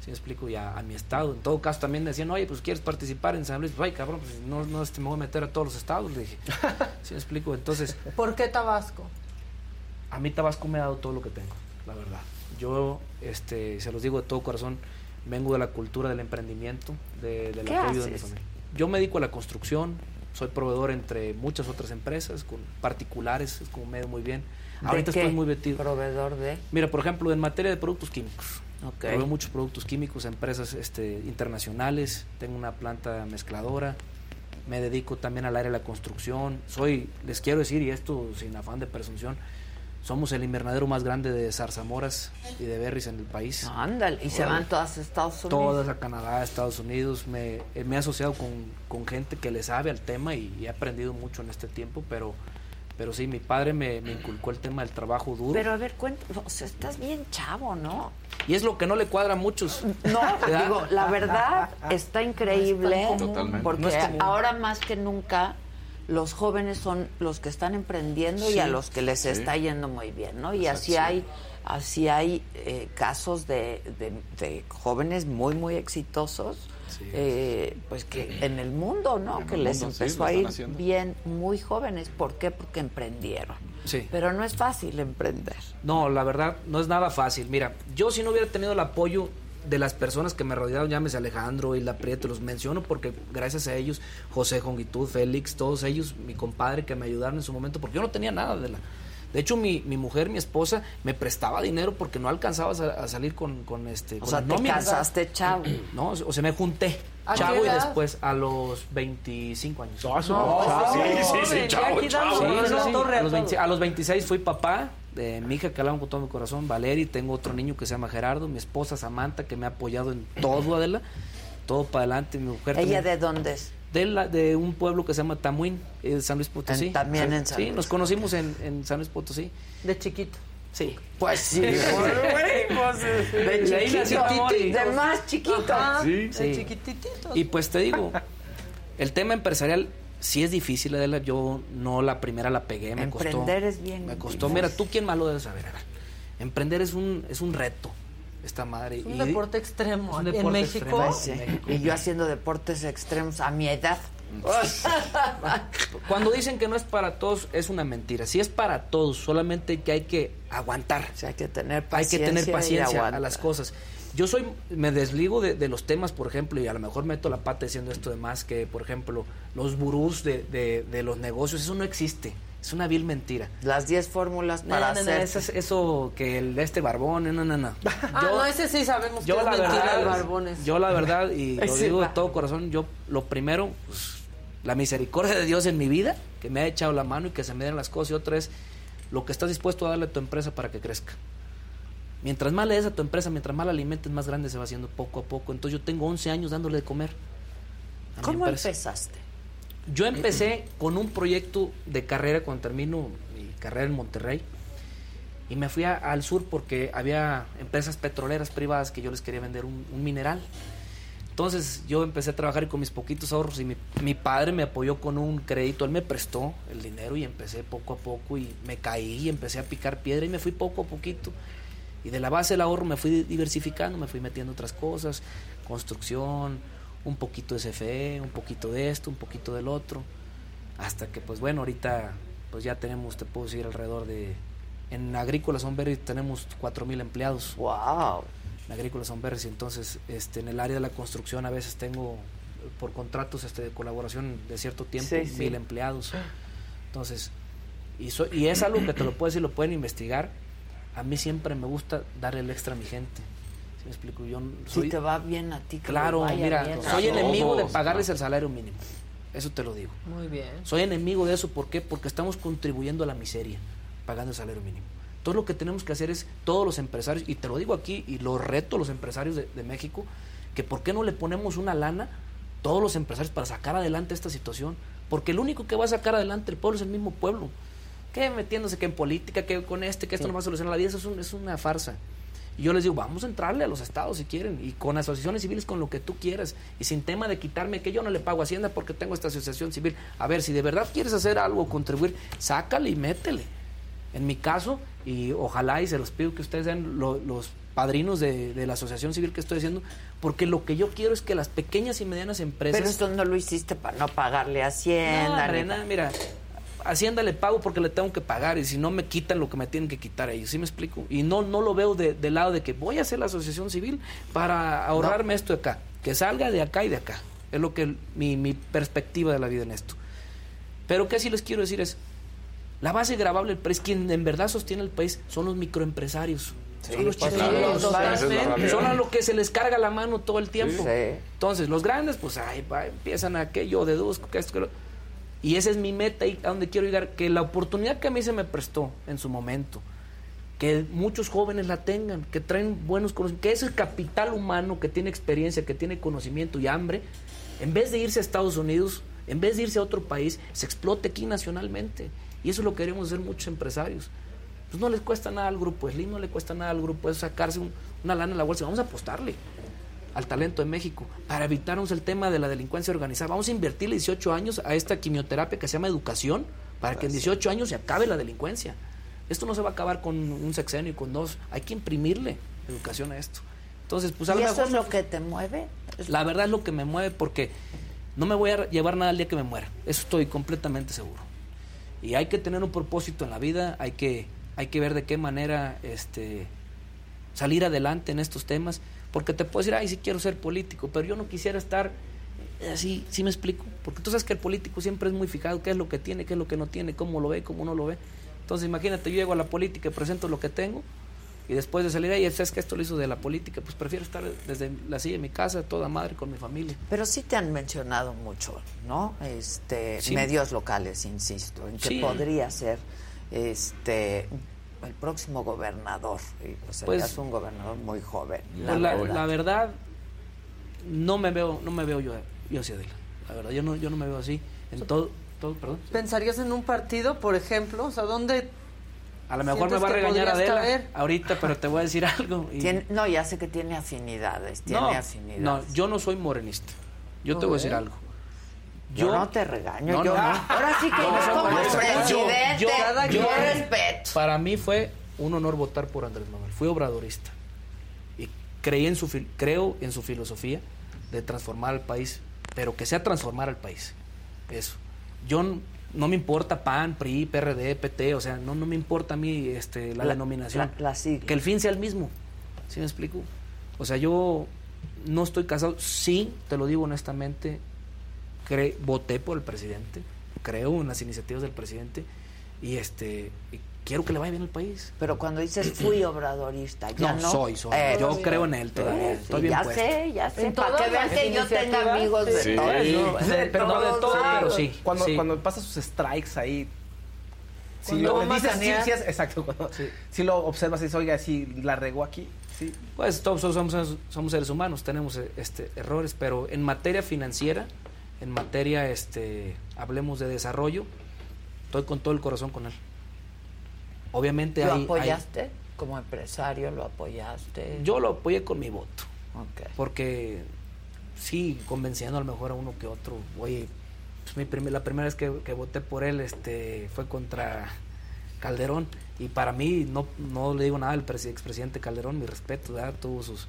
¿Sí me explico? Y a, a mi estado. En todo caso, también decían, oye, pues quieres participar en San Luis. Ay, cabrón, pues no, no este, me voy a meter a todos los estados. Le dije, ¿sí me explico? Entonces, ¿Por qué Tabasco? a mí Tabasco me ha dado todo lo que tengo, la verdad. Yo, este, se los digo de todo corazón, vengo de la cultura del emprendimiento, de, del ¿Qué apoyo de mi familia. Yo me dedico a la construcción, soy proveedor entre muchas otras empresas, con particulares, es como me muy bien. ¿De Ahorita qué? estoy muy metido. Proveedor de. Mira, por ejemplo, en materia de productos químicos. Proveo muchos productos químicos a empresas este, internacionales, tengo una planta mezcladora, me dedico también al área de la construcción. Soy, les quiero decir, y esto sin afán de presunción, somos el invernadero más grande de zarzamoras y de berries en el país. No, ándale. Y se van todas a Estados Unidos. Todas a Canadá, Estados Unidos. Me, eh, me he asociado con, con gente que le sabe al tema y, y he aprendido mucho en este tiempo, pero, pero sí, mi padre me, me inculcó el tema del trabajo duro. Pero a ver, cuenta, o sea, estás bien chavo, ¿no? y es lo que no le cuadra a muchos. No, ¿verdad? digo, la verdad está increíble. Totalmente. Porque No es ahora más que nunca los jóvenes son los que están emprendiendo y a los que les sí. está yendo muy bien, ¿no? Y Exacto, así sí. hay así hay eh, casos de, de- de jóvenes muy muy exitosos Sí. eh, pues que en el mundo no que les empezó a ir haciendo. bien muy jóvenes ¿por qué? porque emprendieron Sí. pero no es fácil emprender No, la verdad, no es nada fácil. Mira, yo si no hubiera tenido el apoyo de las personas que me rodearon, llámese Alejandro y La Prieto, los menciono porque gracias a ellos, José Jongitud, Félix, todos ellos, mi compadre que me ayudaron en su momento, porque yo no tenía nada de la... De hecho, mi, mi mujer, mi esposa, me prestaba dinero porque no alcanzaba a, sa- a salir con, con este... o con sea las te casaste chavo No, o sea, me junté. ¿A qué Chavo y después a los 25 años. No, sí, sí, sí, chavo, chavo. Sí, sí, la sí. torre A, los a 20 todos. a los 26 fui papá mi hija que la amo con todo mi corazón, Valeria, y tengo otro niño que se llama Gerardo, mi esposa Samantha que me ha apoyado en todo, Adela, todo para adelante, mi mujer ella también. de dónde es de, la- de un pueblo que se llama Tamuín, eh, San Luis Potosí. En- también Sí, en San Sí, Luis. nos conocimos en, en San Luis Potosí. De chiquito. Sí. pues sí Sí. de chiquitito, de más chiquito Ajá, Sí. de Sí. chiquitititos. Y pues te digo, el tema empresarial sí es difícil, Adela. Yo no la primera la pegué, me costó. Emprender es bien Me costó. Mira, tú quién más lo debes saber. A ver, Emprender es un, es un reto, esta madre. Es un Y- deporte extremo. en México. extremo. Sí. en México. Y yo haciendo deportes extremos a mi edad. Cuando dicen que no es para todos, es una mentira. Sí es para todos, solamente que hay que aguantar. O sea, hay que tener hay paciencia. que tener paciencia a las cosas. Yo soy, me desligo de, de los temas, por ejemplo, y a lo mejor meto la pata diciendo esto de más, que por ejemplo, los gurús de, de- de los negocios, eso no existe. Es una vil mentira. Las 10 fórmulas No, para no, no, hacer. eso, es- eso que el de este barbón, no, no, no. Ah, no, ese sí sabemos que yo es la mentira verdad, de barbones. yo la verdad, y lo digo de todo corazón, yo lo primero, pues, la misericordia de Dios en mi vida, que me ha echado la mano y que se me den las cosas, y otra es lo que estás dispuesto a darle a tu empresa para que crezca. Mientras más le des a tu empresa, mientras más la alimentes, más grande se va haciendo poco a poco. Entonces yo tengo 11 años dándole de comer. a ¿Cómo empezaste? Yo empecé con un proyecto de carrera cuando termino mi carrera en Monterrey y me fui a- al sur porque había empresas petroleras privadas que yo les quería vender un, un mineral. Entonces yo empecé a trabajar con mis poquitos ahorros y mi, mi padre me apoyó con un crédito, él me prestó el dinero y empecé poco a poco y me caí y empecé a picar piedra y me fui poco a poquito. Y de la base del ahorro me fui diversificando, me fui metiendo otras cosas, construcción, un poquito de CFE, un poquito de esto, un poquito del otro. hasta que pues bueno, ahorita pues ya tenemos, te puedo decir, alrededor de... En Agrícola Sonberry tenemos 4.000 empleados. ¡Wow! En Agrícola Sonberry, entonces este, en el área de la construcción a veces tengo por contratos este, de colaboración de cierto tiempo, Sí, sí. mil empleados. Entonces, y, so- y es algo que te lo puedes decir, lo pueden investigar. A mí siempre me gusta dar el extra a mi gente. ¿Sí me explico? Yo n- Si soy, te va bien a ti, que Claro, vaya mira, bien a soy todos. enemigo de pagarles el salario mínimo. Eso te lo digo. Muy bien. Soy enemigo de eso, ¿por qué? Porque estamos contribuyendo a la miseria, pagando el salario mínimo. Entonces lo que tenemos que hacer es, todos los empresarios, y te lo digo aquí, y lo reto a los empresarios de, de México, que por qué no le ponemos una lana, todos los empresarios, para sacar adelante esta situación. Porque el único que va a sacar adelante el pueblo es el mismo pueblo. Que metiéndose que en política, que con este, que esto no va a solucionar la vida, eso es, un- es una farsa. Y yo les digo, vamos a entrarle a los estados si quieren, y con asociaciones civiles, con lo que tú quieras, y sin tema de quitarme que yo no le pago a Hacienda porque tengo esta asociación civil. A ver, si de verdad quieres hacer algo, contribuir, sácale y métele. En mi caso, y ojalá y se los pido que ustedes sean lo- los padrinos de, de la asociación civil que estoy haciendo, porque lo que yo quiero es que las pequeñas y medianas empresas... Pero esto no lo hiciste para no pagarle a Hacienda. No, ni Rena, pa- mira, Hacienda le pago porque le tengo que pagar y si no me quitan lo que me tienen que quitar ellos, ¿sí me explico? Y no no lo veo de- del lado de que voy a hacer la asociación civil para ahorrarme esto de acá, que salga de acá y de acá. Es lo que mi, mi perspectiva de la vida en esto. Pero que sí les quiero decir es, la base grabable del país, quien en verdad sostiene el país, son los microempresarios. son los sí, totalmente. son a los que se les carga la mano todo el tiempo. Sí. Entonces, los grandes, pues, ay, va, empiezan a que yo deduzco que esto, que lo... Y esa es mi meta y a donde quiero llegar, que la oportunidad que a mí se me prestó en su momento, que muchos jóvenes la tengan, que traen buenos conocimientos, que ese capital humano que tiene experiencia, que tiene conocimiento y hambre, en vez de irse a Estados Unidos, en vez de irse a otro país, se explote aquí nacionalmente. Y eso es lo que queremos hacer muchos empresarios. Pues no les cuesta nada al grupo Slim, no le cuesta nada al grupo eso sacarse un- una lana en la bolsa. Vamos a apostarle al talento de México para evitarnos el tema de la delincuencia organizada. Vamos a invertirle 18 años a esta quimioterapia que se llama educación para que en 18 años se acabe la delincuencia. Esto no se va a acabar con un sexenio y con dos. Hay que imprimirle educación a esto. Entonces, pues a lo ¿Y eso es lo que te mueve? la verdad es lo que me mueve porque no me voy a llevar nada al día que me muera. Eso estoy completamente seguro. Y hay que tener un propósito en la vida, hay que, hay que ver de qué manera este, salir adelante en estos temas. Porque te puedo decir, ay, sí quiero ser político, pero yo no quisiera estar así, ¿sí me explico? Porque tú sabes que el político siempre es muy fijado, qué es lo que tiene, qué es lo que no tiene, cómo lo ve, cómo no lo ve. Entonces imagínate, yo llego a la política y presento lo que tengo y después de salir ahí, sabes que esto lo hizo de la política, pues prefiero estar desde la silla de mi casa, toda madre, con mi familia. Pero sí te han mencionado mucho, ¿no? Este, Sí. medios locales, insisto, en que Sí. podría ser este el próximo gobernador. Y pues, Pues- es un gobernador muy joven. Pues la, verdad. la verdad, no me veo, no me veo yo, yo hacia Adela. La verdad, yo no, yo no me veo así. En todo, todo, perdón. ¿Pensarías en un partido, por ejemplo? O sea, ¿dónde A lo mejor me va a regañar Adela caber? ahorita, pero te voy a decir algo. y- no, ya sé que tiene afinidades, tiene no, afinidades. no, yo no soy morenista. Yo te voy a decir algo. Yo no te regaño, No, yo no. no. Ahora sí que No, es no, como presidente, yo- yo, yo- respeto. Para mí fue un honor votar por Andrés Manuel. Fui obradorista. Y creí en su, creo en su filosofía de transformar al país, pero que sea transformar al país. Eso. Yo no me importa PAN, PRI, PRD, PT, o sea, no, no me importa a mí este, la, La- denominación. la- la sigla. que el fin sea el mismo. ¿Sí me explico? O sea, yo no estoy casado. Sí, te lo digo honestamente, cre- voté por el presidente, creo en las iniciativas del presidente y este y quiero que le vaya bien al país. Pero cuando dices fui obradorista, ya no. No, soy, soy. Eh, Yo sí. creo en él todavía, Sí, estoy bien ya puesto. sé, ya sé. En Para que vean que yo tenga iniciativas, amigos de sí. todo. Sí. De- pero no de todo, Sí, pero sí, cuando, sí. cuando pasa sus strikes ahí. Si Cuando lo dices, sí, macanear. sí es- exacto. Cuando, si lo observas y dices, oiga, si la regó aquí, sí. Pues todos somos, somos seres humanos, tenemos este, errores, pero en materia financiera, en materia, este, hablemos de desarrollo, estoy con todo el corazón con él. Obviamente ¿Lo hay- hay- apoyaste? Como empresario, ¿lo apoyaste? yo lo apoyé con mi voto, Ok. porque sí, convenciendo a lo mejor a uno que otro, oye, pues mi primer- la primera vez que, que voté por él este, fue contra Calderón, y para mí no, no le digo nada al presi- expresidente Calderón, mi respeto, ¿verdad? tuvo sus,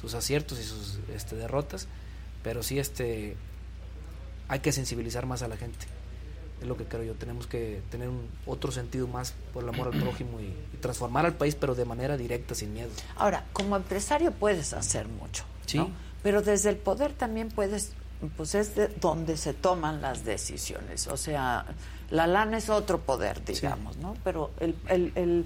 sus aciertos y sus este, derrotas, pero sí este, hay que sensibilizar más a la gente. Es lo que creo yo. Tenemos que tener un, otro sentido más por el amor al prójimo y, y transformar al país, pero de manera directa, sin miedo. Ahora, como empresario puedes hacer mucho, Sí. ¿no? Pero desde el poder también puedes, pues es de donde se toman las decisiones. O sea, la lana es otro poder, digamos, ¿no? Pero el, el, el,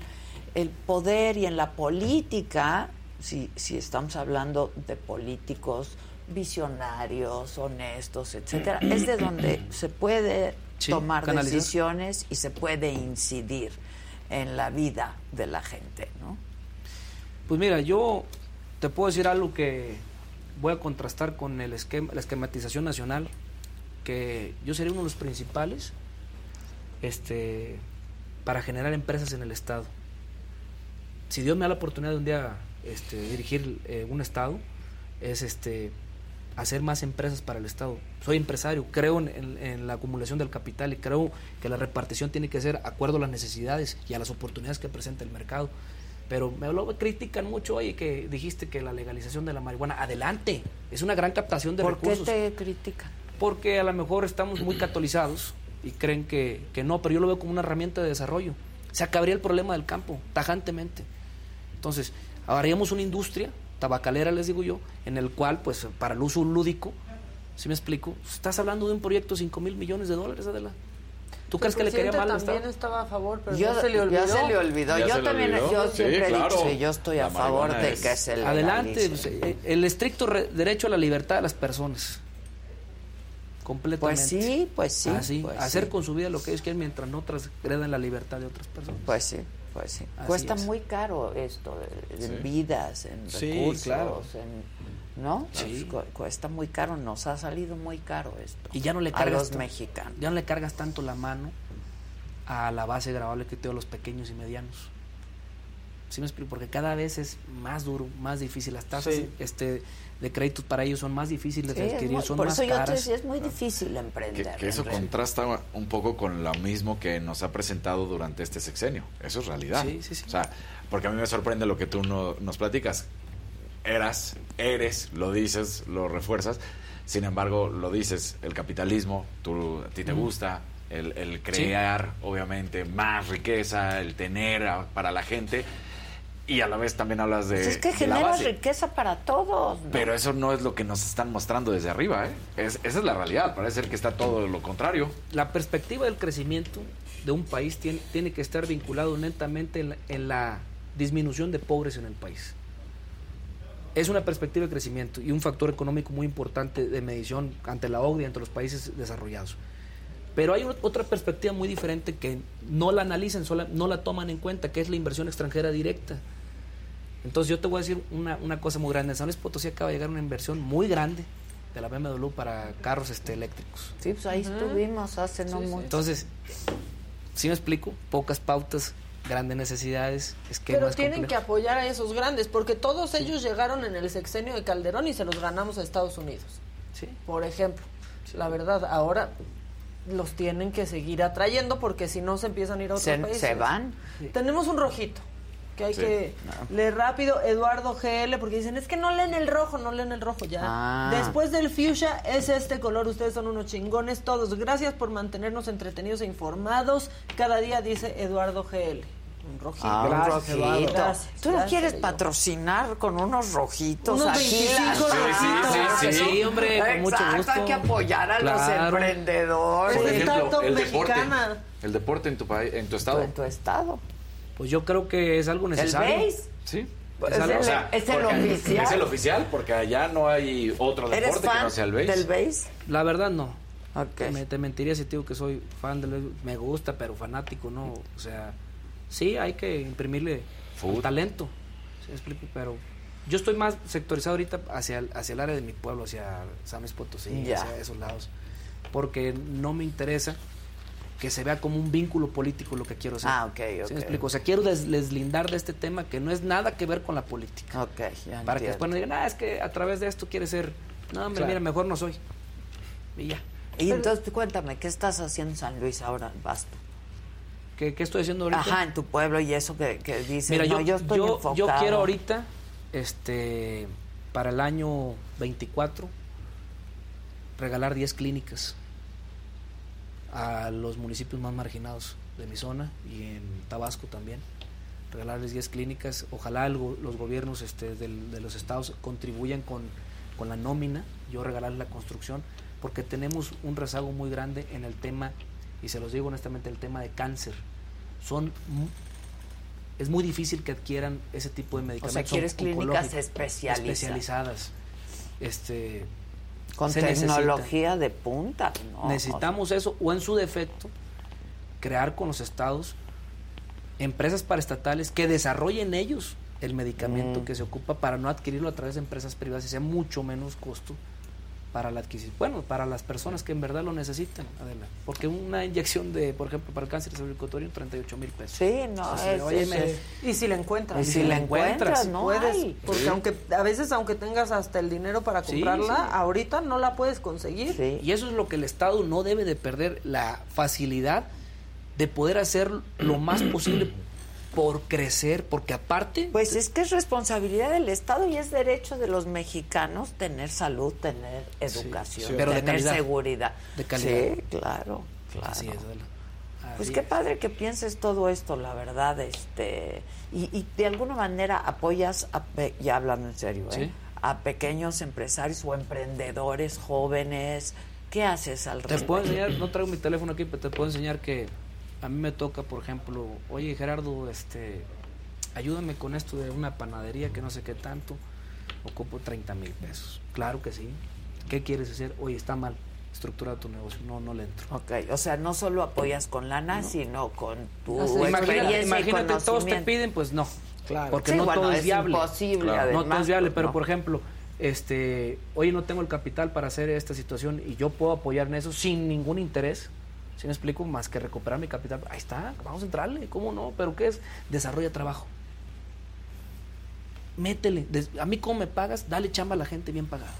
el poder y en la política, si, si estamos hablando de políticos visionarios, honestos, etcétera, es de donde se puede Sí, tomar canalizar. decisiones y se puede incidir en la vida de la gente, ¿no? Pues mira, yo te puedo decir algo que voy a contrastar con el esquema, la esquematización nacional, que yo sería uno de los principales este, para generar empresas en el Estado. Si Dios me da la oportunidad de un día este, dirigir eh, un Estado, es este, hacer más empresas para el Estado. Soy empresario, creo en, en- en la acumulación del capital y creo que la repartición tiene que ser acuerdo a las necesidades y a las oportunidades que presenta el mercado. Pero me lo critican mucho, oye, que dijiste que la legalización de la marihuana, adelante, es una gran captación de ¿Por qué recursos. te critican? Porque a lo mejor estamos muy catolizados y creen que, que no, pero yo lo veo como una herramienta de desarrollo. Se acabaría el problema del campo, tajantemente. Entonces, haríamos una industria tabacalera, les digo yo, en el cual, pues, para el uso lúdico, ¿sí me explico? Estás hablando de un proyecto de 5 mil millones de dólares, Adela. ¿Tú crees que le quería mal al también estaba a favor, pero Yo- ya se le olvidó. ya se le olvidó. Ya Yo le también, olvidó. yo Sí, siempre he claro. dicho que yo estoy a favor de es- que se legalice. Adelante, pues, eh, el estricto re- derecho a la libertad de las personas. Completamente. Pues sí, pues sí, Así, pues hacer sí. con su vida lo que ellos quieren mientras no transgredan la libertad de otras personas. Pues sí, pues sí. Así Cuesta es. muy caro esto, en Sí. vidas, en Sí, recursos, claro. en- ¿no? Sí. Pues cu- cuesta muy caro, nos ha salido muy caro esto. Y ya no le a cargas los ta- mexicanos. Ya no le cargas tanto la mano a la base grabable que tengo los pequeños y medianos. ¿Sí me explico? Porque cada vez es más duro, más difícil. Las tasas este, de créditos para ellos son más difíciles Sí, de adquirir, muy- son por más eso yo te caras. decía, es muy difícil Que, emprender. que eso en realidad. contrasta un poco con lo mismo que nos ha presentado durante este sexenio. Eso es realidad. Sí, sí, sí. O sea, porque a mí me sorprende lo que tú no- nos platicas. Eras, eres, lo dices, lo refuerzas. Sin embargo, lo dices, el capitalismo, tú, a ti te Mm. gusta, el, el crear, obviamente, más riqueza, el tener a- para la gente. Y a la vez también hablas de, Pues es que genera riqueza para todos. ¿no? Pero eso no es lo que nos están mostrando desde arriba, ¿eh? Es- esa es la realidad. Parece ser que está todo lo contrario. La perspectiva del crecimiento de un país tiene, tiene que estar vinculado netamente en la, en la disminución de pobres en el país. Es una perspectiva de crecimiento y un factor económico muy importante de medición ante la OCDE y ante los países desarrollados. Pero hay ot- otra perspectiva muy diferente que no la analizan, sola- no la toman en cuenta, que es la inversión extranjera directa. Entonces yo te voy a decir una, una cosa muy grande. En San Luis Potosí acaba de llegar una inversión muy grande de la BMW para carros este, eléctricos. Sí, pues ahí estuvimos hace no Sí, mucho. Entonces, ¿sí me explico? Pocas pautas, grandes necesidades, esquemas Pero tienen que apoyar a esos grandes, porque todos ellos llegaron en el sexenio de Calderón y se los ganamos a Estados Unidos. Sí. Por ejemplo, la verdad, ahora los tienen que seguir atrayendo porque si no se empiezan a ir a otros Se- países. se van. Tenemos un rojito que hay Sí. que leer rápido, Eduardo GL, porque dicen, es que no leen el rojo, no leen el rojo ya. Ah. Después del fuchsia es este color, ustedes son unos chingones todos. Gracias por mantenernos entretenidos e informados. Cada día dice Eduardo GL. Un rojito. Ah, un Gracias, rojito. Gracias, ¿Tú no quieres patrocinar con unos rojitos Unos aquí? 25 las- rojitos. Sí, sí, sí. Sí, hombre, con mucho Exacto, gusto. hay que apoyar a Claro. los emprendedores. Por ejemplo, el deporte. mexicana. El deporte en tu país, en tu estado. En tu estado. Pues yo creo que es algo ¿El necesario. base? Sí. Pues Es es, algo- el, o sea, es el oficial. Es el oficial, porque allá no hay otro ¿Eres deporte que fan no sea el base. del base? La verdad no. Ok. Me, te mentiría si te digo que soy fan del béisbol. Me gusta, pero fanático no. O sea, sí hay que imprimirle talento. ¿sí me explico? Pero yo estoy más sectorizado ahorita hacia el, hacia el área de mi pueblo, hacia San Luis Potosí, hacia esos lados. Porque no me interesa que se vea como un vínculo político lo que quiero hacer. Ah, ok, ¿Sí ok. me explico? O sea, quiero des- deslindar de este tema que no es nada que ver con la política. Ok, ya Para que después no digan, ah, es que a través de esto quiere ser. No, hombre, Claro. mira, mejor no soy. Y ya. Y entonces tú cuéntame, ¿qué estás haciendo en San Luis ahora, Basto? ¿Qué, qué estoy haciendo ahorita? Ajá, en tu pueblo y eso que, que dices, Mira, no, yo, yo estoy yo, enfocado. yo quiero ahorita, este, para el año 24, regalar 10 clínicas. A los municipios más marginados de mi zona y en Tabasco también. Regalarles 10 clínicas. Ojalá el los gobiernos este, del- de los estados contribuyan con, con la nómina, yo regalarles la construcción, porque tenemos un rezago muy grande en el tema, y se los digo honestamente, el tema de cáncer. Son es muy difícil que adquieran ese tipo de medicamentos. quieres on- clínicas oncológicos, especializadas. especializadas. Este, Con se necesita. tecnología de punta. ¿no? Necesitamos eso, o en su defecto, crear con los estados empresas paraestatales que desarrollen ellos el medicamento Mm. que se ocupa para no adquirirlo a través de empresas privadas y sea mucho menos costo para la adquisición. Bueno, para las personas que en verdad lo necesitan, Adela. Porque una inyección de, por ejemplo, para el cáncer cervicotorio, 38 mil pesos. Sí, no, Entonces, es- oye, me- Y si la encuentras. Y si la encuentras, no puedes, hay. Porque Sí. aunque a veces aunque tengas hasta el dinero para comprarla, sí. ahorita no la puedes conseguir. Y eso es lo que el Estado no debe de perder, la facilidad de poder hacer lo más posible por crecer, porque aparte... Pues es que es responsabilidad del Estado y es derecho de los mexicanos tener salud, tener educación, sí. Pero de tener seguridad. De calidad. Sí, claro, claro. Así es, Adela. Pues qué padre que pienses todo esto, la verdad, este y, y de alguna manera apoyas, a ya hablando en serio, ¿eh? Sí. a pequeños empresarios o emprendedores jóvenes. ¿Qué haces al Te respecto? puedo enseñar, no traigo mi teléfono aquí, pero te puedo enseñar que a mí me toca, por ejemplo, oye Gerardo, este, ayúdame con esto de una panadería que no sé qué tanto, ocupo 30 mil pesos. Claro que sí. ¿Qué quieres hacer? Oye, está mal estructurado tu negocio, no, no le entro. Ok, o sea, no solo apoyas con lana, sino con tu experiencia Imagínate, y todos te piden, pues no. Claro. Porque Sí, no bueno, todo es, es viable. imposible, no todo además, es viable, pues, pero no. por ejemplo, este, oye, no tengo el capital para hacer esta situación y yo puedo apoyar en eso sin ningún interés. Si me explico, más que recuperar mi capital, ahí está, vamos a entrarle, ¿cómo no? ¿Pero qué es? Desarrolla trabajo. Métele. A mí, ¿cómo me pagas? Dale chamba a la gente bien pagada.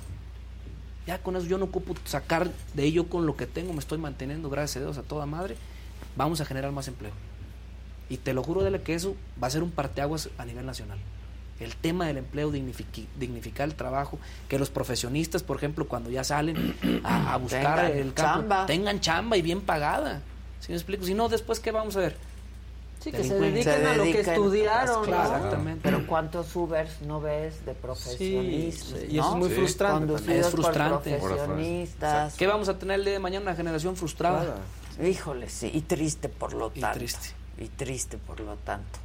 Ya con eso yo no ocupo sacar de ello con lo que tengo, me estoy manteniendo, gracias a Dios, a toda madre. Vamos a generar más empleo. Y te lo juro, Dele, que eso va a ser un parteaguas a nivel nacional. El tema del empleo, dignificar el trabajo, que los profesionistas, por ejemplo, cuando ya salen a, a buscar Tengan el campo, chamba. tengan chamba y bien pagada. ¿Sí me explico? Si no, después, ¿qué vamos a ver? Sí, que se dediquen a lo que estudiaron. ¿no? Exactamente. Pero ¿cuántos Ubers no ves de profesionistas? Sí, y eso es muy frustrante. Conducidos Es frustrante. por profesionistas. ¿Qué vamos a tener el día de mañana? Una generación frustrada. Híjole, sí, y triste por lo Y tanto. triste. Y triste por lo tanto.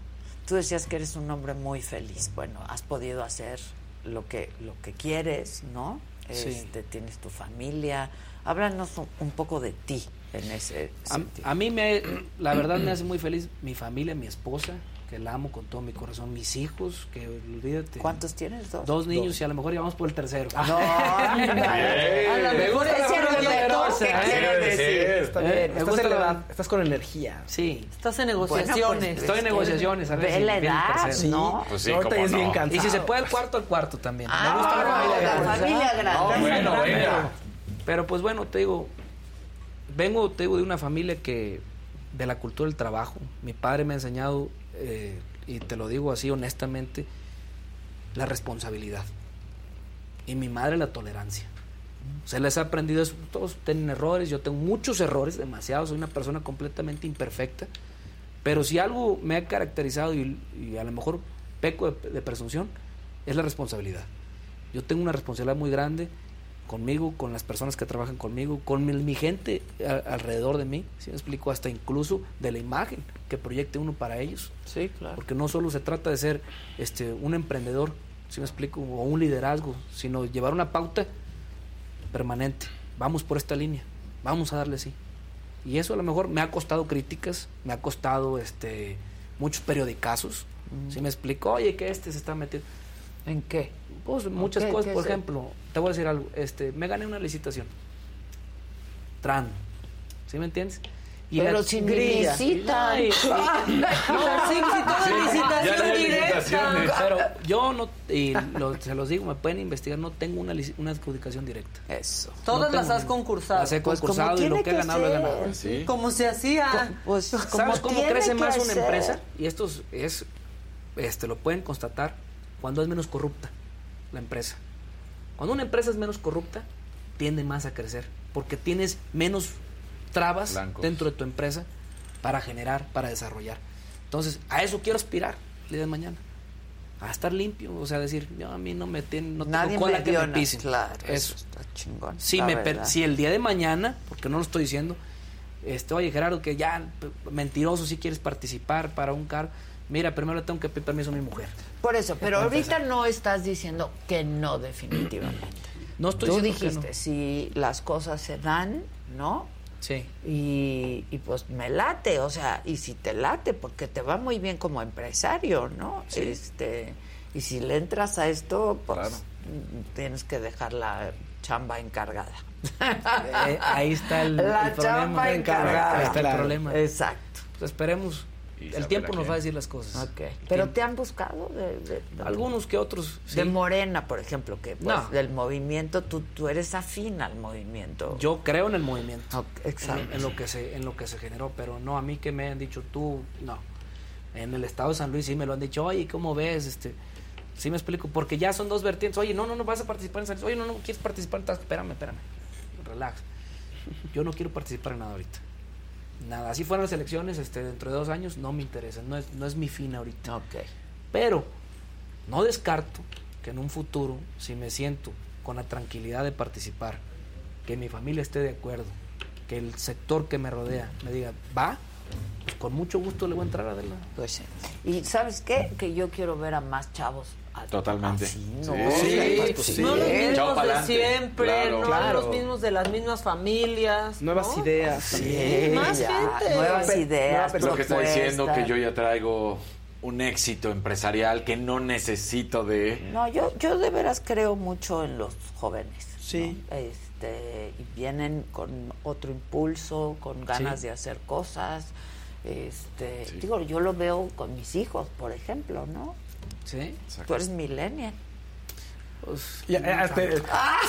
Tú decías que eres un hombre muy feliz. Bueno, has podido hacer lo que lo que quieres, ¿no? Sí. Este, tienes tu familia. Háblanos un, un poco de ti en ese A, sentido. a mí, me, la verdad, me hace muy feliz mi familia, mi esposa, que la amo con todo mi corazón, mis hijos, que olvídate. ¿Cuántos tienes? Dos. Dos niños y a lo mejor ya vamos por el tercero. No, a lo Me mejor bien, me estás, con energía. Sí. Estás en Bueno, negociaciones. pues, Estoy en negociaciones, a ver Ve si la el edad. ¿no? Pues sí, Ahorita es bien no. cansado. Y si se puede al cuarto, al cuarto también. Ah, me gusta la familia la grande. familia grande. No, bueno, venga. Pero pues bueno, te digo, vengo te digo, de una familia que, de la cultura del trabajo. Mi padre me ha enseñado, eh, y te lo digo así honestamente, la responsabilidad. Y mi madre la tolerancia. Se les ha aprendido eso. Todos tienen errores, yo tengo muchos errores, demasiados, soy una persona completamente imperfecta. Pero si algo me ha caracterizado y, a lo mejor peco de, presunción, es la responsabilidad. Yo tengo una responsabilidad muy grande conmigo, con las personas que trabajan conmigo, con mi, gente alrededor de mí, si me explico, hasta incluso de la imagen que proyecte uno para ellos. Sí, claro. Porque no solo se trata de ser este un emprendedor, si me explico, o un liderazgo, sino llevar una pauta permanente. Vamos por esta línea, vamos a darle sí. Y eso a lo mejor me ha costado críticas, me ha costado este muchos periodicazos. Si me explico, oye, que este se está metiendo. ¿En qué? Pues muchas ¿Qué- cosas, por ejemplo, te voy a decir algo, este, me gané una licitación. Tran. ¿Sí me entiendes? Pero la- si ni grilla. licitan. Ay, sí. No, sí, sí, directa. licitaciones. Pero yo no, y lo- se los digo, me pueden investigar, no tengo una, una adjudicación directa. Eso. Todas No las has concursado. Las he Pues concursado y lo que he ganado lo he ganado. Pues sí. Como se hacía. Pues, como ¿Sabes cómo crece más una empresa? Y esto es, es, este, lo pueden constatar cuando es menos corrupta la empresa. Cuando una empresa es menos corrupta, tiende más a crecer, porque tienes menos trabas Blancos. dentro de tu empresa para generar, para desarrollar. Entonces, a eso quiero aspirar el día de mañana. A estar limpio, o sea, decir, yo a mí no me tienen, no tengo Nadie cola me que dio me nada, pisen. claro, eso. eso está chingón, Si, la me per- si el día de mañana, porque no lo estoy diciendo, este, oye Gerardo, que ya mentiroso si quieres participar para un cargo, mira, primero le tengo que pedir permiso a mi mujer. Por eso, pero ahorita empezar. no estás diciendo que no definitivamente. No estoy Tú diciendo que dijiste, no. si las cosas se dan, ¿no? Sí. Y, y pues me late, o sea, y si te late, porque te va muy bien como empresario, ¿no? Sí. Este, y si le entras a esto, pues tienes que dejar la chamba encargada. Eh, ahí está el, La el problema. chamba encargada. Ahí está el problema. Exacto. Pues esperemos. El tiempo nos va a decir las cosas. Ok. El Pero te han buscado de, de- de- Algunos que otros. sí. de Morena, por ejemplo, que pues, No. del movimiento, tú, tú eres afín al movimiento. Yo creo en el movimiento. Exacto. En, en lo que se, en lo que se generó, pero no a mí que me han dicho tú, no. En el estado de San Luis sí me lo han dicho, oye, ¿cómo ves? Este, sí me explico, porque ya son dos vertientes. Oye, no, no, no vas a participar en San Luis. Oye, no, no quieres participar en Espérame, espérame. Relax. Yo no quiero participar en nada ahorita. Nada. Así fueron las elecciones, este, dentro de dos años, no me interesa. No es, no es mi fin ahorita. Ok. Pero no descarto que en un futuro, si me siento con la tranquilidad de participar, que mi familia esté de acuerdo, que el sector que me rodea me diga, va, pues con mucho gusto le voy a entrar adelante. Pues sí. Y ¿sabes qué? Que yo quiero ver a más chavos. Totalmente. así, Sí. ¿no? Sí, Pues sí. no los mismos de siempre, Claro. no Claro. los mismos de las mismas familias. Nuevas ¿no? ideas. Sí, Más ya, gente. Nuevas Nueva ideas. Lo que está diciendo que yo ya traigo un éxito empresarial que no necesito de... No, yo, yo de veras creo mucho en los jóvenes. Sí. ¿no? Este, y vienen con otro impulso, con ganas Sí. de hacer cosas. Este, Sí. digo, yo lo veo con mis hijos, por ejemplo, ¿no? ¿Sí? Tú eres millennial. Pues, Ya, eh, este,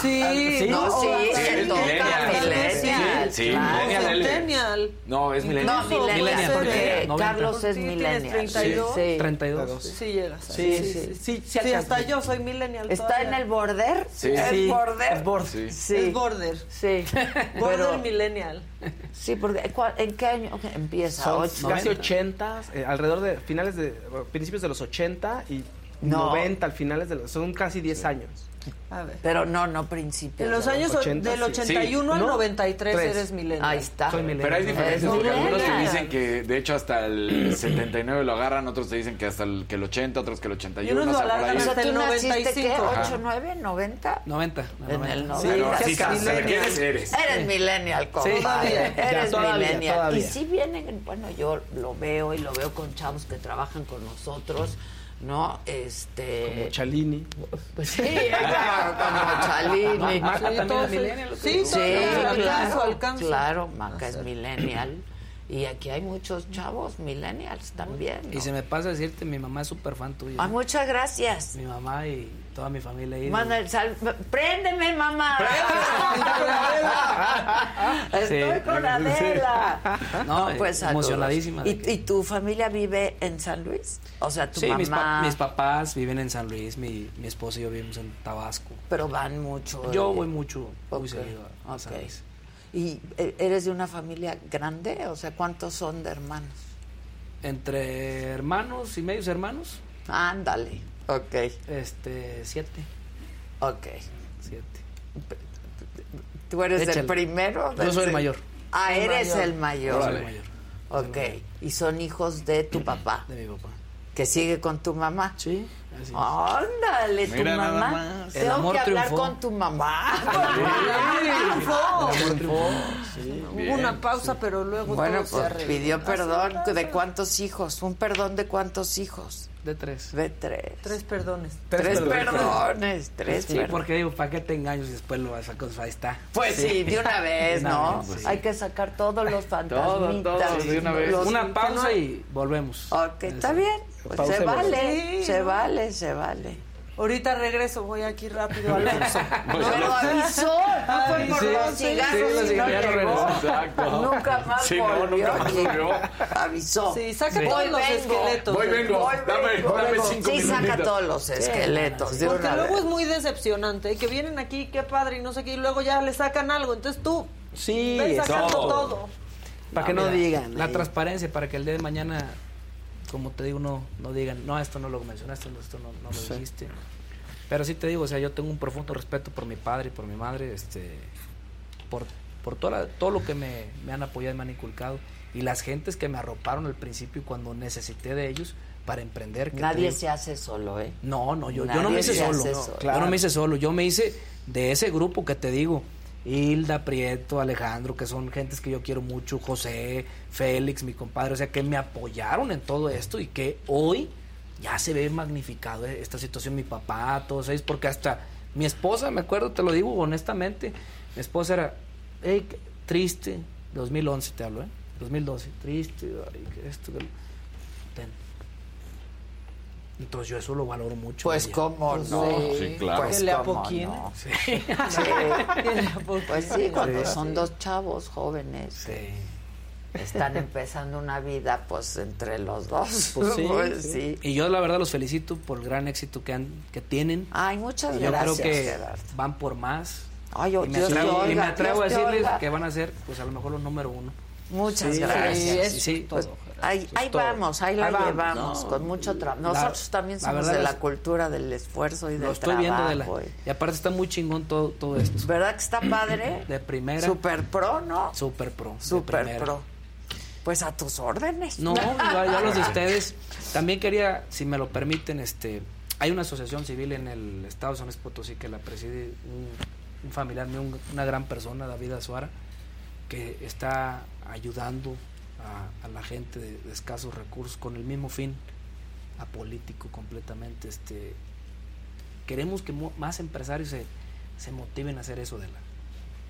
Sí, no, no, sí, o se es toca millennial. millennial. Sí, claro. millennial. No, es milenio. No, millennial, Millennial, porque porque 90. Carlos es Sí, millennial. 32. Sí. 32. Sí, llegas. Sí, sí, sí, sí, sí Sí, hasta yo soy millennial. ¿Está todavía. en el border? Sí. ¿Es Sí, border? es border. Sí. Sí. Es border. Sí. Border Pero, millennial. sí, porque ¿cuál- ¿en qué año empieza? Son ¿Ocho? casi 80, eh, alrededor de finales de principios de los 80 y No. 90 al finales de los son casi 10 años. A ver. Pero no, no principios. En los años 80, del sí. 81 al Sí. 93 Tres. eres millennial. Ahí está. Soy. Pero hay diferencias, porque algunos te dicen que de hecho hasta el 79 lo agarran, otros te dicen que hasta el, que el 80, otros que el 81. Y unos lo o sea, por ahí. Hasta ¿tú el naciste qué? 95. Ajá. ¿8, 9, 90? 90. En el 90. Sí, sí, casi. ¿sabes qué eres? Eres. Eres millennial, compadre. Todavía. Eres todavía, millennial. todavía. Y sí vienen, bueno, yo lo veo y lo veo con chavos que trabajan con nosotros, ¿no? Este... Como Chalini. Pues sí, claro, como Chalini. Maca Sí, también todos- es millennial. Sí, Sí, alcanzo, claro, alcanzo. claro, Maca es millennial. Y aquí hay muchos chavos millennials también. ¿no? Y se me pasa decirte, mi mamá es súper fan tuya. Ah, muchas gracias. Mi mamá y toda mi familia ahí. Manda el sal... Préndeme, mamá. Estoy Sí. con Adela. No, pues saludos. emocionadísima ¿Y, y tu familia vive en San Luis? O sea, tu Sí, mis, pa- mamá. mis papás viven en San Luis, mi, mi esposo y yo vivimos en Tabasco. Pero van mucho. Yo eh, voy mucho, muy ok, seguido a ok. San Luis. ¿Y eh, eres de una familia grande? O sea, ¿cuántos son de hermanos? Entre hermanos y medios hermanos, Ándale. Ok, este, siete. ok. Siete. ¿Tú eres Échale. el primero? Yo soy el mayor. Ah, El eres mayor. el mayor. Yo soy el mayor. Ok. Y son hijos de tu papá, De mi papá. que sigue con tu mamá. Sí, así es. Ándale, tu Mira nada mamá. El Tengo amor que hablar triunfó. con tu mamá. Hubo una pausa, pero luego Bueno, todo se pues arregló. pidió Así perdón de cuántos hijos. Un perdón de cuántos hijos. De tres. De tres. Tres perdones. Tres, perdones. perdones. Tres Sí, perdones. porque digo, ¿para qué te engaños y después lo vas a Ahí está. Pues sí, de una vez, ¿no? sí. Hay que sacar todos los fantasmitas. de una vez. Los- Una pausa y volvemos. Ok, está bien. Pues se vale, Sí, se ¿no? vale, se vale. Ahorita regreso, voy aquí rápido al Oxxo. Pero avisó, no fue por Sí, los cigarros sí, y no llegó. Exacto. Nunca más Sí, no, volvió. nunca más volvió. Avisó. Sí, saca Voy, todos los vengo. esqueletos. Voy, vengo. Voy, Dame, vengo. dame cinco Sí, saca todos los esqueletos de Porque luego es muy decepcionante, ¿eh? que vienen aquí, qué padre, y no sé qué, y luego ya le sacan algo. Entonces tú Sí, Ves sacando todo. todo. Para que no digan La ahí. transparencia, para que el día de mañana, como te digo, no, no digan, no, esto no lo mencionaste, no, esto no, no lo Sí. dijiste. Pero sí te digo, o sea, yo tengo un profundo respeto por mi padre y por mi madre, este, por, por toda la- todo lo que me, me han apoyado y me han inculcado. Y las gentes que me arroparon al principio y cuando necesité de ellos para emprender. que Nadie se hace solo, ¿eh? no, no, yo, yo no me hice solo. hace No, solo. Yo no me hice solo. Yo me hice de ese grupo que te digo. Hilda, Prieto, Alejandro, que son gentes que yo quiero mucho, José, Félix, mi compadre, o sea, que me apoyaron en todo esto y que hoy ya se ve magnificado eh, esta situación, mi papá, todos ellos, porque hasta mi esposa, me acuerdo, te lo digo honestamente, mi esposa era, triste, 2011 te hablo, ¿eh? 2012, triste, esto. Entonces yo eso lo valoro mucho. Pues. ¿cómo no? Sí, claro. Pues, le ¿cómo apoquine. no? Sí. Pues sí, cuando Sí. son dos chavos jóvenes. Están empezando una vida, pues, entre los dos. Pues sí, Pues sí. sí. Y yo la verdad los felicito por el gran éxito que han que tienen. Ay, muchas Y yo gracias, creo que Gerardo. van por más. Ay, y me Dios te atrevo, y me atrevo a decirles que van a ser, pues a lo mejor los número uno. Muchas Sí, gracias. sí, sí. Pues, ahí ahí vamos, ahí la Ahí llevamos No, con mucho trabajo. la- Nosotros también somos de la es- cultura del esfuerzo y del Lo estoy viendo de la, trabajo. y- aparte está muy chingón todo, todo esto. ¿Verdad que está padre? De primera. Super pro, ¿no? Super pro. Super pro. Pues a tus órdenes. No, ya, ya los de ustedes. También quería, si me lo permiten, este, hay una asociación civil en el estado de San Luis Potosí que la preside un, un familiar mío, un- una gran persona, David Azuara, que está ayudando a, a la gente de, de escasos recursos con el mismo fin apolítico completamente. Este, queremos que más empresarios se, se motiven a hacer eso de la.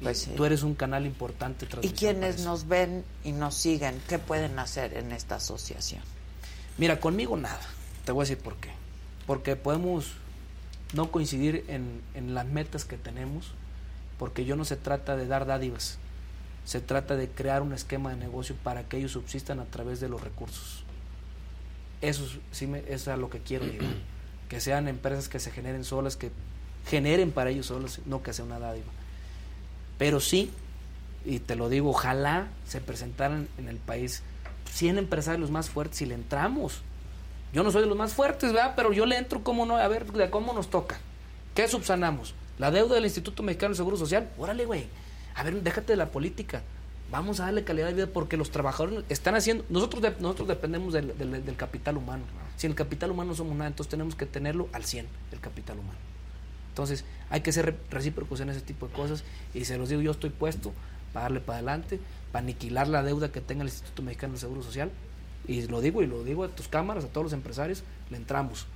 Pues sí. Tú eres un canal importante. Y quienes nos ven y nos siguen, ¿qué pueden hacer en esta asociación? Mira, conmigo nada. Te voy a decir por qué. Porque podemos no coincidir en, en las metas que tenemos, porque yo no se trata de dar dádivas, se trata de crear un esquema de negocio para que ellos subsistan a través de los recursos. Eso es- sí me, es a lo que quiero llegar. Que sean empresas que se generen solas, que generen para ellos solas, no que sea una dádiva. Pero sí, y te lo digo, ojalá se presentaran en el país 100 empresarios más fuertes y le entramos. Yo no soy de los más fuertes, ¿verdad? Pero yo le entro, ¿cómo no? A ver, ¿de cómo nos toca? ¿Qué subsanamos? ¿La deuda del Instituto Mexicano del Seguro Social? Órale, güey. A ver, déjate de la política. Vamos a darle calidad de vida porque los trabajadores están haciendo... Nosotros, de- nosotros dependemos del, del- del capital humano. Sin el capital humano no somos nada, entonces tenemos que tenerlo al 100, el capital humano. Entonces, hay que ser re- recíprocos en ese tipo de cosas. Y se los digo, yo estoy puesto para darle para adelante, para aniquilar la deuda que tenga el Instituto Mexicano del Seguro Social. Y lo digo, y lo digo a tus cámaras, a todos los empresarios, le entramos.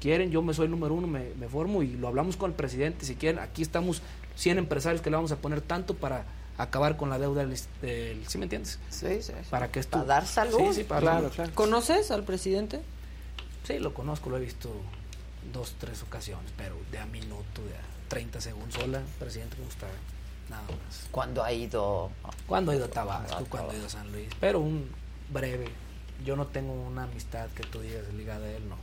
Quieren, yo me soy el número uno, me, me formo y lo hablamos con el presidente. Si quieren, aquí estamos 100 empresarios que le vamos a poner tanto para acabar con la deuda del, del ¿sí me entiendes? Sí, sí. Para que esto... Para dar salud. Sí, sí, para Claro, salud. ¿Conoces al presidente? Sí, lo conozco, lo he visto dos, tres ocasiones, pero de a minuto, de a 30 segundos. Hola, presidente, ¿cómo está? Nada más. Cuando ha ido... Cuando ha ido a Tabasco, cuando ha ido a San Luis, pero un breve. Yo no tengo una amistad que tú digas ligada a él, no.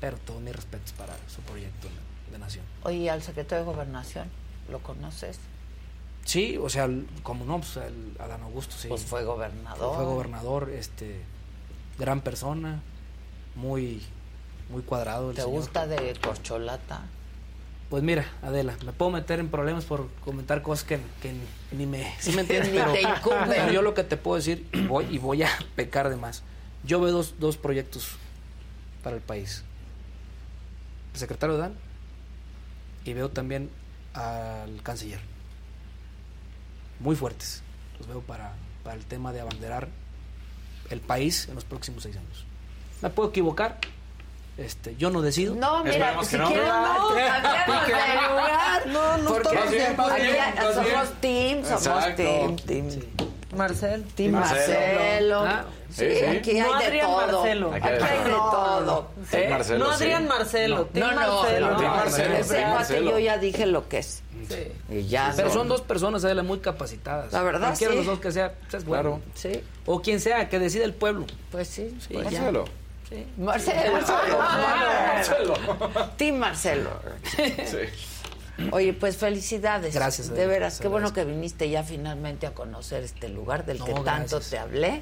Pero todos mis respetos para su proyecto de nación. Oye, al secretario de Gobernación, ¿lo conoces? Sí, o sea, como no, pues el Adán Augusto, sí. Pues fue gobernador. Fue gobernador, este, gran persona, muy, muy cuadrado. el ¿Te señor. gusta de corcholata? Pues mira, Adela, me puedo meter en problemas por comentar cosas que, que ni me... ¿sí me entiendes? Pero, te pero yo lo que te puedo decir, y voy, y voy a pecar de más, yo veo dos, dos proyectos para el país. El secretario Dan y veo también al canciller. Muy fuertes. Los veo para, para el tema de abanderar el país en los próximos seis años. Me puedo equivocar, este, yo no decido. No, mira, si no, cambiamos de lugar. No, no de acuerdo. aquí Vas bien, vas somos bien. team, Marcel. Team Marcelo. Ah, sí, sí, sí. aquí No hay de Adrián todo. Marcelo. Aquí hay de todo. ¿Eh? Marcelo, no sí. Adrián Marcelo, No, Team no, Marcelo. no, Marcelo, ese cuate Marcelo. yo ya dije lo que es. Y ya. Pero no. son dos personas, Adela, muy capacitadas. La verdad, Cualquiera de sí. los dos que sea, pues, es bueno. Sí. O quien sea, que decida el pueblo. Pues sí. Sí, pues. Marcelo. Sí. Marcelo. Marcelo. Team Marcelo. Sí. Oye, pues felicidades. Gracias, De veras, qué bueno que viniste ya finalmente a conocer este lugar del No, que tanto gracias. te hablé.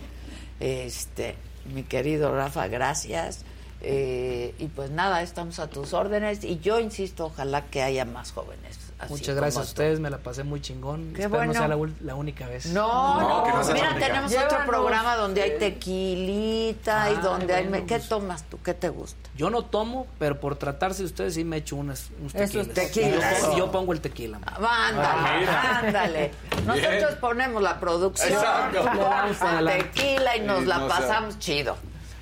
Este, mi querido Rafa, gracias. Eh, y pues nada, estamos a tus órdenes. Y yo insisto, ojalá que haya más jóvenes. Así Muchas gracias a ustedes, me la pasé muy chingón. Qué Espero bueno. no sea la, la única vez. No, no, que no sea la mira, única. tenemos Llévanos, otro programa donde hay tequilita y Ah, donde hay... bueno, ¿Qué pues. tomas tú? ¿Qué te gusta? Yo no tomo, pero por tratarse de ustedes sí me echo unas, unos Eso es tequilas. tequila. Y yo, pongo- Eso. yo pongo el tequila. man. Ándale, Ah, ándale. Nosotros Bien. ponemos la producción, adelante. tequila y nos la no sea- pasamos chido.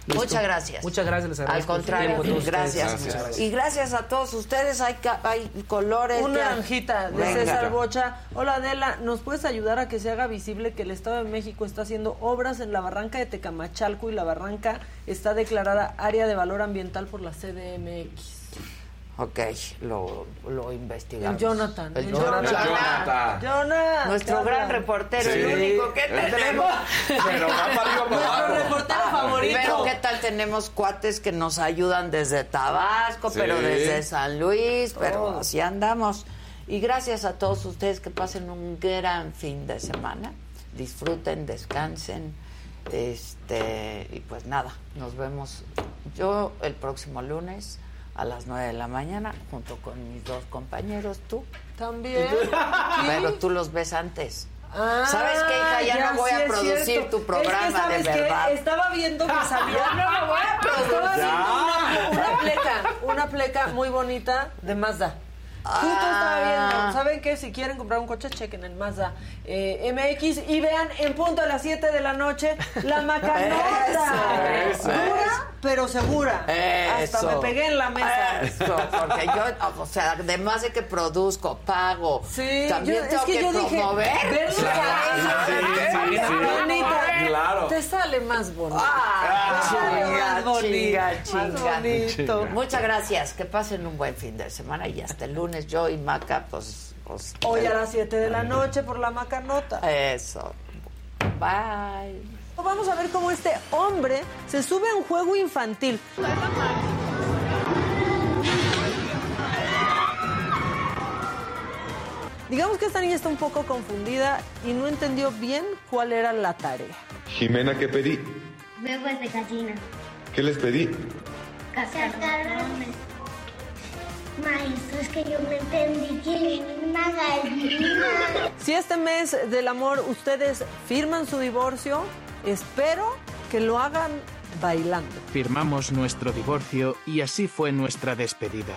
Listo. Muchas gracias. Muchas gracias, les Al agradezco. contrario, Tiempo a todos ustedes. gracias. Muchas gracias. Y gracias a todos ustedes. Hay, ca- hay colores. Una naranjita de Venga. César Bocha. Hola Adela, ¿nos puedes ayudar a que se haga visible que el Estado de México está haciendo obras en la barranca de Tecamachalco y la barranca está declarada área de valor ambiental por la CDMX? Ok, lo, lo investigamos. El Jonathan. El el Jonathan. Jonathan. Jonathan. Nuestro ¿qué gran reportero, Sí. el único que El tenemos. Pero. Nuestro reportero favorito. Pero qué tal tenemos cuates que nos ayudan desde Tabasco, Sí. pero desde San Luis, pero así andamos. Y gracias a todos ustedes que pasen un gran fin de semana. Disfruten, descansen. Este, y pues nada, nos vemos yo el próximo lunes a las 9 de la mañana junto con mis dos compañeros, tú. También. Pero tú los ves antes. Ah, ¿Sabes qué, hija? Ya, no voy sí a producir tu programa, Es que, ¿sabes de qué? verdad. Estaba viendo que salía. No voy a producir. Estaba viendo una, una pleca, una pleca muy bonita de Mazda. Justo estaba viendo. ¿Saben qué? Si quieren comprar un coche, chequen el Mazda eh, MX y vean en punto a las 7 de la noche la macanota. Eso, eso, Dura, eso. pero segura. Hasta me pegué en la mesa. Eso, porque yo, o sea, además de que produzco, pago, Sí, también yo- es tengo que que, yo dije, promover. ellos, Sí, sí, sí. bonita, Claro. te sale más bonito. Ah, Te sale chinga, más bonito, chinga, más chinga. bonito. Muchas gracias. Que pasen un buen fin de semana y hasta el lunes yo y Maca, pues. pues Hoy a las 7 de la noche por la macanota. Eso. Bye. Vamos a ver cómo este hombre se sube a un juego infantil. Digamos que esta niña está un poco confundida y no entendió bien cuál era la tarea. Jimena, ¿qué pedí? Huevos de gallina. ¿Qué les pedí? Cascarones. Maestro, es que yo me entendí que una gallina. Si este mes del amor ustedes firman su divorcio, espero que lo hagan bailando. Firmamos nuestro divorcio y así fue nuestra despedida.